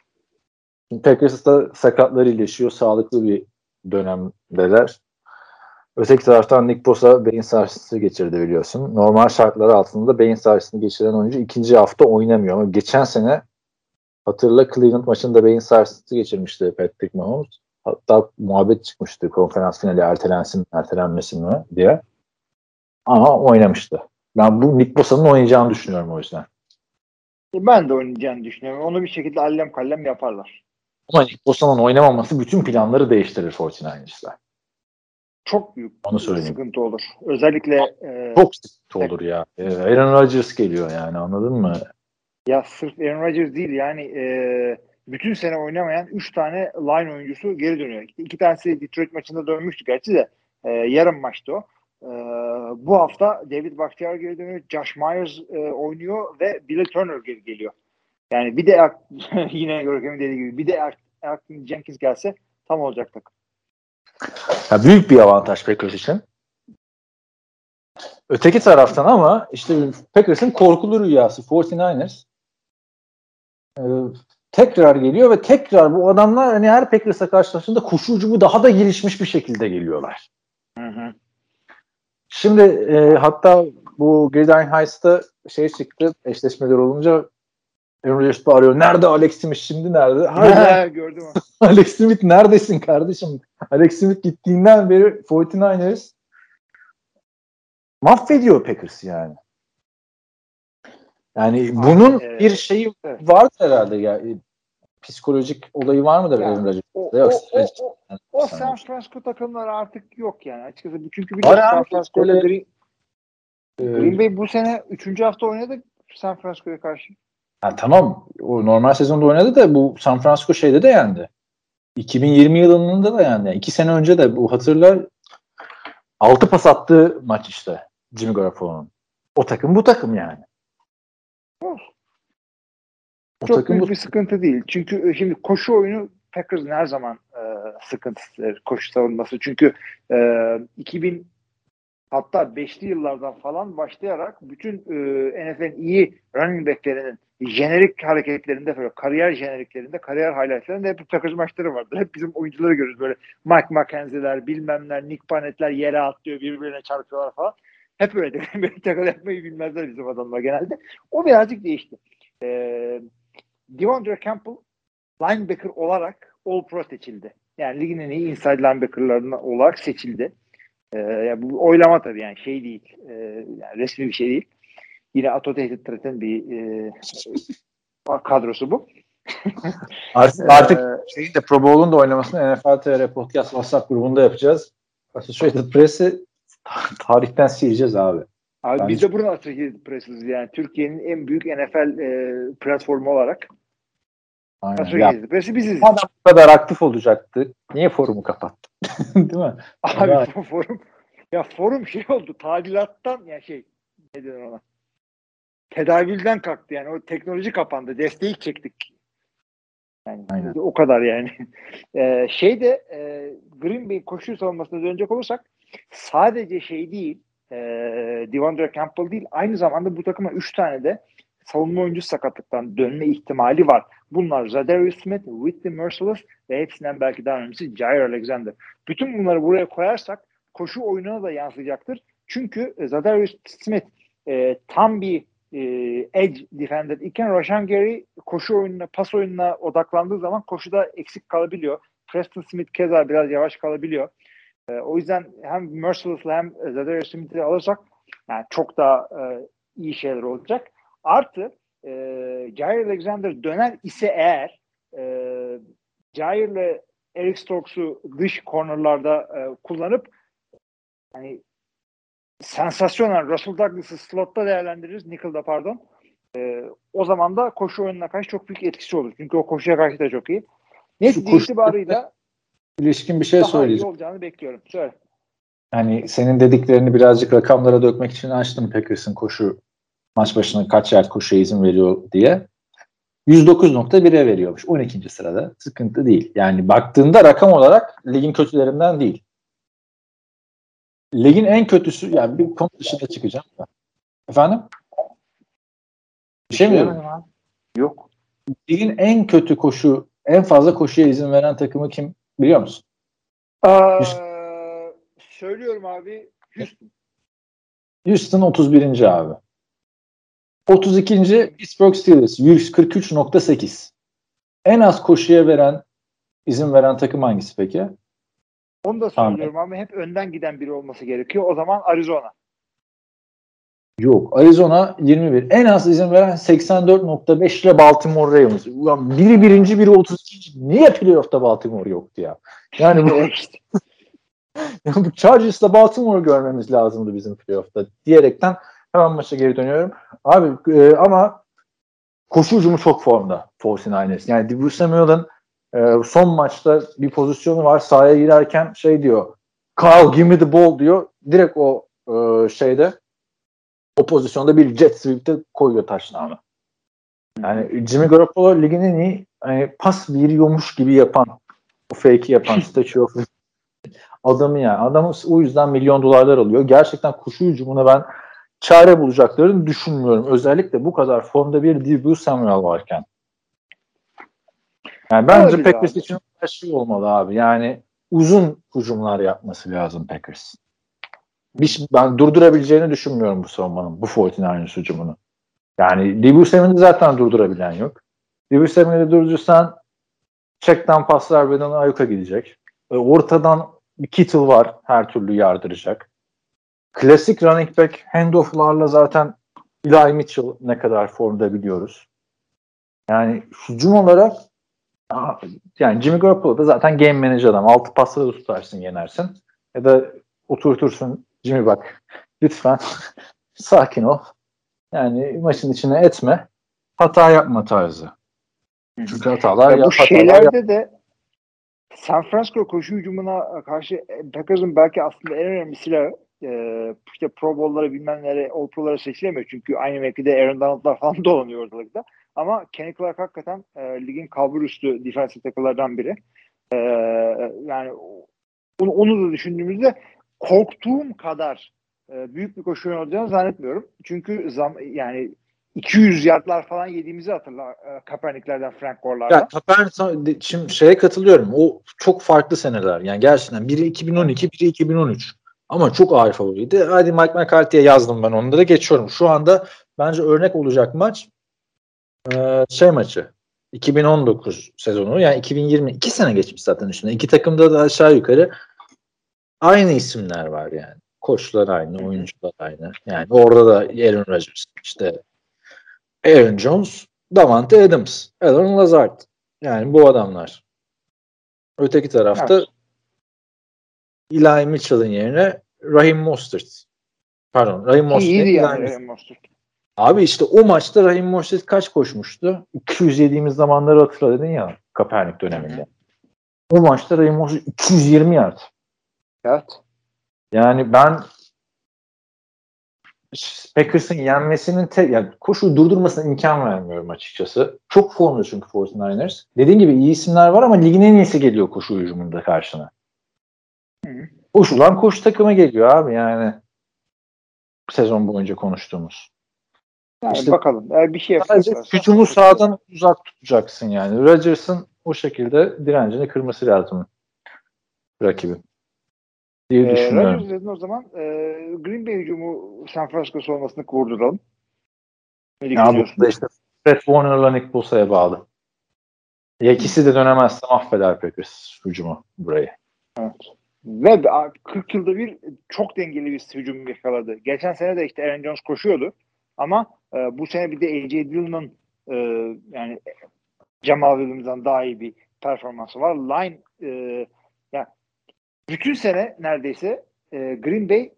Packers da sakatları iyileşiyor. Sağlıklı bir dönemdeler. Öteki taraftan Nick Bosa beyin sarsıntısı geçirdi biliyorsun. Normal şartlar altında beyin sarsıntısı geçiren oyuncu ikinci hafta oynamıyor. Ama geçen sene hatırla Cleveland maçında beyin sarsıntısı geçirmişti Patrick Mahomes. Hatta muhabbet çıkmıştı konferans finali ertelensin ertelenmesin mi diye. Ama oynamıştı. Ben bu Nick Bosa'nın oynayacağını düşünüyorum o yüzden. Ben de oynayacağını düşünüyorum. Onu bir şekilde allem kallem yaparlar. Ama Nick Bosa'nın oynamaması bütün planları değiştirir 49ers'lar. Çok büyük Onu söyleyeyim. sıkıntı olur. Özellikle e, çok sıkıntı olur ya. E, Aaron Rodgers geliyor yani anladın mı? Ya sırf Aaron Rodgers değil yani e, bütün sene oynamayan 3 tane line oyuncusu geri dönüyor. İki tanesi Detroit maçında dönmüştü gerçi de e, yarım maçtı o. E, bu hafta David Bakhtiar geri dönüyor. Josh Myers e, oynuyor ve Billy Turner geri geliyor. Yani bir de yine Görkem'in dediği gibi bir de Erkin Jenkins gelse tam olacak takım. Ya büyük bir avantaj Packers için. Öteki taraftan ama işte Packers'ın korkulu rüyası 49ers ee, tekrar geliyor ve tekrar bu adamlar hani her Packers'a karşılaştığında koşu ucumu daha da gelişmiş bir şekilde geliyorlar. Hı hı. Şimdi e, hatta bu Gridiron Heist'ta şey çıktı eşleşmeler olunca Aaron Rodgers bağırıyor. Nerede Alex Smith şimdi nerede? Hala gördüm. Alex Smith neredesin kardeşim? Alex Smith gittiğinden beri 49ers mahvediyor Packers yani. Yani bunun Abi, bir şeyi evet. var herhalde ya. E, psikolojik olayı var mıdır yani, Aaron Rodgers'da? O, Yok, o, o, o, o San Francisco takımları artık yok yani açıkçası. Çünkü bir San Francisco Green, e, Green Bay bu sene 3. hafta oynadı San Francisco'ya karşı. Ha, tamam. O normal sezonda oynadı da bu San Francisco şeyde de yendi. 2020 yılında da yendi. İki sene önce de bu hatırlar 6 pas attığı maç işte Jimmy Garoppolo'nun. O takım bu takım yani. O Çok takım büyük bu... bir sıkıntı değil. Çünkü e, şimdi koşu oyunu Packers'ın her zaman e, sıkıntısı koşu savunması. Çünkü e, 2000 hatta 5'li yıllardan falan başlayarak bütün e, NFL'in iyi running backlerinin jenerik hareketlerinde böyle kariyer jeneriklerinde, kariyer highlightlarında hep Packers maçları vardır. Hep bizim oyuncuları görürüz böyle Mike McKenzie'ler, bilmemler, Nick Panet'ler yere atlıyor, birbirine çarpıyorlar falan. Hep öyle böyle takıl yapmayı bilmezler bizim adamlar genelde. O birazcık değişti. Ee, Devondre Campbell linebacker olarak All Pro seçildi. Yani ligin en iyi inside linebackerlarından olarak seçildi. Ee, yani bu oylama tabii yani şey değil. E, yani resmi bir şey değil. Yine Ato Tehdit Tret'in bir e, kadrosu bu. artık, artık ee, şeyin de Pro Bowl'un da oynamasını NFL TR Podcast WhatsApp grubunda yapacağız. Associated Press'i tarihten sileceğiz abi. Abi Bence... biz de buradan Press'iz yani. Türkiye'nin en büyük NFL e, platformu olarak. Aynen. Press'i biziz. Adam bu kadar aktif olacaktı. Niye forumu kapattı? Değil mi? Abi ya. forum ya forum şey oldu. Tadilattan ya şey ne denir ona? Tedavülden kalktı yani. O teknoloji kapandı. Desteği çektik. Yani Aynen. o kadar yani. Ee, şey de e, Green Bay koşu savunmasına dönecek olursak sadece şey değil e, Devondre Campbell değil aynı zamanda bu takıma 3 tane de savunma oyuncu sakatlıktan dönme ihtimali var. Bunlar Zadarius Smith, Whitney Merciless ve hepsinden belki daha önemlisi Jair Alexander. Bütün bunları buraya koyarsak koşu oyununa da yansıyacaktır. Çünkü Zadarius Smith e, tam bir e, edge defender iken Rashan Gary koşu oyununa, pas oyununa odaklandığı zaman koşuda eksik kalabiliyor. Preston Smith keza biraz yavaş kalabiliyor. E, o yüzden hem Merciless'la hem Zadarius Smith'i alırsak yani çok daha e, iyi şeyler olacak. Artı e, Jair Alexander döner ise eğer e, Jair'le Eric Stokes'u dış cornerlarda e, kullanıp hani sensasyonel Russell Douglas'ı slotta değerlendiririz. Nickel'da pardon. E, o zaman da koşu oyununa karşı çok büyük etkisi olur. Çünkü o koşuya karşı da çok iyi. Neyse itibarıyla ilişkin bir şey daha söyleyeceğim. Iyi olacağını bekliyorum. Söyle. Yani senin dediklerini birazcık rakamlara dökmek için açtım Packers'ın koşu maç başına kaç yard koşuya izin veriyor diye. 109.1'e veriyormuş. 12. sırada. Sıkıntı değil. Yani baktığında rakam olarak ligin kötülerinden değil. Ligin en kötüsü yani bir konu dışında çıkacağım da. Efendim? Bir şey mi diyorum? Yok. Ligin en kötü koşu, en fazla koşuya izin veren takımı kim biliyor musun? Aa, söylüyorum abi. Houston. Houston 31. abi. 32. Pittsburgh Steelers 143.8. En az koşuya veren izin veren takım hangisi peki? Onu da söylüyorum ama hep önden giden biri olması gerekiyor. O zaman Arizona. Yok. Arizona 21. En az izin veren 84.5 ile Baltimore Ravens. Ulan biri birinci, biri 32. Niye playoff'ta Baltimore yoktu ya? Yani bu, bu Chargers'la Baltimore görmemiz lazımdı bizim playoff'ta diyerekten hemen maça geri dönüyorum. Abi e, ama koşu hücumu çok formda 49ers. Yani Dibu Samuel'ın e, son maçta bir pozisyonu var sahaya girerken şey diyor Kyle give me the ball diyor. Direkt o e, şeyde o pozisyonda bir jet sweep'te koyuyor taşlarını. Yani Jimmy Garoppolo ligin en iyi hani pas veriyormuş gibi yapan o fake'i yapan statue of adamı yani. Adamı o yüzden milyon dolarlar alıyor. Gerçekten kuşu hücumuna ben çare bulacaklarını düşünmüyorum. Özellikle bu kadar formda bir Dibu Samuel varken. Yani bence Packers abi. için her şey olmalı abi. Yani uzun hücumlar yapması lazım Packers. Bir, şey- ben durdurabileceğini düşünmüyorum bu savunmanın. Bu 49ers hücumunu. Yani Dibu Samuel'i zaten durdurabilen yok. Dibu Samuel'i durdursan check'ten paslar beden ayuka gidecek. E, ortadan Kittle var her türlü yardıracak. Klasik running back handoff'larla zaten Eli Mitchell ne kadar formda biliyoruz. Yani hücum olarak yani Jimmy Garoppolo da zaten game manager adam. Altı pasları da tutarsın yenersin. Ya da oturtursun Jimmy bak lütfen sakin ol. Yani maçın içine etme. Hata yapma tarzı. Çünkü hatalar Ya bu hatalar şeylerde de San Francisco koşu hücumuna karşı e, Packers'ın belki aslında en önemli silahı e, işte Pro Bowl'lara bilmem nereye All Pro'lara seçilemiyor. Çünkü aynı mevkide Aaron Donald'lar falan dolanıyor ortalıkta. Ama Kenny Clark hakikaten e, ligin kalbur üstü defensive tackle'lardan biri. E, yani onu, onu da düşündüğümüzde korktuğum kadar e, büyük bir koşu olacağını zannetmiyorum. Çünkü zam, yani 200 yardlar falan yediğimizi hatırla e, Kaepernick'lerden, Frank Gore'lardan. Ya Kaepernick şimdi şeye katılıyorum. O çok farklı seneler. Yani gerçekten biri 2012, biri 2013. Ama çok ağır favoriydi. Hadi Mike McCarthy'ye yazdım ben onu da geçiyorum. Şu anda bence örnek olacak maç e, şey maçı. 2019 sezonu yani 2020 iki sene geçmiş zaten üstüne. İki takımda da aşağı yukarı aynı isimler var yani. Koçlar aynı, oyuncular aynı. Yani orada da Aaron Rodgers, işte Aaron Jones, Davante Adams, Alan Lazard. Yani bu adamlar. Öteki tarafta Evet. Eli Mitchell'ın yerine Raheem Mostert. Pardon, Raheem Ki Mostert. iyiydi yani. Raheem Mostert. Abi işte o maçta Raheem Mostert kaç koşmuştu? 200 yediğimiz zamanları hatırladın ya Kaepernick döneminde. O maçta Raheem Mostert 220 yard. Evet. Yani ben Packers'ın yenmesinin tek yani koşu durdurmasına imkan vermiyorum açıkçası. Çok formda çünkü 49ers. Dediğim gibi iyi isimler var ama ligin en iyisi geliyor koşu hücumunda karşına. Hı hı. Koşulan koşu takımı geliyor abi yani. Sezon boyunca konuştuğumuz. Yani İşte- bakalım. Eğer bir şey Sadece hücumu sağdan uzak tutacaksın yani. Rodgers'ın o şekilde direncini kırması lazım rakibi. Diye Ee, düşünüyorum. Rodgers o zaman e, Green Bay hücumu San Francisco savunmasını kurduralım. Ne Ya bu da işte Fred Warner'la Nick Bosa'ya bağlı. Ya ikisi de dönemezse mahveder Packers hücumu burayı. Ve a- 40 yılda bir çok dengeli bir hücum yakaladı. Geçen sene de işte Aaron Jones koşuyordu. Ama e, bu sene bir de AJ Dillon'ın e, yani Jamal Williams'dan daha iyi bir performansı var. Line e, bütün sene neredeyse e, Green Bay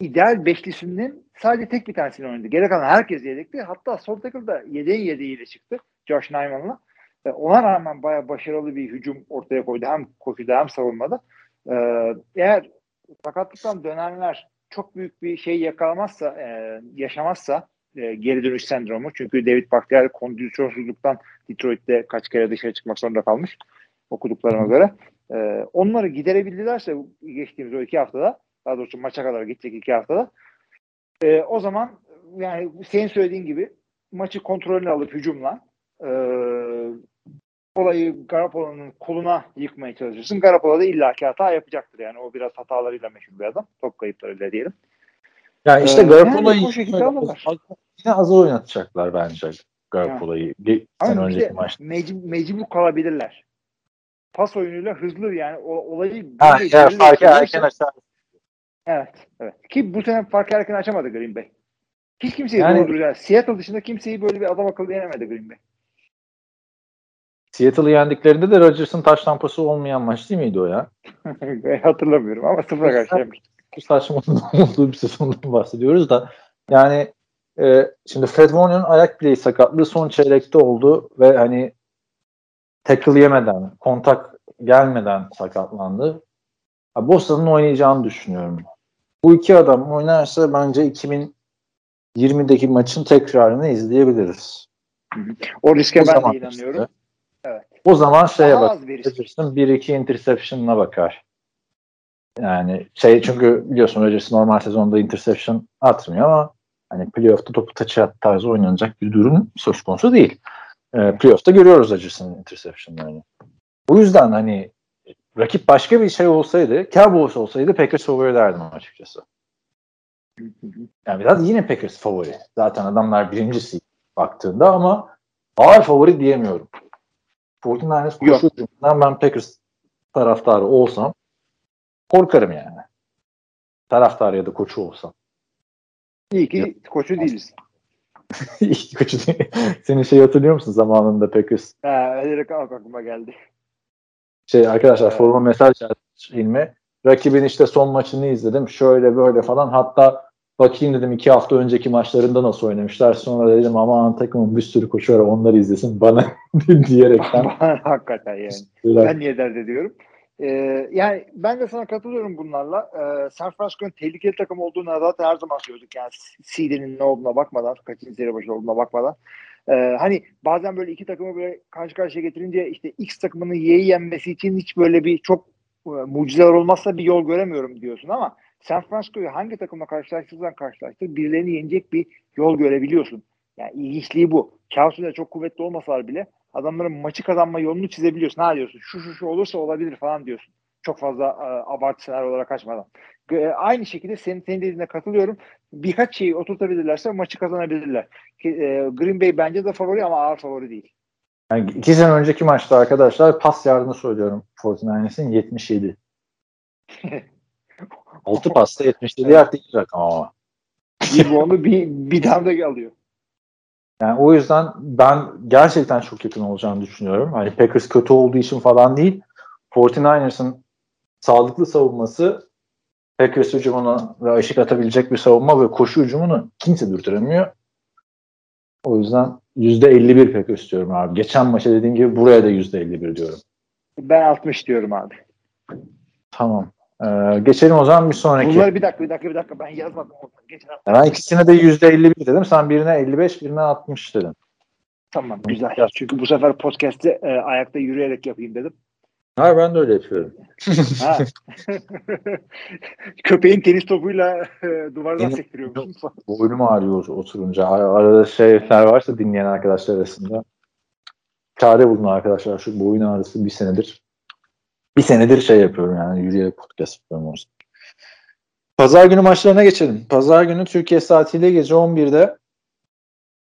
ideal beşlisinin sadece tek bir tanesini oynadı. Geri kalan herkes yedekti. Hatta sol tackle'da yedeğin yedeğiyle çıktı. Josh Nyman'la. E, ona rağmen bayağı başarılı bir hücum ortaya koydu. Hem koşuda hem savunmada. E, eğer sakatlıktan dönenler çok büyük bir şey yakalamazsa, e, yaşamazsa e, geri dönüş sendromu. Çünkü David Bakhtiari kondisyonsuzluktan Detroit'te kaç kere dışarı çıkmak zorunda kalmış okuduklarıma göre. E, onları giderebildilerse geçtiğimiz o iki haftada daha doğrusu maça kadar gidecek iki haftada e, o zaman yani senin söylediğin gibi maçı kontrolünü alıp hücumla e, olayı Garoppolo'nun koluna yıkmaya çalışırsın. Garoppolo da illaki hata yapacaktır yani. O biraz hatalarıyla meşhur bir adam. Top kayıplarıyla diyelim. Yani işte Ee, Garoppolo'yu yani yine az oynatacaklar bence Garoppolo'yu. Bir sene önceki maçta. mecbur, mecbur kalabilirler. Pas oyunuyla hızlı yani o, olayı Ha, bir- ya farkı erken açar. Evet, evet. Ki bu sene farkı erken açamadı Green Bay. Hiç kimseyi Yani- yani Seattle dışında kimseyi böyle bir adam akıllı yenemedi Green Bay. Seattle'ı yendiklerinde de Rodgers'ın taş tampası olmayan maç değil miydi o ya? Hatırlamıyorum ama sıfıra karşı yemişti. Bu saçma olduğu bir sezondan bahsediyoruz da yani e, şimdi Fred Warner'ın ayak bileği sakatlığı son çeyrekte oldu ve hani tackle yemeden, kontak gelmeden sakatlandı. Boston'ın oynayacağını düşünüyorum. Bu iki adam oynarsa bence 2020'deki maçın tekrarını izleyebiliriz. O riske O ben de inanıyorum. işte. Evet. O zaman şeye Daha bak. Rodgers'ın 1-2 interception'ına bakar. Yani şey çünkü biliyorsun Rodgers normal sezonda interception atmıyor ama hani playoff'ta topu taçı tarzı oynanacak bir durum söz konusu değil. E, playoff'ta görüyoruz Rodgers'ın interception'larını. O yüzden hani rakip başka bir şey olsaydı, Cowboys olsaydı Packers favori derdim açıkçası. Yani biraz yine Packers favori. Zaten adamlar birincisi baktığında ama ağır favori diyemiyorum. 49ers Yok. koşu hücumundan ben Packers taraftarı olsam korkarım yani. Taraftarı ya da koçu olsam. İyi ki koçu değiliz. İlk koçu. Senin şey hatırlıyor musun zamanında Packers? Ha, direkt aklıma geldi. Şey arkadaşlar Evet. foruma mesaj ilmi. Rakibin işte son maçını izledim. Şöyle böyle falan. Hatta bakayım dedim iki hafta önceki maçlarında nasıl oynamışlar. Sonra dedim aman takımın bir sürü koçu var onları izlesin bana diyerekten. Hakikaten yani. Ben niye dert ediyorum? Ee, yani ben de sana katılıyorum bunlarla. Ee, San Francisco'nun tehlikeli takım olduğunu zaten her zaman söylüyorduk. Yani seed'inin ne olduğuna bakmadan, kaçıncı seri başı olduğuna bakmadan. Ee, hani bazen böyle iki takımı böyle karşı karşıya getirince işte X takımının Y'yi yenmesi için hiç böyle bir çok e, mucizeler olmazsa bir yol göremiyorum diyorsun ama San Francisco'yu hangi takımla karşılaştırırsan karşılaştır birilerini yenecek bir yol görebiliyorsun. Yani ilginçliği bu. Cowboys'da çok kuvvetli olmasalar bile adamların maçı kazanma yolunu çizebiliyorsun. Ha diyorsun şu şu şu olursa olabilir falan diyorsun. Çok fazla e, abartı senaryolara kaçmadan. E, aynı şekilde senin, senin dediğine katılıyorum. Birkaç şeyi oturtabilirlerse maçı kazanabilirler. Ki, e, Green Bay bence de favori ama ağır favori değil. Yani iki sene önceki maçta arkadaşlar pas yardımı söylüyorum 49ers'in 77. 6 pasta 77 yard değil rakam ama. Bir onu bir, bir damda alıyor. Yani o yüzden ben gerçekten çok yakın olacağını düşünüyorum. Hani Packers kötü olduğu için falan değil. 49ers'ın sağlıklı savunması Packers hücumuna ve ışık atabilecek bir savunma ve koşu hücumunu kimse durdurmuyor. O yüzden %51 Packers istiyorum abi. Geçen maça dediğim gibi buraya da %51 diyorum. Ben 60 diyorum abi. Tamam. Ee, geçelim o zaman bir sonraki. Bunları bir dakika bir dakika bir dakika ben yazmadım. Geçen hafta. Ben ikisine de %51 dedim. Sen birine 55, birine 60 dedin. Tamam güzel. Çünkü bu sefer podcast'i e, ayakta yürüyerek yapayım dedim. Hayır ben de öyle yapıyorum. Ha. Köpeğin tenis topuyla e, duvardan sektiriyormuşum. Boynum ağrıyor oturunca. Ar- Arada şeyler varsa dinleyen arkadaşlar arasında. Çare bulun arkadaşlar. Şu boyun ağrısı bir senedir. Bir senedir şey yapıyorum yani. Yürüyerek podcast yapıyorum. o yüzden. Pazar günü maçlarına geçelim. Pazar günü Türkiye saatiyle gece 11'de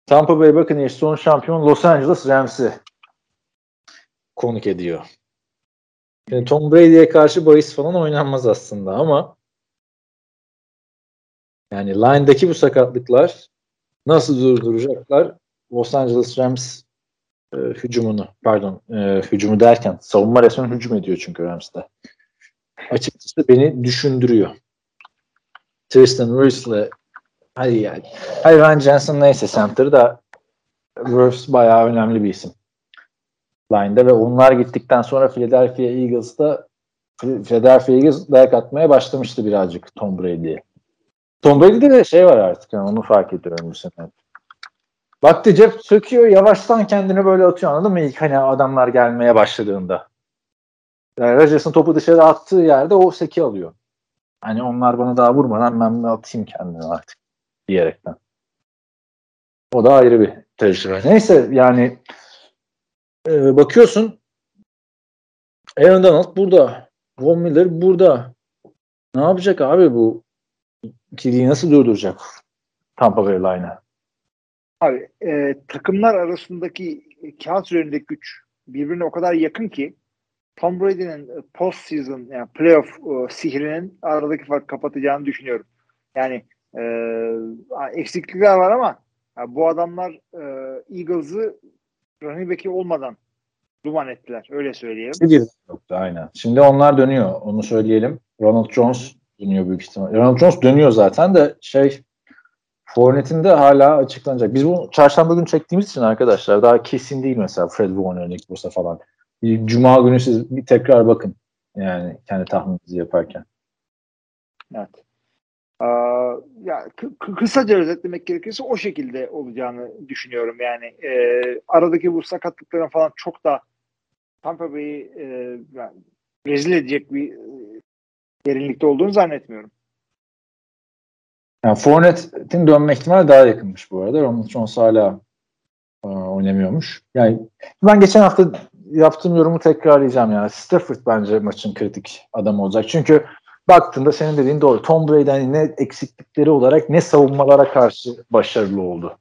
Tampa Bay Buccaneers son şampiyon Los Angeles Rams'i konuk ediyor. Şimdi Tom Brady'ye karşı bahis falan oynanmaz aslında ama yani line'daki bu sakatlıklar nasıl durduracaklar Los Angeles Rams e, hücumunu pardon e, hücumu derken savunma resmen hücum ediyor çünkü Rams'te. Açıkçası beni düşündürüyor. Tristan Wirfs'le hadi yani. Hayır Ryan Jensen neyse center da Wirfs bayağı önemli bir isim. Line'da ve onlar gittikten sonra Philadelphia Eagles'da Philadelphia Eagles dayak atmaya başlamıştı birazcık Tom Brady'ye. Tom Brady'de de şey var artık yani onu fark ediyorum bu sene. Baktı cep söküyor yavaştan kendini böyle atıyor anladın mı? İlk hani adamlar gelmeye başladığında. Yani Rodgers'ın topu dışarı attığı yerde o seki alıyor. Hani onlar bana daha vurmadan ben de atayım kendimi artık diyerekten. O da ayrı bir tecrübe. Neyse yani e, bakıyorsun Aaron Donald burada. Von Miller burada. Ne yapacak abi bu ikiliyi nasıl durduracak Tampa Bay line'ı? Abi e, takımlar arasındaki kağıt üzerindeki güç birbirine o kadar yakın ki Tom Brady'nin post season yani playoff e, sihrinin aradaki farkı kapatacağını düşünüyorum. Yani e, eksiklikler var ama ya bu adamlar e, Eagles'ı running back'i olmadan duman ettiler. Öyle söyleyelim. Bir yoktu aynen. Şimdi onlar dönüyor. Onu söyleyelim. Ronald Jones dönüyor büyük ihtimal. Ronald Jones dönüyor zaten de şey Fournette'in de hala açıklanacak. Biz bu çarşamba günü çektiğimiz için arkadaşlar daha kesin değil mesela Fred Warner, Nick Bosa falan. Bir Cuma günü siz bir tekrar bakın. Yani kendi tahmininizi yaparken. Evet. Ee, ya kı- kısaca özetlemek gerekirse o şekilde olacağını düşünüyorum. Yani e, aradaki bu sakatlıkların falan çok da Tampa Bay'i e, yani rezil edecek bir e, derinlikte olduğunu zannetmiyorum. Yani Fournette'in dönme ihtimali daha yakınmış bu arada. Ronald Jones hala e, oynamıyormuş. Yani ben geçen hafta yaptığım yorumu tekrarlayacağım yani. Stafford bence maçın kritik adamı olacak. Çünkü baktığında senin dediğin doğru. Tom Brady hani ne eksiklikleri olarak ne savunmalara karşı başarılı oldu.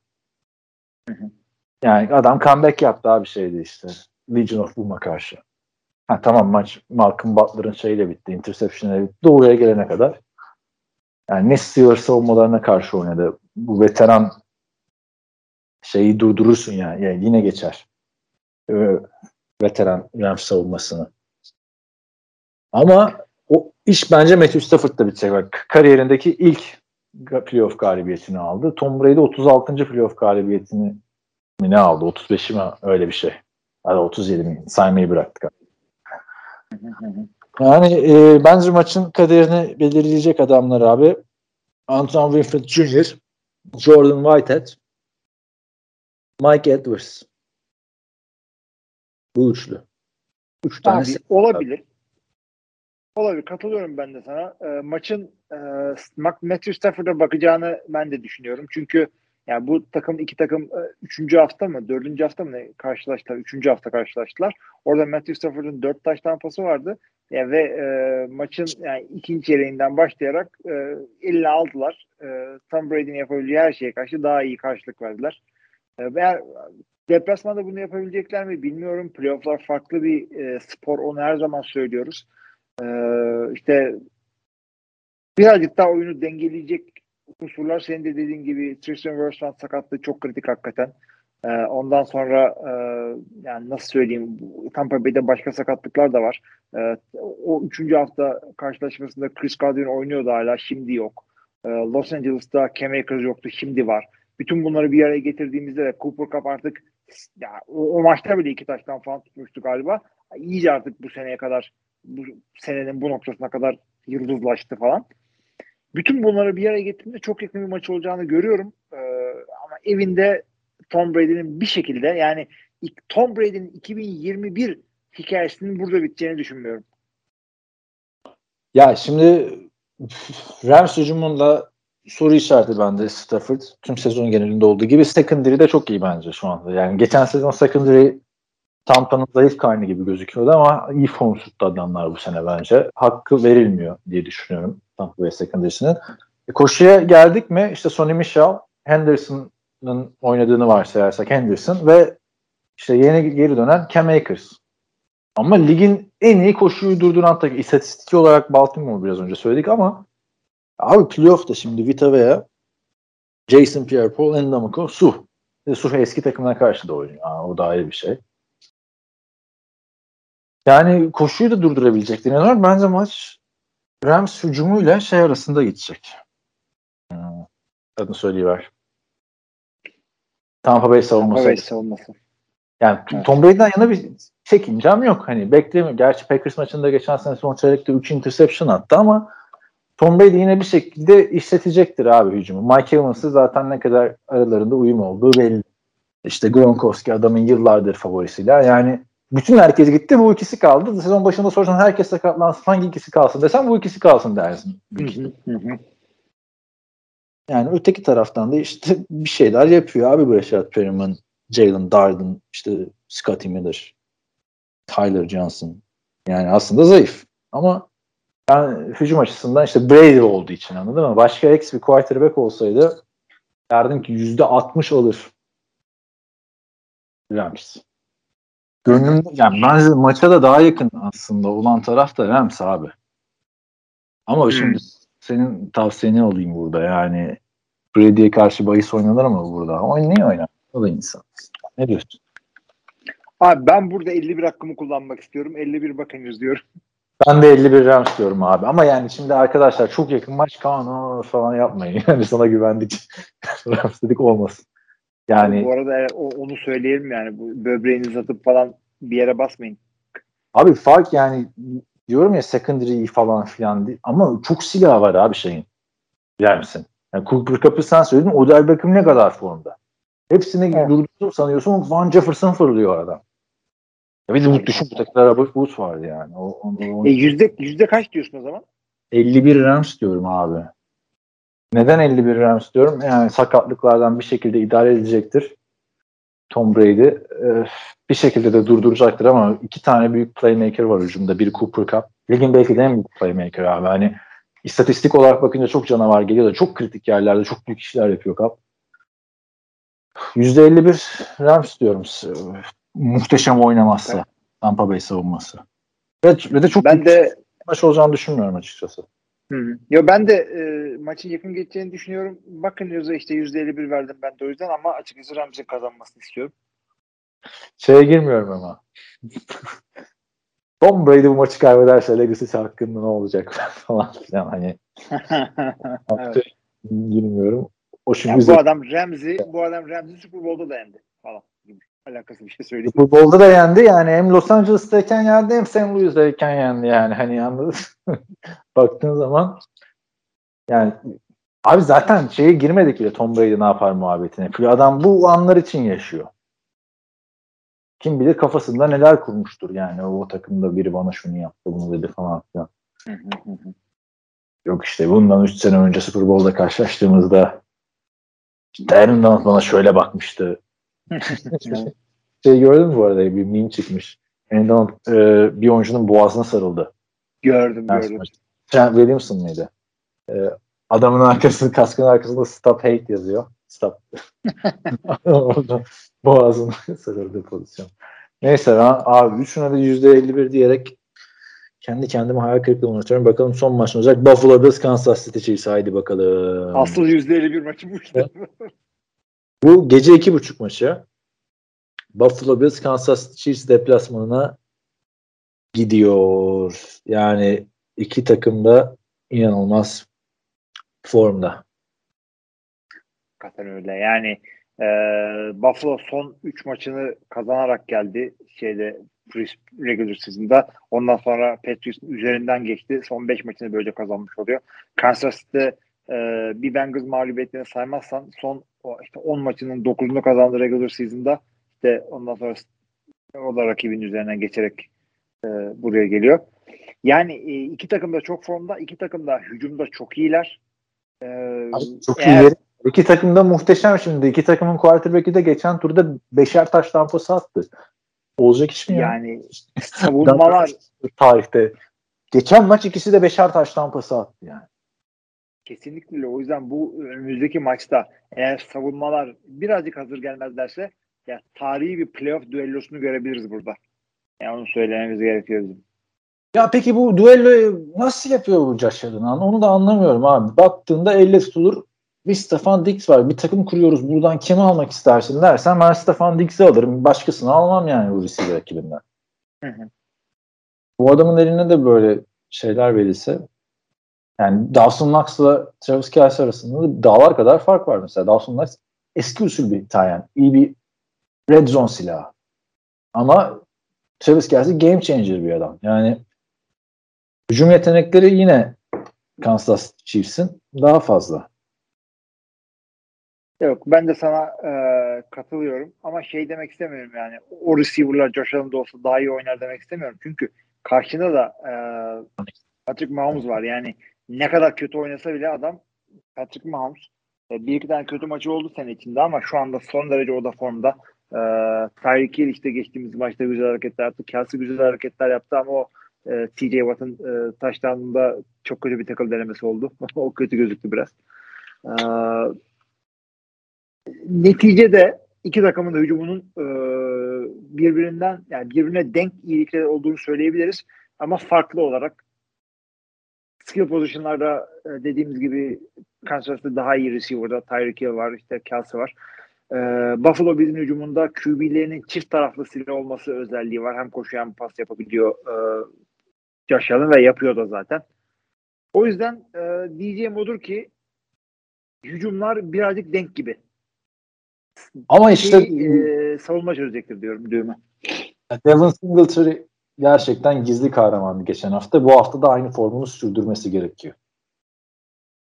Yani adam comeback yaptı abi şeydi işte. Legion of Boom'a karşı. Ha, tamam maç Malcolm Butler'ın şeyle bitti. Interception'e bitti. Doğruya gelene kadar. Yani ne Steelers savunmalarına karşı oynadı. Bu veteran şeyi durdurursun yani. yani yine geçer. Ee, veteran Rams savunmasını. Ama o iş bence Matthew Stafford'da bitecek. Bak, kariyerindeki ilk playoff galibiyetini aldı. Tom Brady 36. playoff galibiyetini mi ne aldı? 35'i mi? Öyle bir şey. Hadi 37 mi? Saymayı bıraktık. Yani e, bence maçın kaderini belirleyecek adamlar abi. Antoine Winfield Jr., Jordan Whitehead, Mike Edwards. Bu üçlü. Üç tane Abi, olabilir. Olabilir. Katılıyorum ben de sana. E, maçın e, Matthew Stafford'a bakacağını ben de düşünüyorum. Çünkü yani bu takım iki takım e, üçüncü hafta mı dördüncü hafta mı ne karşılaştılar? Üçüncü hafta karşılaştılar. Orada Matthew Stafford'ın dört taş tampası vardı. Yani ve e, maçın yani ikinci çeyreğinden başlayarak e, eline aldılar. E, Tom Brady'nin yapabileceği her şeye karşı daha iyi karşılık verdiler. E, eğer deplasmanda bunu yapabilecekler mi bilmiyorum. Playoff'lar farklı bir e, spor. Onu her zaman söylüyoruz. E, işte birazcık daha oyunu dengeleyecek kusurlar senin de dediğin gibi Tristan Wirfs sakatlığı çok kritik hakikaten. Ee, ondan sonra e, yani nasıl söyleyeyim Tampa Bay'de başka sakatlıklar da var. Ee, o üçüncü hafta karşılaşmasında Chris Godwin oynuyordu hala şimdi yok. Ee, Los Angeles'ta Cam Akers yoktu şimdi var. Bütün bunları bir araya getirdiğimizde de Cooper Cup artık ya, o, o maçta bile iki taştan falan tutmuştu galiba. İyice artık bu seneye kadar bu senenin bu noktasına kadar yıldızlaştı falan. Bütün bunları bir araya getirdiğimde çok yakın bir maç olacağını görüyorum. Ee, ama evinde Tom Brady'nin bir şekilde yani Tom Brady'nin 2021 hikayesinin burada biteceğini düşünmüyorum. Ya şimdi Rams hücumunda soru işareti bende Stafford. Tüm sezon genelinde olduğu gibi secondary de çok iyi bence şu anda. Yani geçen sezon secondary Tampa'nın zayıf karnı gibi gözüküyordu ama iyi form adamlar bu sene bence. Hakkı verilmiyor diye düşünüyorum Tampa Bay secondary'sinin. E, koşuya geldik mi işte Sonny Michel, Henderson'ın oynadığını varsayarsak Henderson ve işte yeni geri dönen Cam Akers. Ama ligin en iyi koşuyu durduran takım. İstatistik olarak Baltimore biraz önce söyledik ama abi playoff'ta şimdi Vita veya Jason Pierre-Paul, Endamako, Suh. Suh eski takımına karşı da oynuyor. Aa, o da ayrı bir şey. Yani koşuyu da durdurabilecek deniyorlar. Bence maç Rams hücumuyla şey arasında gidecek. Hmm. Adını söyleyiver. Tampa Bay savunması. Tampa Bay savunması. Yani evet. Tom Brady'den yana bir çekincem yok. Hani beklemiyorum. Gerçi Packers maçında geçen sene son çeyrekte 3 interception attı ama Tom Brady yine bir şekilde işletecektir abi hücumu. Mike Evans'ı zaten ne kadar aralarında uyum olduğu belli. İşte Gronkowski adamın yıllardır favorisiyle. Yani bütün herkes gitti bu ikisi kaldı. Sezon başında sorsan herkes sakatlansın hangi ikisi kalsın desem bu ikisi kalsın dersin. yani öteki taraftan da işte bir şeyler yapıyor abi Brashad Perriman, Jalen Darden, işte Scotty Miller, Tyler Johnson. Yani aslında zayıf. Ama ben hücum açısından işte Brady olduğu için anladın mı? Başka ex bir quarterback olsaydı derdim ki yüzde altmış alır Rams. Gönlümde yani bence maça da daha yakın aslında olan taraf da Rams abi. Ama hmm. şimdi senin tavsiyeni alayım burada yani Brady'ye karşı bahis oynanır mı burada? Ama niye oynar? O da insan. Ne diyorsun? Abi ben burada 51 hakkımı kullanmak istiyorum. 51 bakınız diyorum. Ben de 51 Rams diyorum abi. Ama yani şimdi arkadaşlar çok yakın maç Kaan falan yapmayın. Yani sana güvendik. Rams dedik olmasın. Yani Bu arada o, onu söyleyelim yani. Bu böbreğinizi atıp falan bir yere basmayın. abi fark yani diyorum ya secondary falan filan değil. Ama çok silah var abi şeyin. Bilir misin? Yani Cooper Cup'ı sen söyledin. Odell Beckham ne kadar formda? Hepsini Evet. durdurdum sanıyorsun. Van Jefferson fırlıyor adam. Ya bir de bu düşün bu takımda Robert Woods vardı yani. O, o, o- E, yüzde, yüzde kaç diyorsun o zaman? 51 Rams diyorum abi. Neden 51 Rams diyorum? Yani sakatlıklardan bir şekilde idare edecektir. Tom Brady Ee, bir şekilde de durduracaktır ama iki tane büyük playmaker var hücumda. Biri Cooper Cup. Ligin belki de en büyük playmaker abi. Hani istatistik olarak bakınca çok canavar geliyor da çok kritik yerlerde çok büyük işler yapıyor Cup. %51 Rams diyorum. Muhteşem oynamazsa. Evet. Tampa Bay savunması. Ve, ve de çok Ben de maç olacağını düşünmüyorum açıkçası. Hı. Yo ben de e, maçın yakın geçeceğini düşünüyorum. Bakın Yoz'a işte %51 verdim ben de o yüzden ama açıkçası Rams'in kazanmasını istiyorum. Şeye girmiyorum ama. Tom Brady bu maçı kaybederse Legacy hakkında ne olacak falan filan hani evet. girmiyorum. O çünkü Yani bu adam Ramsey, bu adam Ramsey Super Bowl'da da yendi falan gibi. Alakası bir şey söyleyeyim. Super Bowl'da da yendi yani hem Los Angeles'tayken yendi hem St. Louis'tayken yendi yani hani anladın baktığın zaman yani abi zaten şeye girmedik bile Tom Brady ne yapar muhabbetine. Çünkü adam bu anlar için yaşıyor. Kim bilir kafasında neler kurmuştur yani o takımda biri bana şunu yaptı bunu dedi falan filan. Yok işte bundan 3 sene önce Super Bowl'da karşılaştığımızda işte Aaron Donald bana şöyle bakmıştı. şey gördün mü bu arada bir meme çıkmış. Aaron Donald e, bir oyuncunun boğazına sarıldı. gördüm Ders gördüm. maçı. Trent Williamson mıydı? E, adamın arkasında kaskın arkasında stop hate yazıyor. Stop. Orada boğazına sarıldı pozisyon. Neyse ben abi üçüne de %51 diyerek kendi kendime hayal kırıklığına uğratıyorum. Bakalım son maç ne olacak? Buffalo Bills Kansas City Chiefs. Haydi bakalım. Asıl %51 maçı bu işte. Bu gece iki buçuk maçı. Buffalo Bills Kansas City Chiefs deplasmanına gidiyor. Yani iki takım da inanılmaz formda. Hakikaten öyle. Yani e, Buffalo son 3 maçını kazanarak geldi şeyde regular season'da. Ondan sonra Patriots'ın üzerinden geçti. Son 5 maçını böylece kazanmış oluyor. Kansas City'de e, bir Bengals mağlubiyetlerini saymazsan son işte 10 maçının 9'unu kazandı regular season'da. İşte ondan sonra o da rakibin üzerinden geçerek e, buraya geliyor. Yani e, iki takım da çok formda. iki takım da hücumda çok iyiler. E, Abi çok eğer- iyi. İki takım da muhteşem şimdi. İki takımın quarterback'i de geçen turda beşer taş tampası attı. Olacak iş mi ya? Yani savunmalar tarihte. Geçen maç ikisi de beşer taş tampası attı yani. kesinlikle. O yüzden bu önümüzdeki maçta eğer savunmalar birazcık hazır gelmezlerse ya tarihi bir playoff düellosunu görebiliriz burada. Yani onu söylememiz gerekiyor bizim. Ya peki bu duelloyu nasıl yapıyor bu Josh Allen? Onu da anlamıyorum abi. Baktığında elle tutulur bir Stefan Diggs var. Bir takım kuruyoruz. Buradan kimi almak istersin dersen ben Stefan Diggs'i alırım. Başkasını almam yani bu receiver ekibinden. Hı hı. Bu adamın eline de böyle şeyler verilse yani Dawson Knox'la Travis Kelce arasında da dağlar kadar fark var mesela. Dawson Knox eski usul bir tayen. iyi bir red zone silahı. Ama Travis Kelce game changer bir adam. Yani hücum yetenekleri yine Kansas Chiefs'in daha fazla. Yok ben de sana e, katılıyorum ama şey demek istemiyorum yani o receiver'lar Josh Allen'da olsa daha iyi oynar demek istemiyorum. Çünkü karşında da e, Patrick Mahomes var yani ne kadar kötü oynasa bile adam Patrick Mahomes e, bir iki tane kötü maçı oldu sene içinde ama şu anda son derece o da formda. E, Tyreek Hill işte geçtiğimiz maçta güzel hareketler yaptı. Kelsey güzel hareketler yaptı ama o e, TJ Watt'ın e, taştanında çok kötü bir tackle denemesi oldu. o kötü gözüktü biraz. E, neticede iki takımın da hücumunun e, birbirinden yani birbirine denk iyilikleri olduğunu söyleyebiliriz. Ama farklı olarak skill pozisyonlarda e, dediğimiz gibi Kansas City daha iyi receiver'da Tyreek Hill var, işte Kelsey var. E, Buffalo Bills'in hücumunda QB'lerinin çift taraflı silah olması özelliği var. Hem koşu hem pas yapabiliyor e, Josh Allen ve yapıyor da zaten. O yüzden e, diyeceğim odur ki hücumlar birazcık denk gibi. Ama işte Şey, e, savunma çözecektir diyorum düğümü. Devin Singletary gerçekten gizli kahramandı geçen hafta. Bu hafta da aynı formunu sürdürmesi gerekiyor.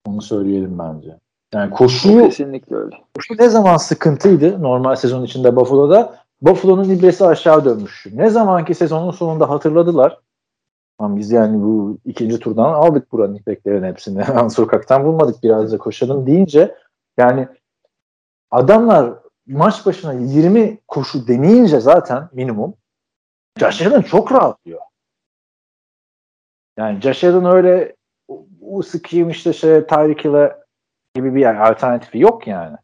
Onu söyleyelim bence. Yani koşuyu, Kesinlikle öyle. koşu ne zaman sıkıntıydı normal sezon içinde Buffalo'da? Buffalo'nun ibresi aşağı dönmüş. Ne zamanki sezonun sonunda hatırladılar. Ama biz yani bu ikinci turdan aldık bu running backlerin hepsini. Yani sokaktan bulmadık biraz da koşalım deyince yani adamlar maç başına 20 koşu deneyince zaten minimum Josh Allen çok rahatlıyor. Yani Josh Allen öyle o sıkayım işte şey Tyreek Hill'e gibi bir yani alternatifi yok yani.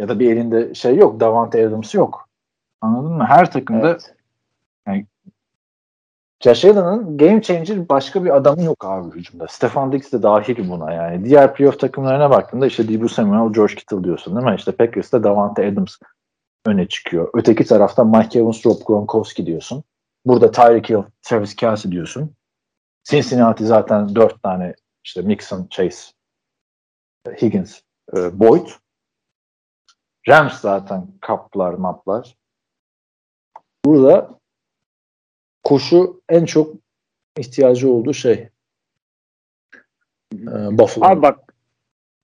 Ya da bir elinde şey yok. Davante Adams yok. Anladın mı? Her takımda Evet. Josh Allen'ın game changer başka bir adamı yok abi hücumda. Stefan Diggs de dahil buna yani. Diğer playoff takımlarına baktığında işte Deebo Samuel, George Kittle diyorsun değil mi? İşte Packers'ta Davante Adams öne çıkıyor. Öteki tarafta Mike Evans, Rob Gronkowski diyorsun. Burada Tyreek Hill, Travis Kelsey diyorsun. Cincinnati zaten dört tane işte Mixon, Chase, Higgins, e, Boyd. Rams zaten kaplar, maplar. Burada koşu en çok ihtiyacı olduğu şey. E, Buffalo. Abi bak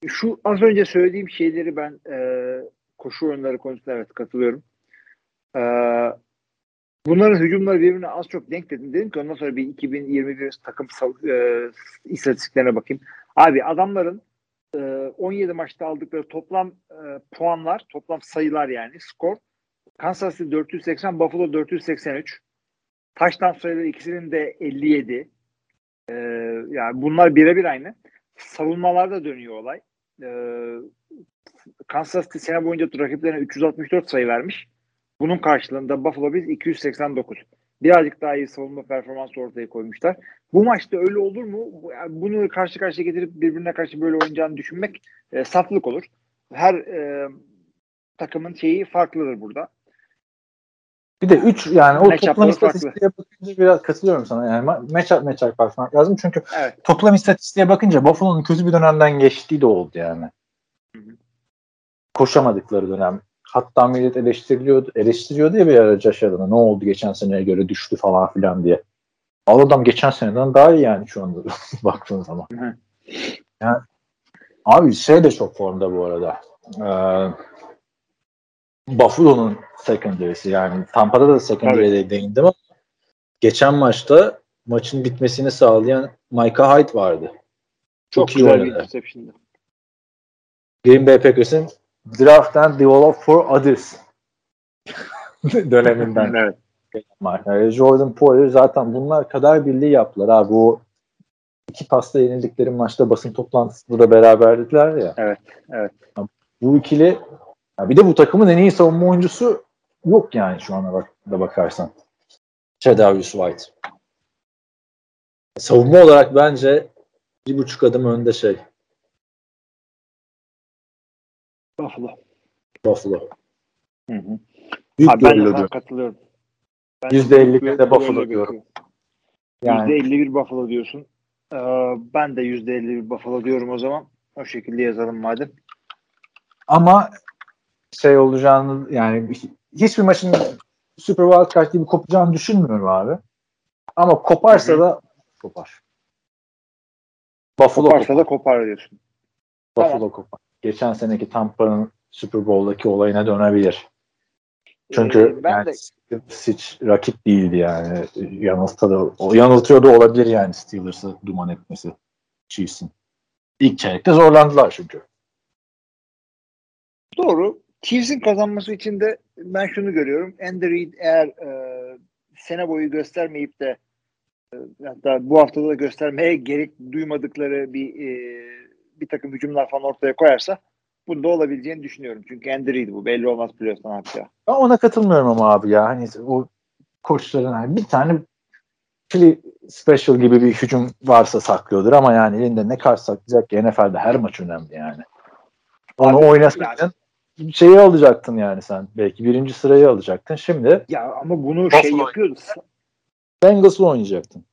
şu az önce söylediğim şeyleri ben e, koşu oyunları konusunda evet katılıyorum. E, bunların hücumları birbirine az çok denk dedim. Dedim ki ondan sonra bir 2021 takım e, istatistiklerine bakayım. Abi adamların e, 17 maçta aldıkları toplam e, puanlar, toplam sayılar yani skor. Kansas City 480, Buffalo 483. Taştan sayıları ikisinin de 57. E, yani bunlar birebir aynı savunmalarda dönüyor olay. Ee, Kansas City sene boyunca rakiplerine 364 sayı vermiş. Bunun karşılığında Buffalo Bills 289. Birazcık daha iyi savunma performansı ortaya koymuşlar. Bu maçta öyle olur mu? Bunu karşı karşıya getirip birbirine karşı böyle oynayacağını düşünmek e, saflık olur. Her e, takımın şeyi farklıdır burada. Bir de 3 yani o toplam istatistiğe bakınca biraz katılıyorum sana. Yani ma- matchup matchup bakmak lazım. Çünkü Evet. toplam istatistiğe bakınca Buffalo'nun kötü bir dönemden geçtiği de oldu yani. Hı hı. Koşamadıkları dönem. Hatta millet eleştiriliyordu, eleştiriyordu ya bir ara Josh Allen'a ne oldu geçen seneye göre düştü falan filan diye. Al adam geçen seneden daha iyi yani şu anda baktığın zaman. Hı. Yani, abi şey de çok formda bu arada. Ee, Buffalo'nun secondary'si yani Tampa'da da secondary'de değindim ama geçen maçta maçın bitmesini sağlayan Micah Hyde vardı. Çok, iyi güzel bir oynadı. interception'dı. Green Bay Packers'ın draft and develop for others döneminden. Evet. Jordan Poyer zaten bunlar kadar birliği yaptılar abi. Bu iki pasta yenildikleri maçta basın toplantısında da beraberdiler ya. Evet, evet. Bu ikili ya bir de bu takımın en iyi savunma oyuncusu yok yani şu ana bak, da bakarsan. Tredavious White. Savunma olarak bence bir buçuk adım önde şey Buffalo. Buffalo. Hı hı. Büyük Abi ben sana katılıyorum. Ben de %51 büyük bir de Buffalo diyorum. Yani %51 Buffalo diyorsun. Ee, ben de %51 Buffalo diyorum o zaman. O şekilde yazalım madem. ama şey olacağını yani hiçbir maçın Super Wild Card gibi kopacağını düşünmüyorum abi. Ama koparsa Hı hı. da kopar. Buffalo Koparsa kopar. da kopar diyorsun. Buffalo kopar. Geçen seneki Tampa'nın Super Bowl'daki olayına dönebilir. Çünkü Ee, ben yani de hiç rakip değildi yani. Yanıltı da, yanıltıyor da olabilir yani Steelers'ı duman etmesi. Chiefs'in. İlk çeyrekte zorlandılar çünkü. doğru. Chiefs'in kazanması için de ben şunu görüyorum. Andy Reid eğer e, sene boyu göstermeyip de e, hatta bu haftada da göstermeye gerek duymadıkları bir e, bir takım hücumlar falan ortaya koyarsa bunda olabileceğini düşünüyorum. Çünkü Andy Reid bu. Belli olmaz playoff'tan yapacağı. Ben ona katılmıyorum ama abi ya. Hani o koçların hani bir tane Philly special gibi bir hücum varsa saklıyordur ama yani elinde ne kadar saklayacak ki NFL'de her maç önemli yani. Onu oynasaydın şeyi alacaktın yani sen. Belki birinci sırayı alacaktın. Şimdi Ya ama bunu Buffalo şey yapıyordu. Bengals'la oynayacaktın.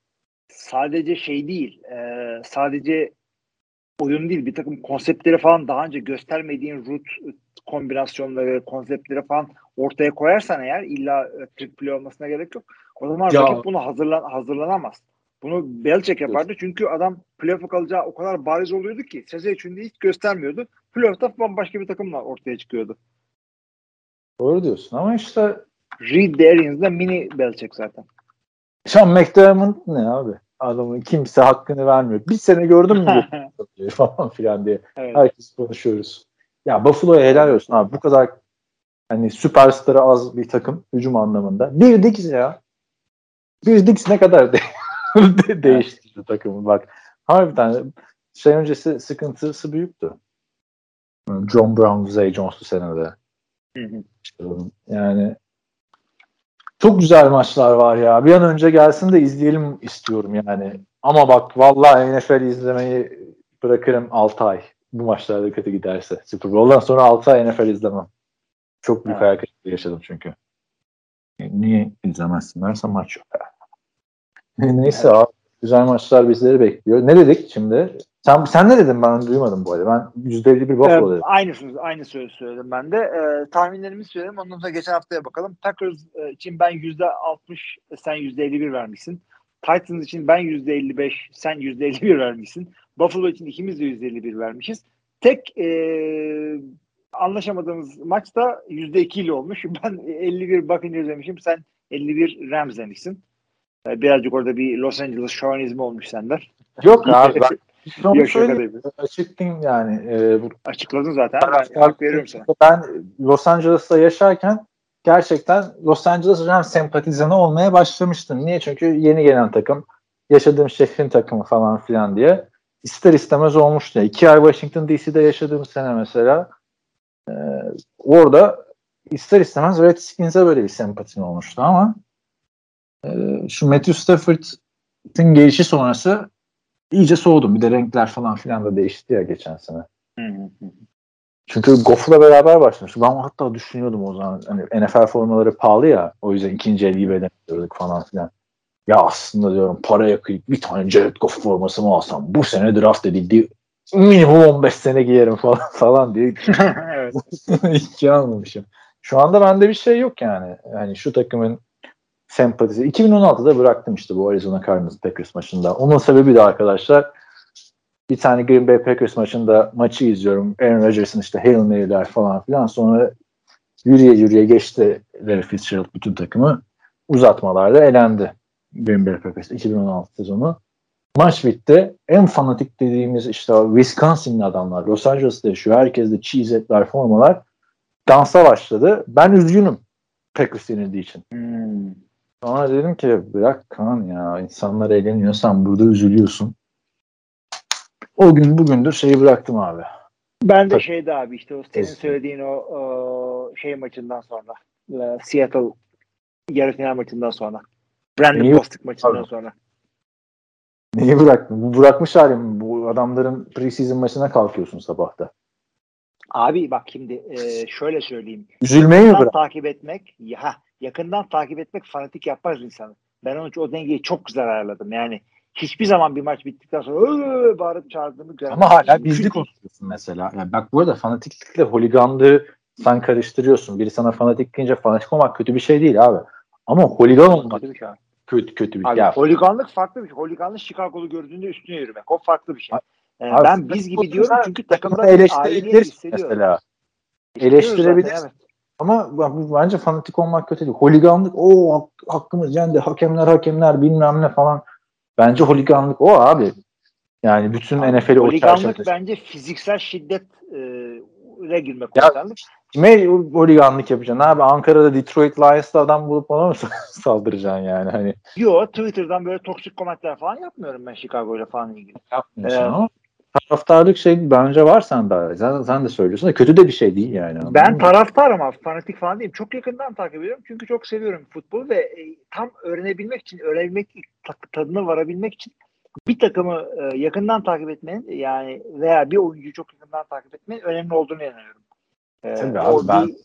sadece şey değil. E, sadece oyun değil bir takım konseptleri falan daha önce göstermediğin root kombinasyonları, konseptleri falan ortaya koyarsan eğer illa e, trick play olmasına gerek yok. O zaman Ya. rakip bunu hazırlan hazırlanamaz. Bunu Belichick yapardı çünkü adam playoff'a kalacağı o kadar bariz oluyordu ki sezon içinde hiç göstermiyordu. Playoff'ta bambaşka bir takımla ortaya çıkıyordu. Doğru diyorsun ama işte Reed de Arians da mini Belichick zaten. Sean McDermott ne abi? Adamın kimse hakkını vermiyor. Bir sene gördün mü falan filan diye. evet. Herkes konuşuyoruz. Ya Buffalo'ya helal olsun abi. Bu kadar hani süperstarı az bir takım hücum anlamında. Bir Dix ya. Bir Dix ne kadar de- değiştirdi takımı bak. Harbiden şey öncesi sıkıntısı büyüktü. John Brown, Zay Jones'lu senede. Hı hı. Yani çok güzel maçlar var ya. Bir an önce gelsin de izleyelim istiyorum yani. Ama bak vallahi NFL izlemeyi bırakırım 6 ay. Bu maçlarda kötü giderse. Super Bowl'dan sonra 6 ay NFL izlemem. Çok büyük hayal kırıklığı yaşadım çünkü. Niye izlemezsin derse maç yok. Neyse abi. Güzel maçlar bizleri bekliyor. Ne dedik şimdi? Sen, sen ne dedin ben duymadım bu arada. Ben %51 Buffalo Ee, dedim. aynısını, aynı sözü söyledim ben de. Ee, tahminlerimi söyledim. Ondan sonra geçen haftaya bakalım. Packers e, için ben %60, sen %51 vermişsin. Titans için ben %55, sen %51 vermişsin. Buffalo için ikimiz de %51 vermişiz. Tek e, anlaşamadığımız maç da %2 ile olmuş. Ben 51 Buccaneers demişim, sen 51 Rams demişsin. Ee, birazcık orada bir Los Angeles şovanizmi olmuş senden. Yok abi ben onu Yok şaka söyleyeyim. Açıklayayım yani. E, bu Açıkladın zaten. Ben hak veriyorum sana. Ben Los Angeles'ta yaşarken gerçekten Los Angeles Rams sempatizanı olmaya başlamıştım. Niye? Çünkü yeni gelen takım, yaşadığım şehrin takımı falan filan diye ister istemez olmuştu. İki ay Washington DC'de yaşadığım sene mesela e, orada ister istemez Redskins'e böyle bir sempatim olmuştu ama şu Matthew Stafford'ın gelişi sonrası iyice soğudum. Bir de renkler falan filan da değişti ya geçen sene. Hı hı. Çünkü Goff'la beraber başlamıştı. Ben hatta düşünüyordum o zaman. Hani NFL formaları pahalı ya. O yüzden ikinci el gibi edemiyorduk falan filan. Ya aslında diyorum paraya kıyıp bir tane Jared Goff forması mı alsam bu sene draft edildi. Minimum 15 sene giyerim falan falan diye hiç almamışım. Şu anda bende bir şey yok yani. Yani şu takımın sempatisi. 2016'da bıraktım işte bu Arizona Cardinals Packers maçında. Onun sebebi de arkadaşlar bir tane Green Bay Packers maçında maçı izliyorum. Aaron Rodgers'ın işte Hail Mary'ler falan filan. Sonra yürüye yürüye geçti Larry Fitzgerald bütün takımı. Uzatmalarda elendi Green Bay Packers 2016 sezonu. Maç bitti. En fanatik dediğimiz işte Wisconsin'li adamlar. Los Angeles'ta yaşıyor. Herkes de cheese'etler, formalar. Dansa başladı. Ben üzgünüm Packers yenildiği için. Hmm. Sonra dedim ki bırak Kaan ya insanlar eğleniyor sen burada üzülüyorsun. O gün bugündür şeyi bıraktım abi. Ben de Tabii. şeyde abi işte o senin söylediğin o, o şey maçından sonra e, Seattle yarı final maçından sonra Brandon Bostic maçından Pardon. sonra. Neyi bıraktım? Bu bırakmış halim. Bu adamların preseason maçına kalkıyorsun sabahta. Abi bak şimdi e, şöyle söyleyeyim. Üzülmeyi mi bırak? takip etmek ya yakından takip etmek fanatik yapmaz insanı. Ben onu o dengeyi çok güzel ayarladım. Yani hiçbir zaman bir maç bittikten sonra bağırıp çağırdığımı görmedim. Ama hala Çünkü- konuşuyorsun mesela. Yani bak bu arada fanatiklikle holiganlığı sen karıştırıyorsun. Biri sana fanatik deyince fanatik olmak kötü bir şey değil abi. Ama holigan olmak Kötü bir şey kötü kötü bir şey. Abi, Ya, holiganlık farklı bir şey. Holiganlık Chicago'lu gördüğünde üstüne yürümek. O farklı bir şey. Ee, Abi, ben biz gibi diyorum çünkü takımda eleştirebilirsin mesela. Hissediyoruz eleştirebilirsin. zaten, evet. Ama bence fanatik olmak kötü değil. Holiganlık o hak, hakkımız yendi. Hakemler hakemler bilmem ne falan. Bence holiganlık o abi. Yani bütün NFL'i o Holiganlık çerçevede. bence fiziksel şiddet e, girmek holiganlık. Kime holiganlık yapacaksın abi? Ankara'da Detroit Lions'ta adam bulup ona mı saldıracaksın yani? Hani Yo Twitter'dan böyle toksik komentler falan yapmıyorum ben Chicago ile falan ilgili. yapmıyorsun ama taraftarlık şey bence var sende. Sen, sen de söylüyorsun da kötü de bir şey değil yani. Ben taraftarım abi. Fanatik falan değilim. Çok yakından takip ediyorum. Çünkü çok seviyorum futbolu ve e, tam öğrenebilmek için, öğrenebilmek, ta- tadına varabilmek için bir takımı e, yakından takip etmenin yani veya bir oyuncuyu çok yakından takip etmenin önemli olduğunu inanıyorum. E, Tabii abi, ben bir-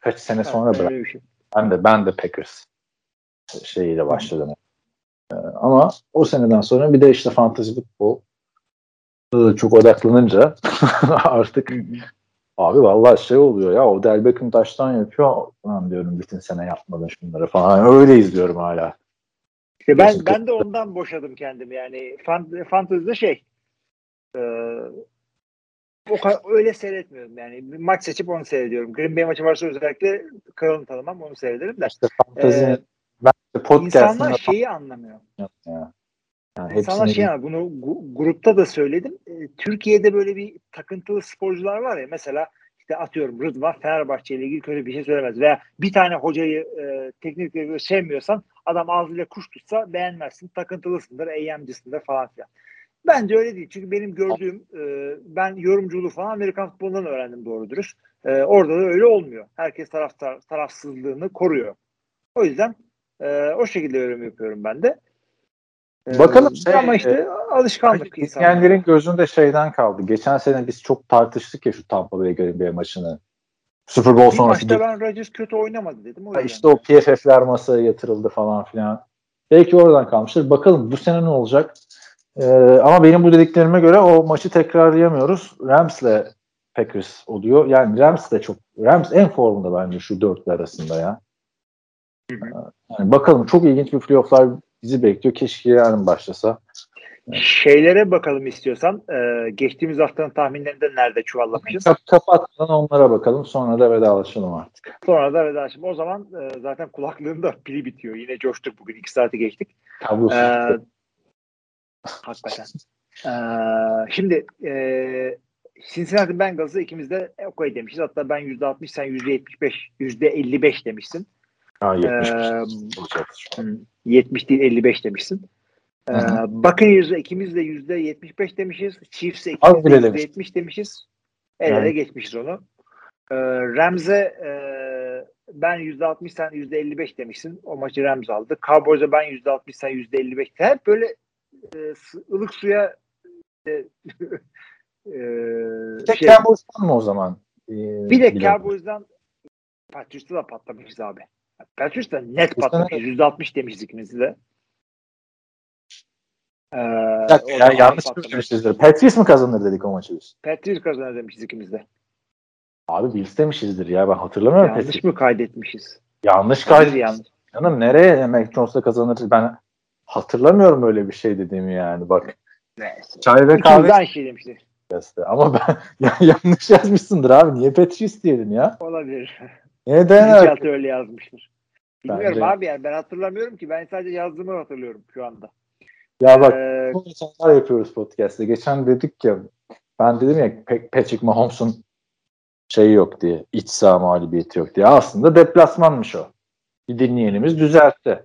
Kaç sene evet, sonra bırak. şey. Ben de ben de Packers şeyiyle başladım. E, ama o seneden sonra bir de işte fantasy futbol e, çok odaklanınca artık abi vallahi şey oluyor ya o Del Beckham taştan yapıyor. Lan diyorum bütün sene yapmadın şunları falan. Öyle izliyorum hala. İşte ben ben de ondan boşadım kendimi yani. Fantasy'de şey e, o kadar, öyle seyretmiyorum yani. Bir maç seçip onu seyrediyorum. Green Bay maçı varsa özellikle kralını tanımam onu seyrederim de. İşte fantezinin Ee, ben podcast'ında İnsanlar şeyi anlamıyor. ya. Yani hepsini şey anlamıyor. Bunu gu- grupta da söyledim. Ee, Türkiye'de böyle bir takıntılı sporcular var ya mesela işte atıyorum Rıdvan Fenerbahçe ile ilgili kötü bir şey söylemez veya bir tane hocayı e, teknik direktörü sevmiyorsan adam ağzıyla kuş tutsa beğenmezsin. Takıntılısındır, eyyamcısındır falan filan. Bence öyle değil. Çünkü benim gördüğüm e, ben yorumculuğu falan Amerikan futbolundan öğrendim doğru dürüst. E, orada da öyle olmuyor. Herkes taraftar, tarafsızlığını koruyor. O yüzden e, o şekilde yorum yapıyorum ben de. E, Bakalım şey, ama işte e, alışkanlık. İzleyenlerin gözünde şeyden kaldı. Geçen sene biz çok tartıştık ya şu Tampa Bay Green Bay maçını. Super Bowl Bir sonrası. maçta ben Rodgers kötü oynamadı dedim. O Ha. İşte o PFF'ler masaya yatırıldı falan filan. Belki oradan kalmıştır. Bakalım bu sene ne olacak? Ee, ama benim bu dediklerime göre o maçı tekrarlayamıyoruz. Rams'le Packers oluyor. Yani Rams de çok Rams en formunda bence şu dörtlü arasında ya. Hı hı. Yani bakalım çok ilginç bir playofflar bizi bekliyor. Keşke yarın başlasa. Şeylere bakalım istiyorsan. E, geçtiğimiz haftanın tahminlerinde nerede çuvallamışız? Kap kapatmadan onlara bakalım. Sonra da vedalaşalım artık. Sonra da vedalaşım. O zaman e, zaten kulaklığında pili bitiyor. Yine coştuk bugün. iki saati geçtik. Tablosuz. Ee, hakikaten. Ee, şimdi e, Cincinnati Bengals'ı ikimiz de okey demişiz. Hatta ben %60 sen %75 %55 demişsin. Ha, 70 Ee, olacak şu an. Hı, 70 değil 55 demişsin. Ee. Buccaneers'a ikimiz de %75 demişiz. Chiefs'e ikimiz de bile demiş. %70 demişiz. El ele Yani. geçmişiz onu. Ee, Rams'e e, ben %60 sen %55 demişsin. O maçı Rams aldı. Cowboys'a ben %60 sen %55. Hep böyle e, ılık suya e, e, Bir tek şey, Cowboys'tan mı o zaman? Ee, bir de. Cowboys'dan Patriots'ta da patlamışız abi. Patriots'ta net Bu sene- patlamışız. %60 demişiz ikimiz de. Ee, ya, zaman yanlış patlamış. söylemişizdir. Patriots mı kazanır dedik o maçı biz? Patriots kazanır demişiz ikimiz de. Abi Bills demişizdir ya ben hatırlamıyorum. Yanlış Patriots. mı kaydetmişiz? Yanlış yanlış. Canım nereye Mac Jones'la kazanır ben hatırlamıyorum öyle bir şey dediğimi yani bak. Neyse. Çay ve İkimiz kahve aynı şey demişti. Ama ben ya, yanlış yazmışsındır abi. Niye Patriots diyelim ya? Olabilir. Niye dayanarak? Bilinçaltı öyle yazmıştır. Bilmiyorum Bence- abi yani ben hatırlamıyorum ki. Ben sadece yazdığımı hatırlıyorum şu anda. Ya bak Ee, bu insanlar yapıyoruz podcast'te. Geçen dedik ya ben dedim ya Patrick Mahomes'un şeyi yok diye. iç saha mağlubiyeti yok diye. Aslında deplasmanmış o. Bir dinleyenimiz düzeltti.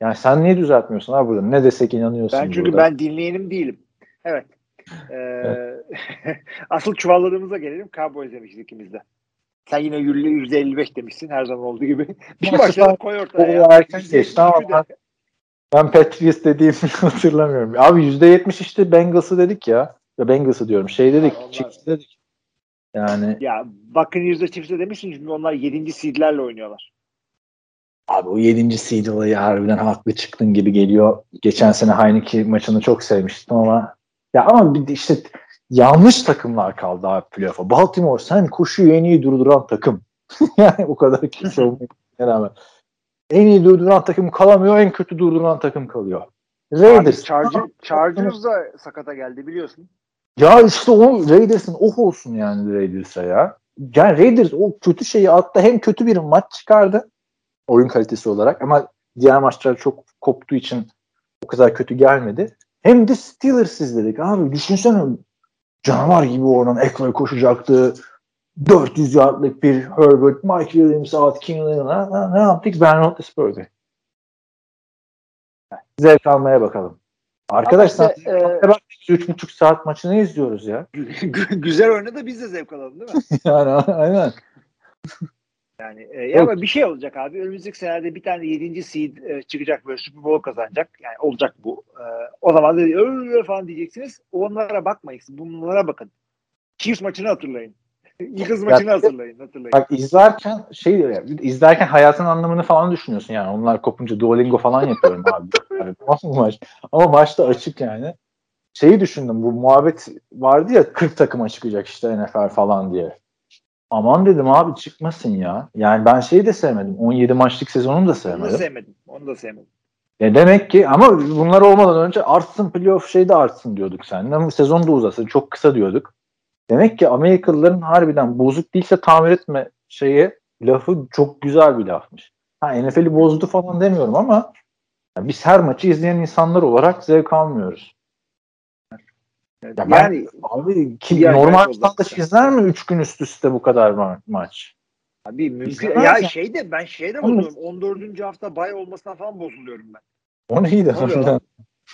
Yani sen niye düzeltmiyorsun abi burada? Ne desek inanıyorsun ben çünkü burada. ben dinleyenim değilim. Evet. Ee, asıl çuvalladığımıza gelelim. Cowboys demişiz ikimiz de. Sen yine yüzde 55 demişsin her zaman olduğu gibi. Bir ben- koy ortaya. ya. erken geçti ama %73'ü de- Ben Patriots dediğimi hatırlamıyorum. Abi %70 işte Bengals'ı dedik ya. Ya Bengals'ı diyorum. Şey dedik. Chiefs dedik. Yani Ya Buccaneers'da Chiefs'e demişsin çünkü onlar 7. seedlerle oynuyorlar. Abi o 7. seed olayı harbiden haklı çıktın gibi geliyor. Geçen sene Heineke maçını çok sevmiştim ama ya ama işte yanlış takımlar kaldı abi playoff'a. Baltimore sen koşuyu en iyi durduran takım. yani o kadar kişi olmaya rağmen. En iyi durduran takım kalamıyor, en kötü durduran takım kalıyor. Raiders. Charger, Chargers da sakata geldi biliyorsun. Ya işte o Raiders'ın oh olsun yani Raiders'a ya. Yani Raiders o kötü şeyi attı. Hem kötü bir maç çıkardı oyun kalitesi olarak ama diğer maçlar çok koptuğu için o kadar kötü gelmedi. Hem de Steelers izledik abi. Düşünsene canavar gibi oradan Eckler koşacaktı. 400 yardlık bir Herbert, Mike Williams out, King Leonard. Ne yaptık? Ben Roethlisberger. Zevk almaya bakalım. Arkadaşlar işte, e, bak 3,5 saat maçını izliyoruz ya. Gü- güzel oynadı biz de zevk alalım değil mi? yani aynen. Yani e, ya ama bir şey olacak abi. Önümüzdeki senelerde bir tane 7. seed e, çıkacak böyle Super Bowl kazanacak. Yani olacak bu. E, o zaman da öyle falan diyeceksiniz. Onlara bakmayın. Bunlara bakın. Chiefs maçını hatırlayın. Eagles maçını hatırlayın. hatırlayın. Bak izlerken şey izlerken hayatın anlamını falan düşünüyorsun yani. Onlar kopunca Duolingo falan yapıyorum abi. Yani, maç? Ama maçta açık yani. Şeyi düşündüm bu muhabbet vardı ya 40 takıma çıkacak işte NFL falan diye. Aman dedim abi çıkmasın ya. Yani ben şeyi de sevmedim. 17 maçlık sezonunu da sevmedim. Onu da sevmedim. Onu da sevmedim. Ya demek ki ama bunlar olmadan önce artsın playoff şey de artsın diyorduk seninle. Sezon da uzasın. Çok kısa diyorduk. Demek ki Amerikalıların harbiden bozuk değilse tamir etme şeyi lafı çok güzel bir lafmış. Ha NFL'i bozdu falan demiyorum ama biz her maçı izleyen insanlar olarak zevk almıyoruz. Ya ben, yani abi ki normal standart izler mi 3 gün üst üste bu kadar ma- maç? Abi mümkün. Ya yani. şey de ben şey de bozuluyorum. 14. hafta bay olmasına falan bozuluyorum ben. O neydi harbiden?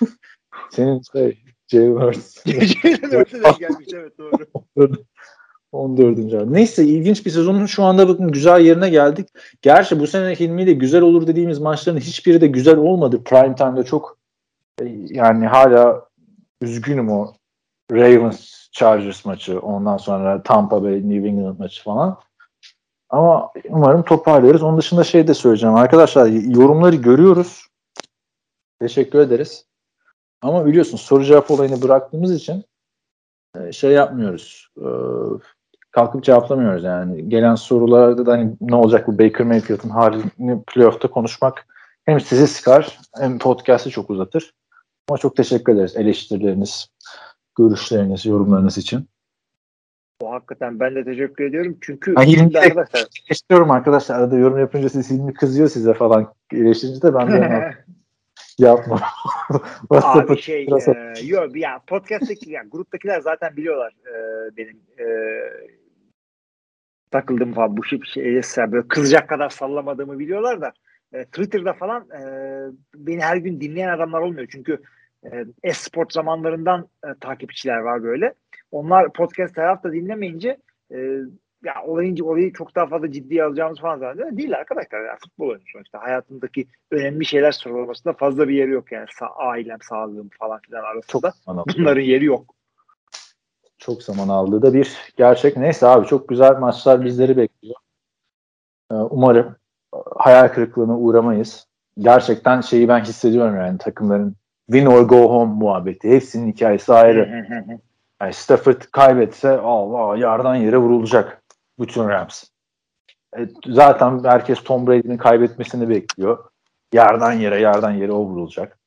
Senin şey Jailers. Jailers gelmiş evet doğru. 14. abi. Neyse ilginç bir sezonun şu anda bakın güzel yerine geldik. Gerçi bu sene Hilmi de güzel olur dediğimiz maçların hiçbiri de güzel olmadı. Prime time'da çok e, yani hala üzgünüm o Ravens Chargers maçı ondan sonra Tampa Bay New England maçı falan. Ama umarım toparlarız. Onun dışında şey de söyleyeceğim. Arkadaşlar yorumları görüyoruz. Teşekkür ederiz. Ama biliyorsun soru cevap olayını bıraktığımız için e, şey yapmıyoruz. E, kalkıp cevaplamıyoruz yani. Gelen sorularda da hani ne olacak bu Baker Mayfield'ın halini playoff'ta konuşmak hem sizi sıkar hem podcast'ı çok uzatır. Ama çok teşekkür ederiz eleştirileriniz, görüşleriniz, yorumlarınız için. O hakikaten ben de teşekkür ediyorum. Çünkü ben Hilmi arkadaşlar istiyorum arkadaşlar. Arada yorum yapınca siz Hilmi kızıyor size falan eleştirince de ben de yapma. Abi şey e, yok ya podcast'taki yani gruptakiler zaten biliyorlar e, benim e, takıldım falan bu şey, şey böyle kızacak kadar sallamadığımı biliyorlar da e, Twitter'da falan e, beni her gün dinleyen adamlar olmuyor. Çünkü e-sport zamanlarından e, takipçiler var böyle. Onlar podcast tarafta dinlemeyince e, ya olayın olayı çok daha fazla ciddiye alacağımız falan zannediyor. Değil arkadaşlar. Yani futbol oyunu sonuçta. Hayatındaki önemli şeyler sorulamasında fazla bir yeri yok yani. Sa ailem, sağlığım falan filan arasında. Çok Bunların yeri yok. Çok zaman aldığı da bir gerçek. Neyse abi çok güzel maçlar bizleri bekliyor. Ee, umarım hayal kırıklığına uğramayız. Gerçekten şeyi ben hissediyorum yani takımların win or go home muhabbeti. Hepsinin hikayesi ayrı. yani Stafford kaybetse Allah yardan yere vurulacak bütün Rams. E, zaten herkes Tom Brady'nin kaybetmesini bekliyor. Yardan yere yardan yere o vurulacak.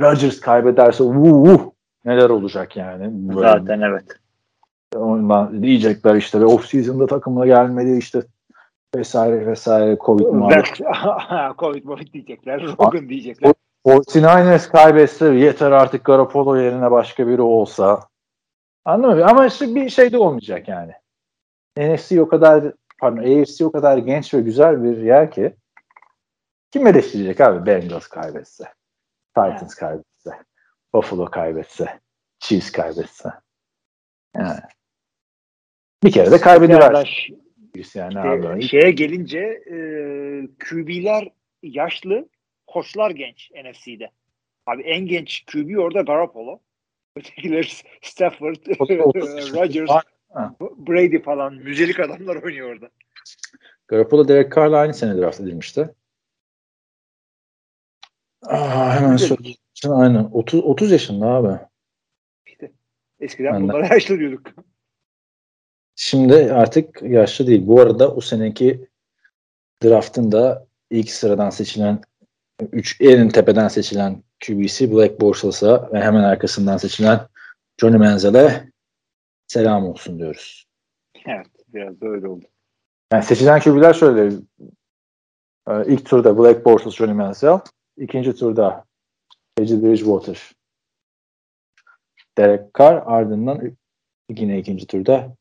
Rodgers kaybederse vuh neler olacak yani. Böyle. Zaten evet. Ondan diyecekler işte ve off season'da takımla gelmedi işte vesaire vesaire Covid muhabbet. Covid Covid diyecekler. Rogan diyecekler. 49ers kaybetse yeter artık Garoppolo yerine başka biri olsa. Anladın mı? Ama işte bir şey de olmayacak yani. NFC o kadar pardon AFC o kadar genç ve güzel bir yer ki kim eleştirecek abi Bengals kaybetse? Titans kaybetse? Buffalo kaybetse? Chiefs kaybetse? Yani. Bir kere de kaybediyorlar. Yani işte şeye gelince e, QB'ler yaşlı, koçlar genç NFC'de. Abi en genç QB orada Garoppolo. Ötekiler Stafford, Rodgers, Brady falan müzelik adamlar oynuyor orada. Garoppolo Derek Carr'la aynı sene draft edilmişti. Aa, hemen söyleyeyim. Aynen. 30, 30 yaşında abi. İşte. Eskiden Aynen. bunlara yaşlı diyorduk. Şimdi artık yaşlı değil. Bu arada o seneki draftın da ilk sıradan seçilen 3 en tepeden seçilen QB'si Black Bortles'a ve hemen arkasından seçilen Johnny Manziel'e selam olsun diyoruz. Evet, biraz da öyle oldu. Yani seçilen QB'ler şöyle. Ee, ilk turda Black Bortles, Johnny Manziel. ikinci turda Teddy Bridgewater, Derek Carr. Ardından yine ikinci turda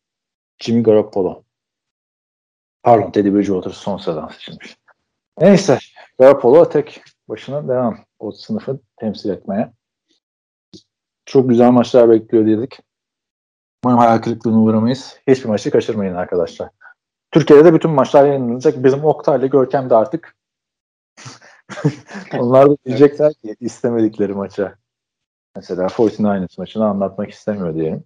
Jimmy Garoppolo. Pardon Teddy Bridgewater son sıradan seçilmiş. Neyse Garoppolo tek başına devam o sınıfı temsil etmeye. Çok güzel maçlar bekliyor dedik. Umarım hayal kırıklığına uğramayız. Hiçbir maçı kaçırmayın arkadaşlar. Türkiye'de de bütün maçlar yayınlanacak. Bizim Oktay ile Görkem de artık onlar da diyecekler ki istemedikleri maça. Mesela 49ers maçını anlatmak istemiyor diyelim.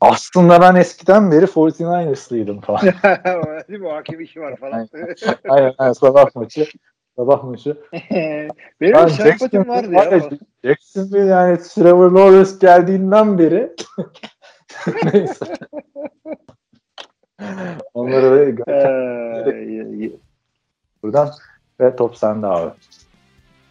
Aslında ben eskiden beri 49ers'lıydım falan. Değil mi? O hakem işi var falan. aynen, aynen sabah maçı. Sabah maçı. Benim Ben sempatim vardı var ya. Jacksonville yani Trevor Lawrence geldiğinden beri neyse. Onları da Ee, buradan ve top sende abi.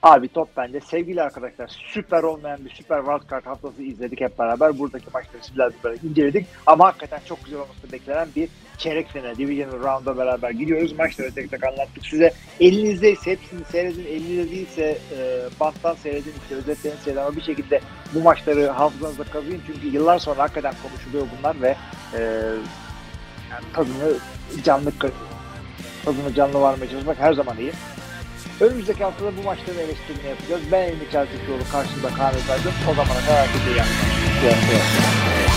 Abi top bende. Sevgili arkadaşlar süper olmayan bir süper wildcard haftası izledik hep beraber. Buradaki maçları biraz böyle inceledik. Ama hakikaten çok güzel olması beklenen bir çeyrek final, divisional round'a beraber gidiyoruz. Maçları tek tek anlattık size. Elinizdeyse hepsini seyredin. Elinizde değilse e, banttan seyredin, işte özetlerini seyredin ama bir şekilde bu maçları hafızanızda kazıyın. Çünkü yıllar sonra hakikaten konuşuluyor bunlar ve e, yani tadını canlı tadını canlı varmaya çalışmak her zaman iyi. Önümüzdeki haftada bu maçların eleştirini yapacağız. Ben Elmi Çeltikçioğlu karşımda Kaan Özaydın. O zamana kadar herkese iyi akşamlar.